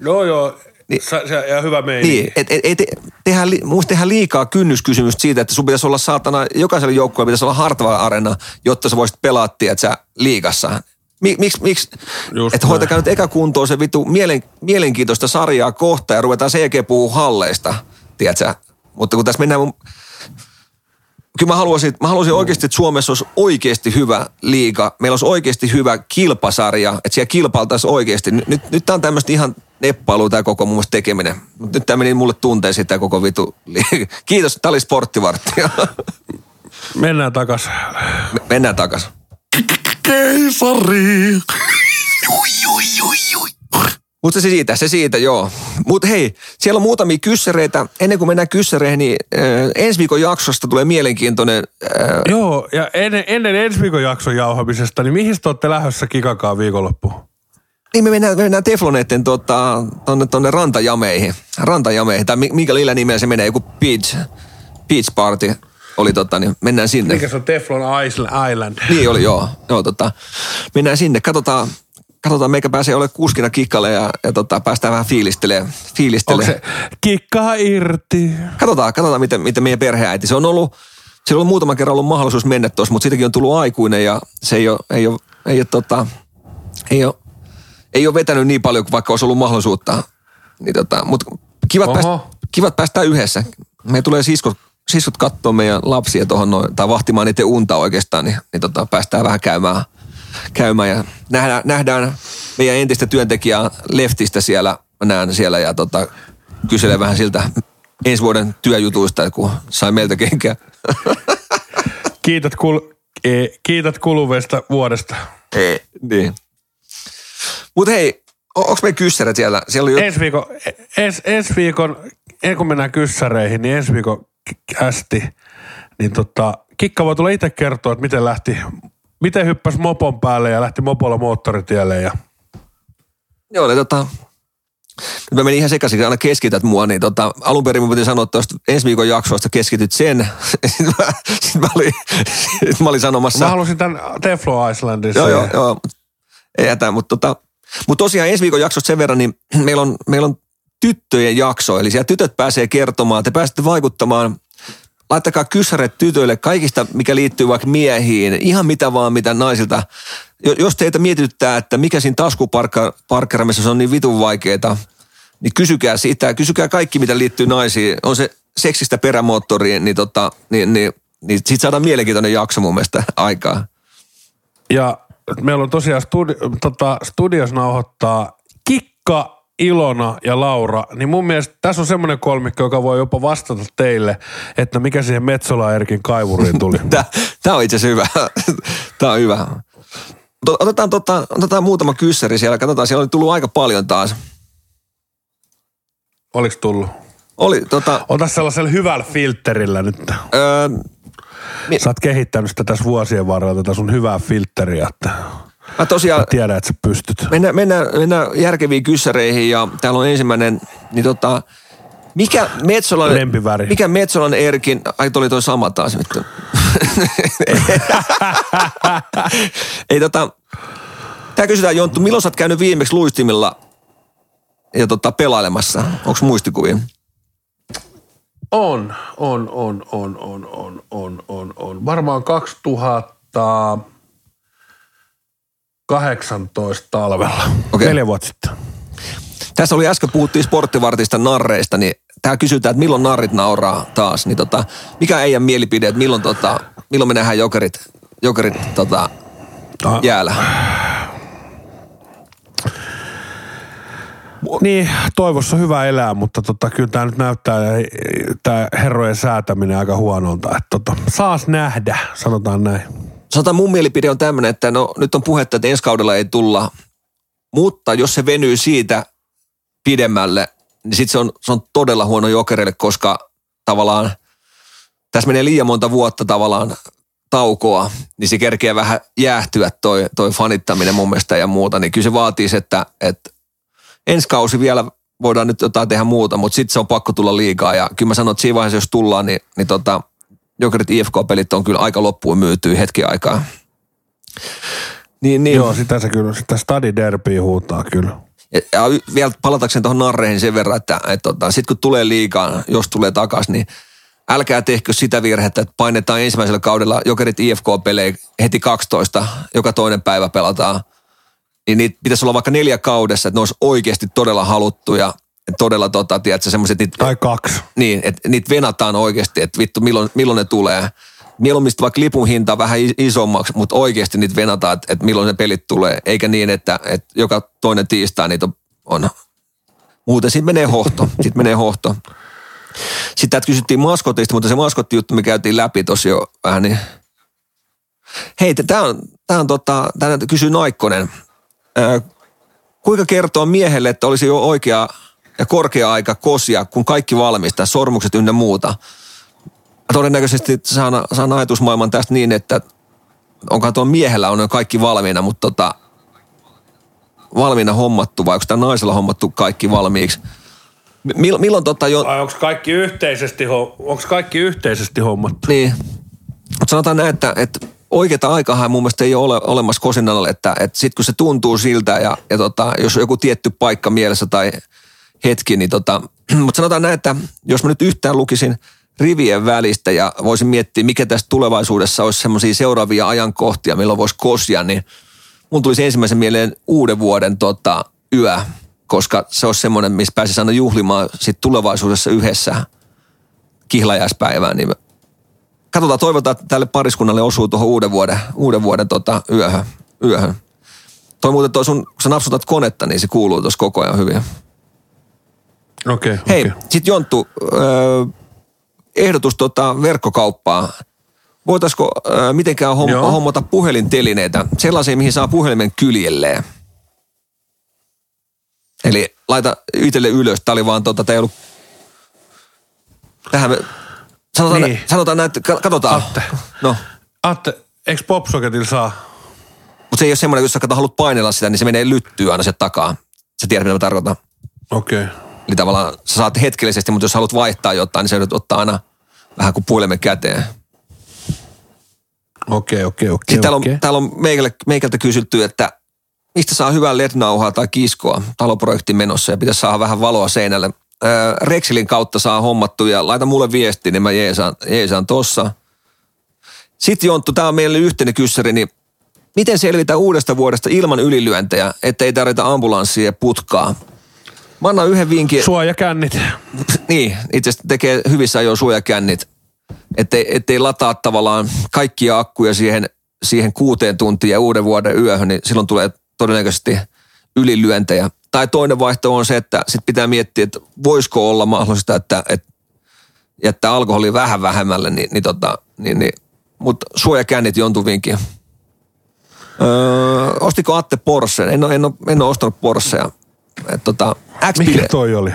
Joo, joo. Niin. Niin. Sä, sä, ja hyvä meininki. niin, et, et, et, tehdään, mielestä tehdään liikaa kynnyskysymystä siitä, että sun pitäisi olla saatana, jokaisella joukkueella pitäisi olla hartava arena, jotta sä voisit pelaa, että sä liigassa. Mi, miksi, miksi, että hoitakaa nyt eka kuntoon se vittu mielen, mielenkiintoista sarjaa kohta ja ruvetaan sen jälkeen puhua halleista. tiedätkö? Mutta kun tässä mennään mun... Kyllä mä haluaisin, mä haluaisin oikeasti, että Suomessa olisi oikeasti hyvä liiga. Meillä olisi oikeasti hyvä kilpasarja, että siellä kilpailtaisiin oikeasti. Nyt, nyt, nyt tämä on tämmöistä ihan neppailua tämä koko mun mielestä tekeminen. Mutta nyt tämä meni mulle tunteisiin tämä koko vitu liiga. Kiitos, tämä oli sporttivarttia. Mennään takas. Me- Mennään takaisin. Keisari. Mutta se siitä, se siitä, joo. Mutta hei, siellä on muutamia kyssäreitä. Ennen kuin mennään kyssäreihin, niin äh, ensi viikon jaksosta tulee mielenkiintoinen. Äh, Joo, ja ennen, ennen ensi viikon jakson jauhamisesta, niin mihin te olette lähdössä kikakaan viikonloppuun? niin me mennään, me mennään Tefloneiden tota, tonne, tonne rantajameihin. Rantajameihin, tai mi- mikä lillä nimellä se menee, joku beach, beach party oli tota, niin mennään sinne. Mikä se on Teflon Island? Island? Niin oli, joo. joo tota, mennään sinne, katsotaan, katsotaan meikä pääsee olemaan kuskina kikkalle ja, ja tota, päästään vähän fiilistelemään. Onko fiilistelemään. se kikkaa irti? Katsotaan, katsotaan miten, miten meidän perheäiti. Se on ollut, se on ollut muutaman kerran ollut mahdollisuus mennä tuossa, mutta siitäkin on tullut aikuinen ja se ei ole, ei ole, ei ole, tota, ei ole, ei ole vetänyt niin paljon kuin vaikka olisi ollut mahdollisuutta. Niin tota, mutta kivat, Oho. päästä, kivat päästään yhdessä. Me tulee siskot, siskot katsoa meidän lapsia tuohon noin, tai vahtimaan niiden unta oikeastaan, niin, niin tota, päästään vähän käymään, käymään ja nähdään, nähdään meidän entistä työntekijää Leftistä siellä, mä näen siellä ja tota, kyselen vähän siltä ensi vuoden työjutuista, kun sai meiltä kenkää. Kiität, kul, e, kiität kuluvesta vuodesta. Ei. Niin. Mutta hei, on, onko meillä kyssärät siellä? Siellä jo... Ensi viikon, ens, ensi viikon, kuin mennään kyssäreihin, niin ensi viikon k- ästi, niin tota, Kikka voi tulla itse kertoa, että miten lähti, miten hyppäsi mopon päälle ja lähti mopolla moottoritielle ja Joo, ne tota... Nyt mä menin ihan sekaisin, aina keskität mua, niin tota, alun perin mun piti sanoa tuosta ensi viikon jaksosta keskityt sen. Sitten mä, sit mä, olin, sit mä olin sanomassa... Mä halusin tämän Teflo Islandin. Joo, joo, joo. Ei hätää, mutta tota, mut tosiaan ensi viikon jaksosta sen verran, niin meillä on, meillä on tyttöjen jakso. Eli siellä tytöt pääsee kertomaan, te pääsette vaikuttamaan. Laittakaa kyssäret tytöille kaikista, mikä liittyy vaikka miehiin. Ihan mitä vaan, mitä naisilta. Jo- Jos teitä mietityttää, että mikä siinä taskuparkkeramissa on niin vitun vaikeeta, niin kysykää sitä. Kysykää kaikki, mitä liittyy naisiin. On se seksistä perämoottoriin, niin, tota, niin, niin, niin sit saadaan mielenkiintoinen jakso mun mielestä aikaa. Ja meillä on tosiaan studi, tota, studios nauhoittaa Kikka, Ilona ja Laura, niin mun mielestä tässä on semmoinen kolmikko, joka voi jopa vastata teille, että mikä siihen Metsola Erkin kaivuriin tuli. Tämä, on itse asiassa hyvä. Tämä on hyvä. Otetaan, tota, otetaan muutama kyssäri siellä. Katsotaan, siellä oli tullut aika paljon taas. Oliko tullut? Oli tota, Ota sellaisella hyvällä filterillä nyt. öö, Sä oot kehittänyt sitä tässä vuosien varrella, tätä sun hyvää filteriä, että mä tosiaan, mä tiedän, että sä pystyt. mennään, mennään, mennään järkeviin kyssäreihin ja täällä on ensimmäinen, niin tota, mikä Metsolan, Lempiväri. mikä Metsolan Erkin, ai toi oli toi sama taas nyt. Ei tota, tää kysytään Jonttu, milloin sä oot käynyt viimeksi luistimilla ja tota, pelailemassa? Onko muistikuvia? On, on, on, on, on, on, on, on, on. Varmaan 2018 talvella. Okei. Neljä vuotta sitten. Tässä oli äsken puhuttiin sporttivartista narreista, niin tää kysytään, että milloin narrit nauraa taas. Niin tota, mikä ei mielipide, että milloin, tota, milloin me nähdään jokerit, jokerit tota, Ah. jäällä? Niin, toivossa on hyvä elää, mutta tota, kyllä tämä nyt näyttää tämä herrojen säätäminen aika huonolta. Että tota, saas nähdä, sanotaan näin. Sanotaan mun mielipide on tämmöinen, että no nyt on puhetta, että ensi kaudella ei tulla, mutta jos se venyy siitä pidemmälle, niin sitten se on, se on todella huono jokereille, koska tavallaan tässä menee liian monta vuotta tavallaan taukoa, niin se kerkeää vähän jäähtyä toi, toi fanittaminen mun mielestä ja muuta, niin kyllä se vaatii, että, että ensi kausi vielä voidaan nyt jotain tehdä muuta, mutta sitten se on pakko tulla liikaa. Ja kyllä mä sanon, että siinä vaiheessa, jos tullaan, niin, niin tota, Jokerit IFK-pelit on kyllä aika loppuun myytyy hetki aikaa. Niin, niin. Joo, sitä se kyllä, sitä stadi derbiä huutaa kyllä. Ja, ja vielä palatakseni tuohon narreihin sen verran, että, että tota, sitten kun tulee liikaa, jos tulee takaisin, niin älkää tehkö sitä virhettä, että painetaan ensimmäisellä kaudella Jokerit IFK-pelejä heti 12, joka toinen päivä pelataan. Niin niitä pitäisi olla vaikka neljä kaudessa, että ne olisi oikeasti todella haluttuja. Todella tota, tiedätkö, semmoiset, Tai kaksi. niin, että niitä venataan oikeasti, että vittu milloin, milloin ne tulee. Mieluummin vaikka lipun hinta vähän is- isommaksi, mutta oikeasti niitä venataan, että, että milloin ne pelit tulee. Eikä niin, että, että joka toinen tiistai niitä on, on. Muuten sitten menee hohto. Sitten menee hohto. Sitten täältä kysyttiin maskotista, mutta se maskottijuttu me käytiin läpi tosi jo vähän niin. Hei, tämä on, tää on tota, tää kysyy Naikkonen. Öö, kuinka kertoa miehelle, että olisi jo oikea ja korkea aika kosia, kun kaikki valmista, sormukset ynnä muuta. Todennäköisesti saan, saan ajatusmaailman tästä niin, että onkohan tuon miehellä on jo kaikki valmiina, mutta tota, valmiina hommattu vai onko tämä naisella hommattu kaikki valmiiksi? Mill, milloin tota jo... Vai onko kaikki yhteisesti, kaikki yhteisesti hommattu? Niin. Mutta sanotaan näin, että, että oikeata aikaa mun mielestä ei ole olemassa kosinnalle, että, että sit kun se tuntuu siltä ja, ja tota, jos on joku tietty paikka mielessä tai hetki, niin tota, mutta sanotaan näin, että jos mä nyt yhtään lukisin rivien välistä ja voisin miettiä, mikä tästä tulevaisuudessa olisi semmoisia seuraavia ajankohtia, milloin voisi kosia, niin mun tulisi ensimmäisen mieleen uuden vuoden tota, yö, koska se olisi semmoinen, missä pääsisi aina juhlimaan sit tulevaisuudessa yhdessä kihlajäispäivään, niin katsotaan, toivotaan, että tälle pariskunnalle osuu tuohon uuden vuoden, uuden vuoden tota, yöhön, yöhön. Toi muuten toi sun, kun sä napsutat konetta, niin se kuuluu tuossa koko ajan hyvin. Okei, okay, Hei, okay. sit Jonttu, ehdotus tota verkkokauppaa. Voitaisiko mitenkään hom- Joo. hommata puhelintelineitä, sellaisia, mihin saa puhelimen kyljelleen? Eli laita itselle ylös. Tämä oli vaan tota, tää ei ollut... Tähän me... Sanotaan, Niin. sanotaan näin, että ka- katsotaan. Atte. No, Atte, eikö Popsocketilla saa? mutta se ei ole semmoinen, jos sä kato, haluat painella sitä, niin se menee lyttyä aina sieltä takaa. Sä tiedät, mitä mä tarkoitan. Okei. Okay. Eli tavallaan sä saat hetkellisesti, mutta jos haluat vaihtaa jotain, niin sä joudut ottaa aina vähän kuin puhelimen käteen. Okei, okei, okei. Sitten täällä on, okei. täällä on meikälle, meikältä kysytty, että mistä saa hyvää LED-nauhaa tai kiskoa taloprojektin menossa ja pitäisi saada vähän valoa seinälle. Öö, Rexilin kautta saa hommattu ja laita mulle viesti, niin mä jeesaan, jeesaan tossa. Sitten Jonttu, tämä on meille yhteinen kyssäri, niin miten selvitään uudesta vuodesta ilman ylilyöntejä, ettei tarvita ambulanssia ja putkaa? Mä annan yhden vinkin. Suojakännit. Niin, itse asiassa tekee hyvissä ajoin suojakännit, ettei, ettei lataa tavallaan kaikkia akkuja siihen, siihen kuuteen tuntiin ja uuden vuoden yöhön, niin silloin tulee todennäköisesti ylilyöntejä. Tai toinen vaihtoehto on se, että sit pitää miettiä, että voisiko olla mahdollista, että, että jättää alkoholi vähän vähemmälle, niin, niin, tota, niin, niin mutta suojakännit jontuvinkin. Öö, ostiko Atte Porsche? En ole, en ole, en ole ostanut Porschea. Et tota, x Mikä toi oli?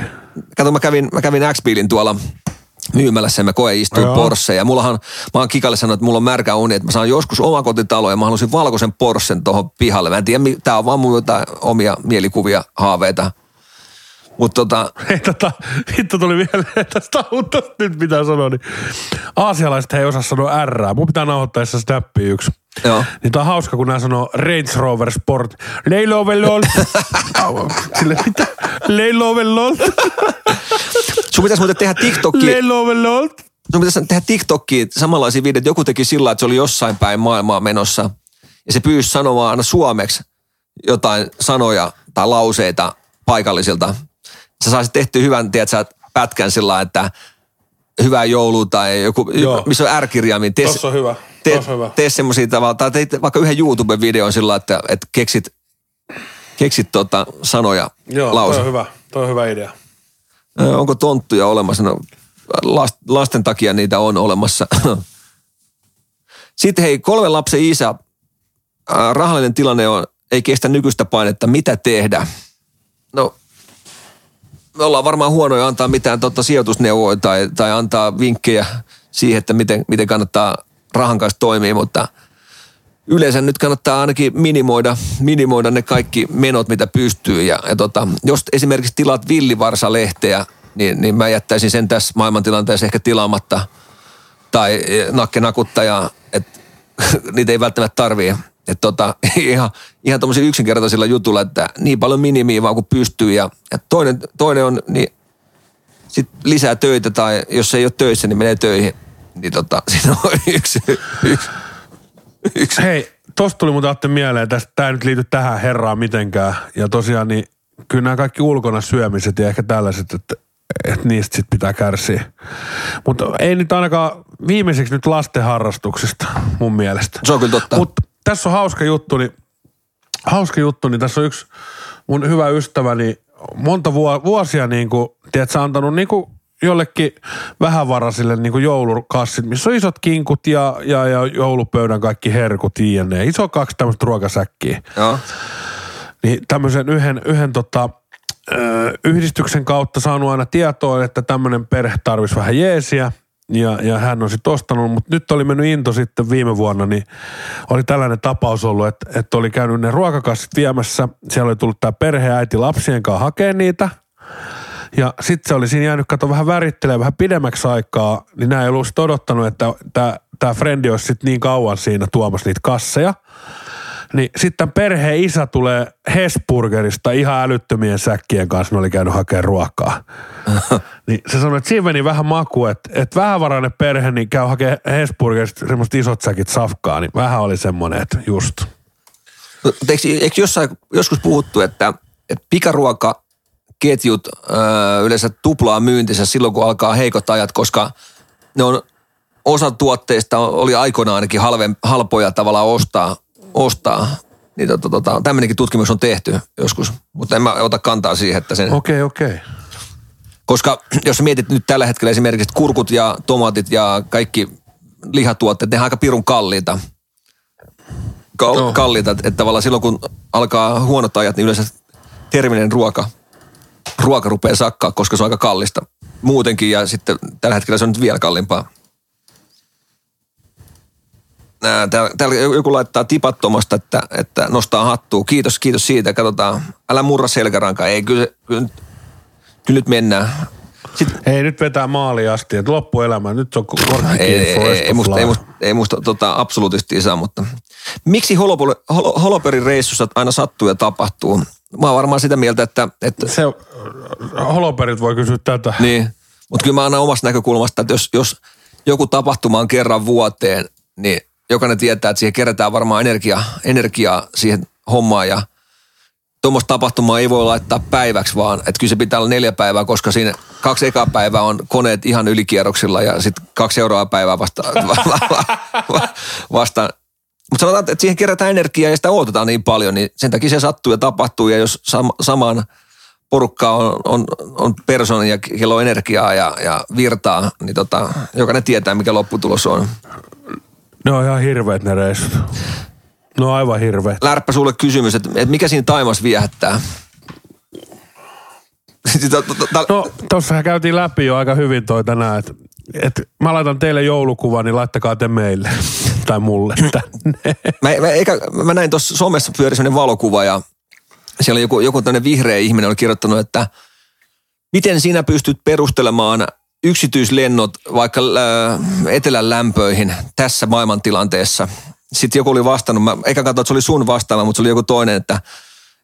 kato mä kävin, mä kävin X-Biilin tuolla myymälässä ja mä koe istuin Joo. Porsche. Ja mullahan, mä oon Kikalle sanonut, että mulla on märkä uni, että mä saan joskus omakotitalo ja mä haluaisin valkoisen Porschen tuohon pihalle. Mä en tiedä, tää on vaan mun jotain omia mielikuvia, haaveita. Mutta tota, Hei, tota, hitto tuli vielä tästä autosta nyt mitä sanoa, niin aasialaiset ei osaa sanoa R. Mun pitää nauhoittaa se snappi yksi. Joo. Niin tää on hauska, kun nämä sanoo Range Rover Sport. Leilovelol. Sille mitä? Leilovelol. sun pitäisi muuten tehdä TikTokia. Leilovelol. sun pitäisi tehdä TikTokia samanlaisia videoita. Joku teki sillä, että se oli jossain päin maailmaa menossa. Ja se pyysi sanomaan aina suomeksi jotain sanoja tai lauseita paikallisilta. Sä saisit tehty hyvän, tiedätkö, pätkän sillä että hyvää joulua tai joku, Joo. missä on R-kirjaimin. Tee, Tossa on hyvä. tee, Tossa on hyvä. tee semmoisia tavalla, tai teit vaikka yhden YouTube-videon sillä että, että keksit, keksit tota sanoja, Joo, toi lause. on hyvä. Toi on hyvä idea. Ö, Onko tonttuja olemassa? No, last, lasten takia niitä on olemassa. Sitten hei, kolmen lapsen isä. Rahallinen tilanne on, ei kestä nykyistä painetta. Mitä tehdä? No, me ollaan varmaan huonoja antaa mitään totta sijoitusneuvoja tai, tai antaa vinkkejä siihen, että miten, miten kannattaa rahan kanssa toimia, mutta yleensä nyt kannattaa ainakin minimoida, minimoida ne kaikki menot, mitä pystyy. Ja, ja tota, jos esimerkiksi tilaat villivarsalehteä, niin, niin mä jättäisin sen tässä maailmantilanteessa ehkä tilaamatta. Tai eh, nakkenakuttaja, että niitä ei välttämättä tarvii. Että tota, ihan, ihan tommosilla yksinkertaisilla jutulla, että niin paljon minimiä vaan kuin pystyy. Ja, ja toinen, toinen on, niin sit lisää töitä tai jos ei ole töissä, niin menee töihin. Niin tota, siinä on yksi, yksi, yksi Hei, tosta tuli muuten Atte mieleen, tästä tää ei nyt liity tähän herraan mitenkään. Ja tosiaan niin kyllä nämä kaikki ulkona syömiset ja ehkä tällaiset, että, että niistä sit pitää kärsiä. Mutta ei nyt ainakaan viimeiseksi nyt lasten harrastuksista mun mielestä. Se on kyllä totta. Mutta tässä on hauska juttu, niin, hauska juttu, niin tässä on yksi mun hyvä ystäväni monta vuo- vuosia niin kuin, tiedätkö, antanut niin kuin jollekin vähävaraisille niin kuin joulukassit, missä on isot kinkut ja, ja, ja joulupöydän kaikki herkut jne. Iso kaksi tämmöistä ruokasäkkiä Joo. niin tämmöisen yhden, yhden tota, yhdistyksen kautta saanut aina tietoa, että tämmöinen perhe tarvisi vähän jeesiä. Ja, ja hän on sitten ostanut, mutta nyt oli mennyt into sitten viime vuonna, niin oli tällainen tapaus ollut, että, että oli käynyt ne ruokakassit viemässä. Siellä oli tullut tämä perheäiti lapsien kanssa hakemaan niitä. Ja sitten se oli siinä jäänyt, kato vähän värittelee vähän pidemmäksi aikaa, niin nämä ei ollut odottanut, että tämä frendi olisi sitten niin kauan siinä tuomassa niitä kasseja. Niin sitten perheen isä tulee Hesburgerista ihan älyttömien säkkien kanssa, ne oli käynyt hakemaan ruokaa. niin se sanoi, että siinä meni vähän maku, että, että vähävarainen perhe niin käy hakemaan Hesburgerista semmoista isot säkit safkaa, niin vähän oli semmoinen, että just. Mutta eikö, eikö jossain, joskus puhuttu, että, että pikaruokaketjut öö, yleensä tuplaa myyntinsä silloin, kun alkaa heikot ajat, koska ne on, osa tuotteista oli aikoinaan ainakin halven, halpoja tavallaan ostaa, ostaa. Niin tota, tota, tämmöinenkin tutkimus on tehty joskus, mutta en mä ota kantaa siihen, että sen... Okei, okay, okei. Okay. Koska jos mietit nyt tällä hetkellä esimerkiksi että kurkut ja tomaatit ja kaikki lihatuotteet, ne on aika pirun kalliita. Kal- Joo. Kalliita, että että tavallaan silloin kun alkaa huonot ajat, niin yleensä terminen ruoka, ruoka rupeaa sakkaa, koska se on aika kallista. Muutenkin ja sitten tällä hetkellä se on nyt vielä kalliimpaa. Täällä, täällä joku laittaa tipattomasta, että, että nostaa hattua. Kiitos, kiitos siitä. Katsotaan. Älä murra selkärankaa. Ei, kyllä, kyllä, nyt- kyllä nyt mennään. Sitten, Ei nyt vetää maaliin asti, että loppuelämä, nyt on korkki ei, ei, ei, musta, ei, musta, ei musta tota, absoluuttisesti saa, mutta miksi holopoli, holo, holoperin reissussa aina sattuu ja tapahtuu? Mä oon varmaan sitä mieltä, että, että Se, holoperit voi kysyä tätä. niin, mutta kyllä mä annan omasta näkökulmasta, että jos, jos joku tapahtuma on kerran vuoteen, niin jokainen tietää, että siihen kerätään varmaan energia, energiaa siihen hommaan ja tuommoista tapahtumaa ei voi laittaa päiväksi vaan, että kyllä se pitää olla neljä päivää, koska siinä kaksi ekaa päivää on koneet ihan ylikierroksilla ja sitten kaksi seuraavaa päivää vasta, vasta mutta sanotaan, että siihen kerätään energiaa ja sitä odotetaan niin paljon, niin sen takia se sattuu ja tapahtuu ja jos sam- samaan porukkaa on, on, on persoonia ja kello energiaa ja, ja virtaa, niin tota, jokainen tietää, mikä lopputulos on. Ne on ihan hirveet ne reissut. No aivan hirveet. Lärppä sulle kysymys, että, että mikä siinä Taimas viehättää? No tossahan käytiin läpi jo aika hyvin toi tänään, että et mä laitan teille joulukuvan, niin laittakaa te meille tai mulle tänne. Mä, mä, eikä, mä näin tuossa somessa pyöri sellainen valokuva ja siellä joku, joku tämmöinen vihreä ihminen oli kirjoittanut, että miten sinä pystyt perustelemaan yksityislennot vaikka äh, etelän lämpöihin tässä maailmantilanteessa. Sitten joku oli vastannut, mä eikä katso, että se oli sun vastaava, mutta se oli joku toinen, että,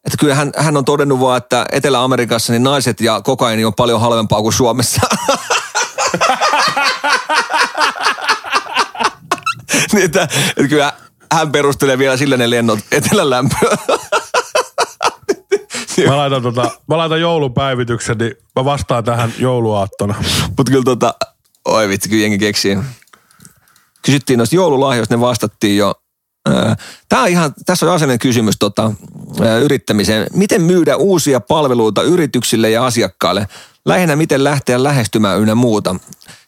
että kyllä hän, hän on todennut vaan, että Etelä-Amerikassa niin naiset ja kokaini on paljon halvempaa kuin Suomessa. niin että, että kyllä hän perustelee vielä sillä ne lennot etelän lämpöä. Mä laitan, tota, mä laitan joulupäivityksen, niin mä vastaan tähän jouluaattona. Mutta kyllä tota, oi vitsi, kyllä jengi keksii. Kysyttiin noista joululahjoista, ne vastattiin jo. Tämä on ihan, tässä on asiallinen kysymys tota, ää, yrittämiseen. Miten myydä uusia palveluita yrityksille ja asiakkaille? Lähinnä miten lähteä lähestymään ynnä muuta.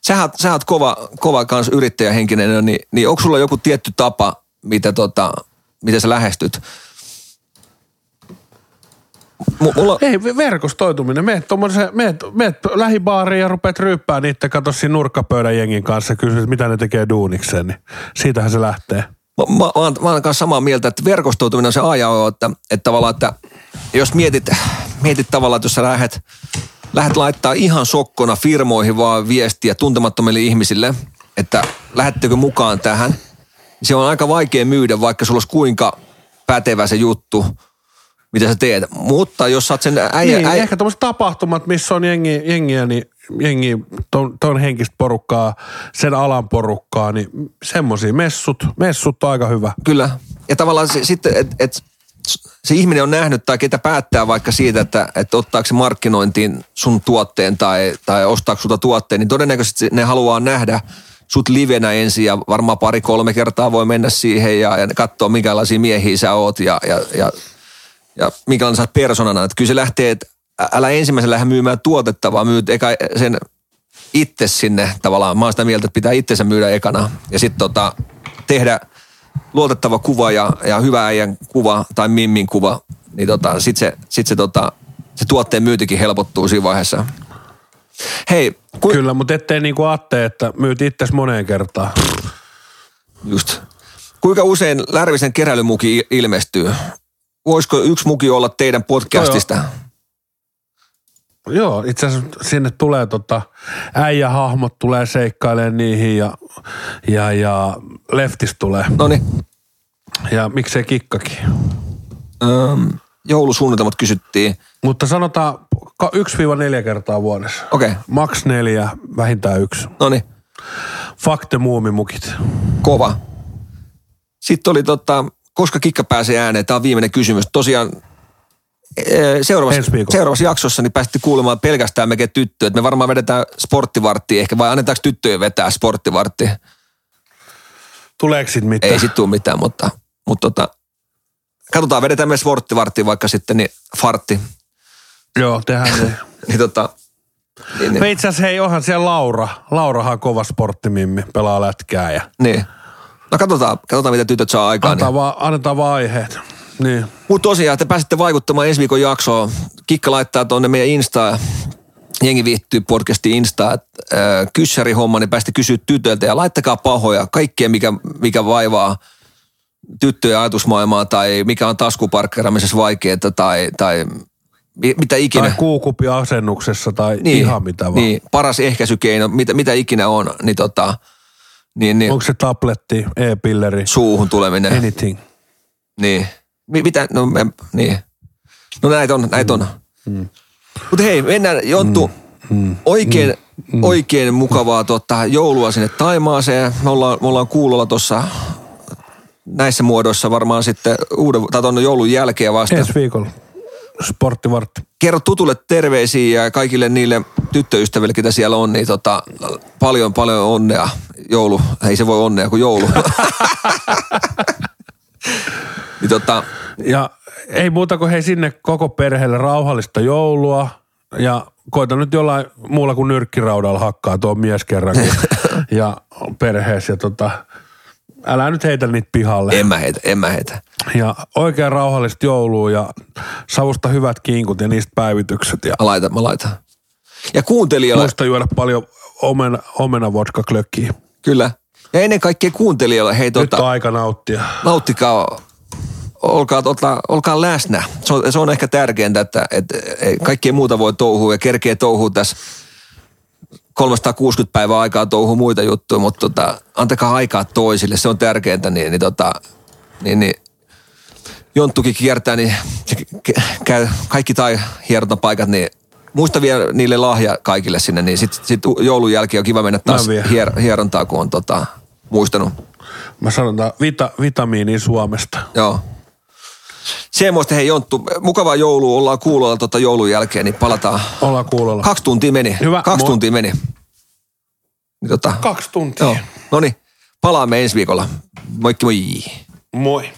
Sä oot, sä oot kova, kova kans yrittäjähenkinen, niin, niin onko sulla joku tietty tapa, mitä tota, miten sä lähestyt? M- mulla, Ei, verkostoituminen. Meet, meet, meet lähibaariin ja rupeat ryyppää niitä, katso siinä nurkkapöydän jengin kanssa kysyt, mitä ne tekee duunikseen, niin siitähän se lähtee. Mä, mä, mä, oon, mä oon kanssa samaa mieltä, että verkostoituminen on se A ja O, että, että tavallaan, että jos mietit, mietit tavallaan, että jos sä lähdet, lähdet laittaa ihan sokkona firmoihin vaan viestiä tuntemattomille ihmisille, että lähettekö mukaan tähän, niin se on aika vaikea myydä, vaikka sulla olisi kuinka pätevä se juttu, mitä sä teet. Mutta jos sä oot sen äijä, Niin, äijä, ehkä tuommoiset tapahtumat, missä on jengi, jengiä, niin jengi, ton, ton henkistä porukkaa, sen alan porukkaa, niin semmoisia messut, messut on aika hyvä. Kyllä. Ja tavallaan sitten, että et, se ihminen on nähnyt tai ketä päättää vaikka siitä, että, että ottaako se markkinointiin sun tuotteen tai, tai ostaako sulta tuotteen, niin todennäköisesti ne haluaa nähdä sut livenä ensin ja varmaan pari-kolme kertaa voi mennä siihen ja, ja katsoa minkälaisia miehiä sä oot ja, ja, ja, ja minkälainen sä persoonana. Että kyllä se lähtee, että älä ensimmäisenä lähde myymään tuotetta, vaan myyt eka sen itse sinne tavallaan. Mä oon sitä mieltä, että pitää itsensä myydä ekana ja sitten tota, tehdä luotettava kuva ja, ja hyvä äijän kuva tai mimmin kuva, niin tota, sitten se, sit se, tota, se tuotteen myyntikin helpottuu siinä vaiheessa. Hei, ku, Kyllä, mutta ettei niinku ajattele, että myyt itses moneen kertaan. just. Kuinka usein Lärvisen keräilymuki il- ilmestyy? Voisiko yksi muki olla teidän podcastista? Joo, itse asiassa sinne tulee tota, äijähahmot tulee seikkailemaan niihin ja, ja, ja leftis tulee. No niin, Ja miksei kikkakin. joulusuunnitelmat kysyttiin. Mutta sanotaan ka- 1-4 kertaa vuodessa. Okei, okay. Max neljä, vähintään yksi. no niin, Fakte muumimukit. kova. Sitten oli tota, koska kikka pääsee ääneen, tämä on viimeinen kysymys. Tosiaan ee, seuraavassa, seuraavassa jaksossa niin päästi kuulemaan pelkästään mekin tyttöjä. Me varmaan vedetään sporttivarttia ehkä, vai annetaanko tyttöjen vetää sporttivartti? Tuleeko sit mitään? Ei sit tuu mitään, mutta, mutta tota, katsotaan, vedetään me sporttivartti vaikka sitten, niin fartti. Joo, tehdään niin. Niin tota, niin, niin, itse asiassa hei, onhan siellä Laura. Laurahan on kova sporttimimmi, pelaa lätkää ja niin. No katsotaan, katsotaan mitä tytöt saa aikaan. Niin. annetaan, vaan, annetaan vaan aiheet. Niin. Mutta tosiaan, te pääsette vaikuttamaan ensi viikon jaksoon. Kikka laittaa tuonne meidän Instaan, jengi viihtyy podcastiin Instaan, että äh, kyssärihomma, niin päästä kysyä tytöiltä ja laittakaa pahoja, kaikkea mikä, mikä vaivaa tyttöjen ajatusmaailmaa tai mikä on taskuparkkeraamisessa vaikeaa tai, tai mi- mitä ikinä. Tai kuukupi asennuksessa tai niin, ihan mitä vaan. Niin, paras ehkäisykeino, mitä, mitä ikinä on, niin, tota, niin, niin Onko se tabletti, e-pilleri, suuhun tuleminen. anything? Niin. Mi- mitä? No, me, niin. No näitä on, näitä on. Mm. Mutta hei, mennään Jonttu. Oikein, oikein mukavaa tota, joulua sinne Taimaaseen. Me ollaan, me ollaan kuulolla tuossa näissä muodoissa varmaan sitten uuden, tai tuonne joulun jälkeen vasta. Ensi viikolla. Sporttivartti. Kerro tutulle terveisiä ja kaikille niille tyttöystäville, ketä siellä on, niin tota, paljon paljon onnea. Joulu, ei se voi onnea kuin joulu. niin tota, Ja ei muuta kuin hei sinne koko perheelle rauhallista joulua. Ja koita nyt jollain muulla kuin nyrkkiraudalla hakkaa tuo mies kerrankin. ja perheessä. Ja tota, älä nyt heitä niitä pihalle. en mä heitä, en mä heitä. Ja oikein rauhallista joulua ja savusta hyvät kinkut ja niistä päivitykset. Ja Mä laitan, mä laitan. Ja kuuntelijoille, muista juoda paljon omena, omena vodka klökkiä. Kyllä. Ja ennen kaikkea kuuntelijoille, hei Nyt tota, on aika nauttia. nauttikaa, olkaa, tota, olkaa läsnä. Se on, se on ehkä tärkeintä, että, että kaikkea muuta voi touhua ja kerkee touhua tässä 360 päivää aikaa touhua muita juttuja, mutta tota, antakaa aikaa toisille, se on tärkeintä, niin, niin, tota, niin, niin Jonttukin kiertää, niin se käy kaikki tai hierontapaikat, niin muista vielä niille lahja kaikille sinne, niin sitten sit joulun jälkeen on kiva mennä taas hier, hierontaa, kun on tota, muistanut. Mä sanotaan vita, vitamiini Suomesta. Joo. Semmoista, hei Jonttu, mukavaa joulua, ollaan kuulolla tota joulun jälkeen, niin palataan. Ollaan kuulolla. Kaksi tuntia meni. Hyvä, Kaksi moi. tuntia meni. Niin tota, Kaksi tuntia. joo. No niin, palaamme ensi viikolla. Moikki moi. Moi.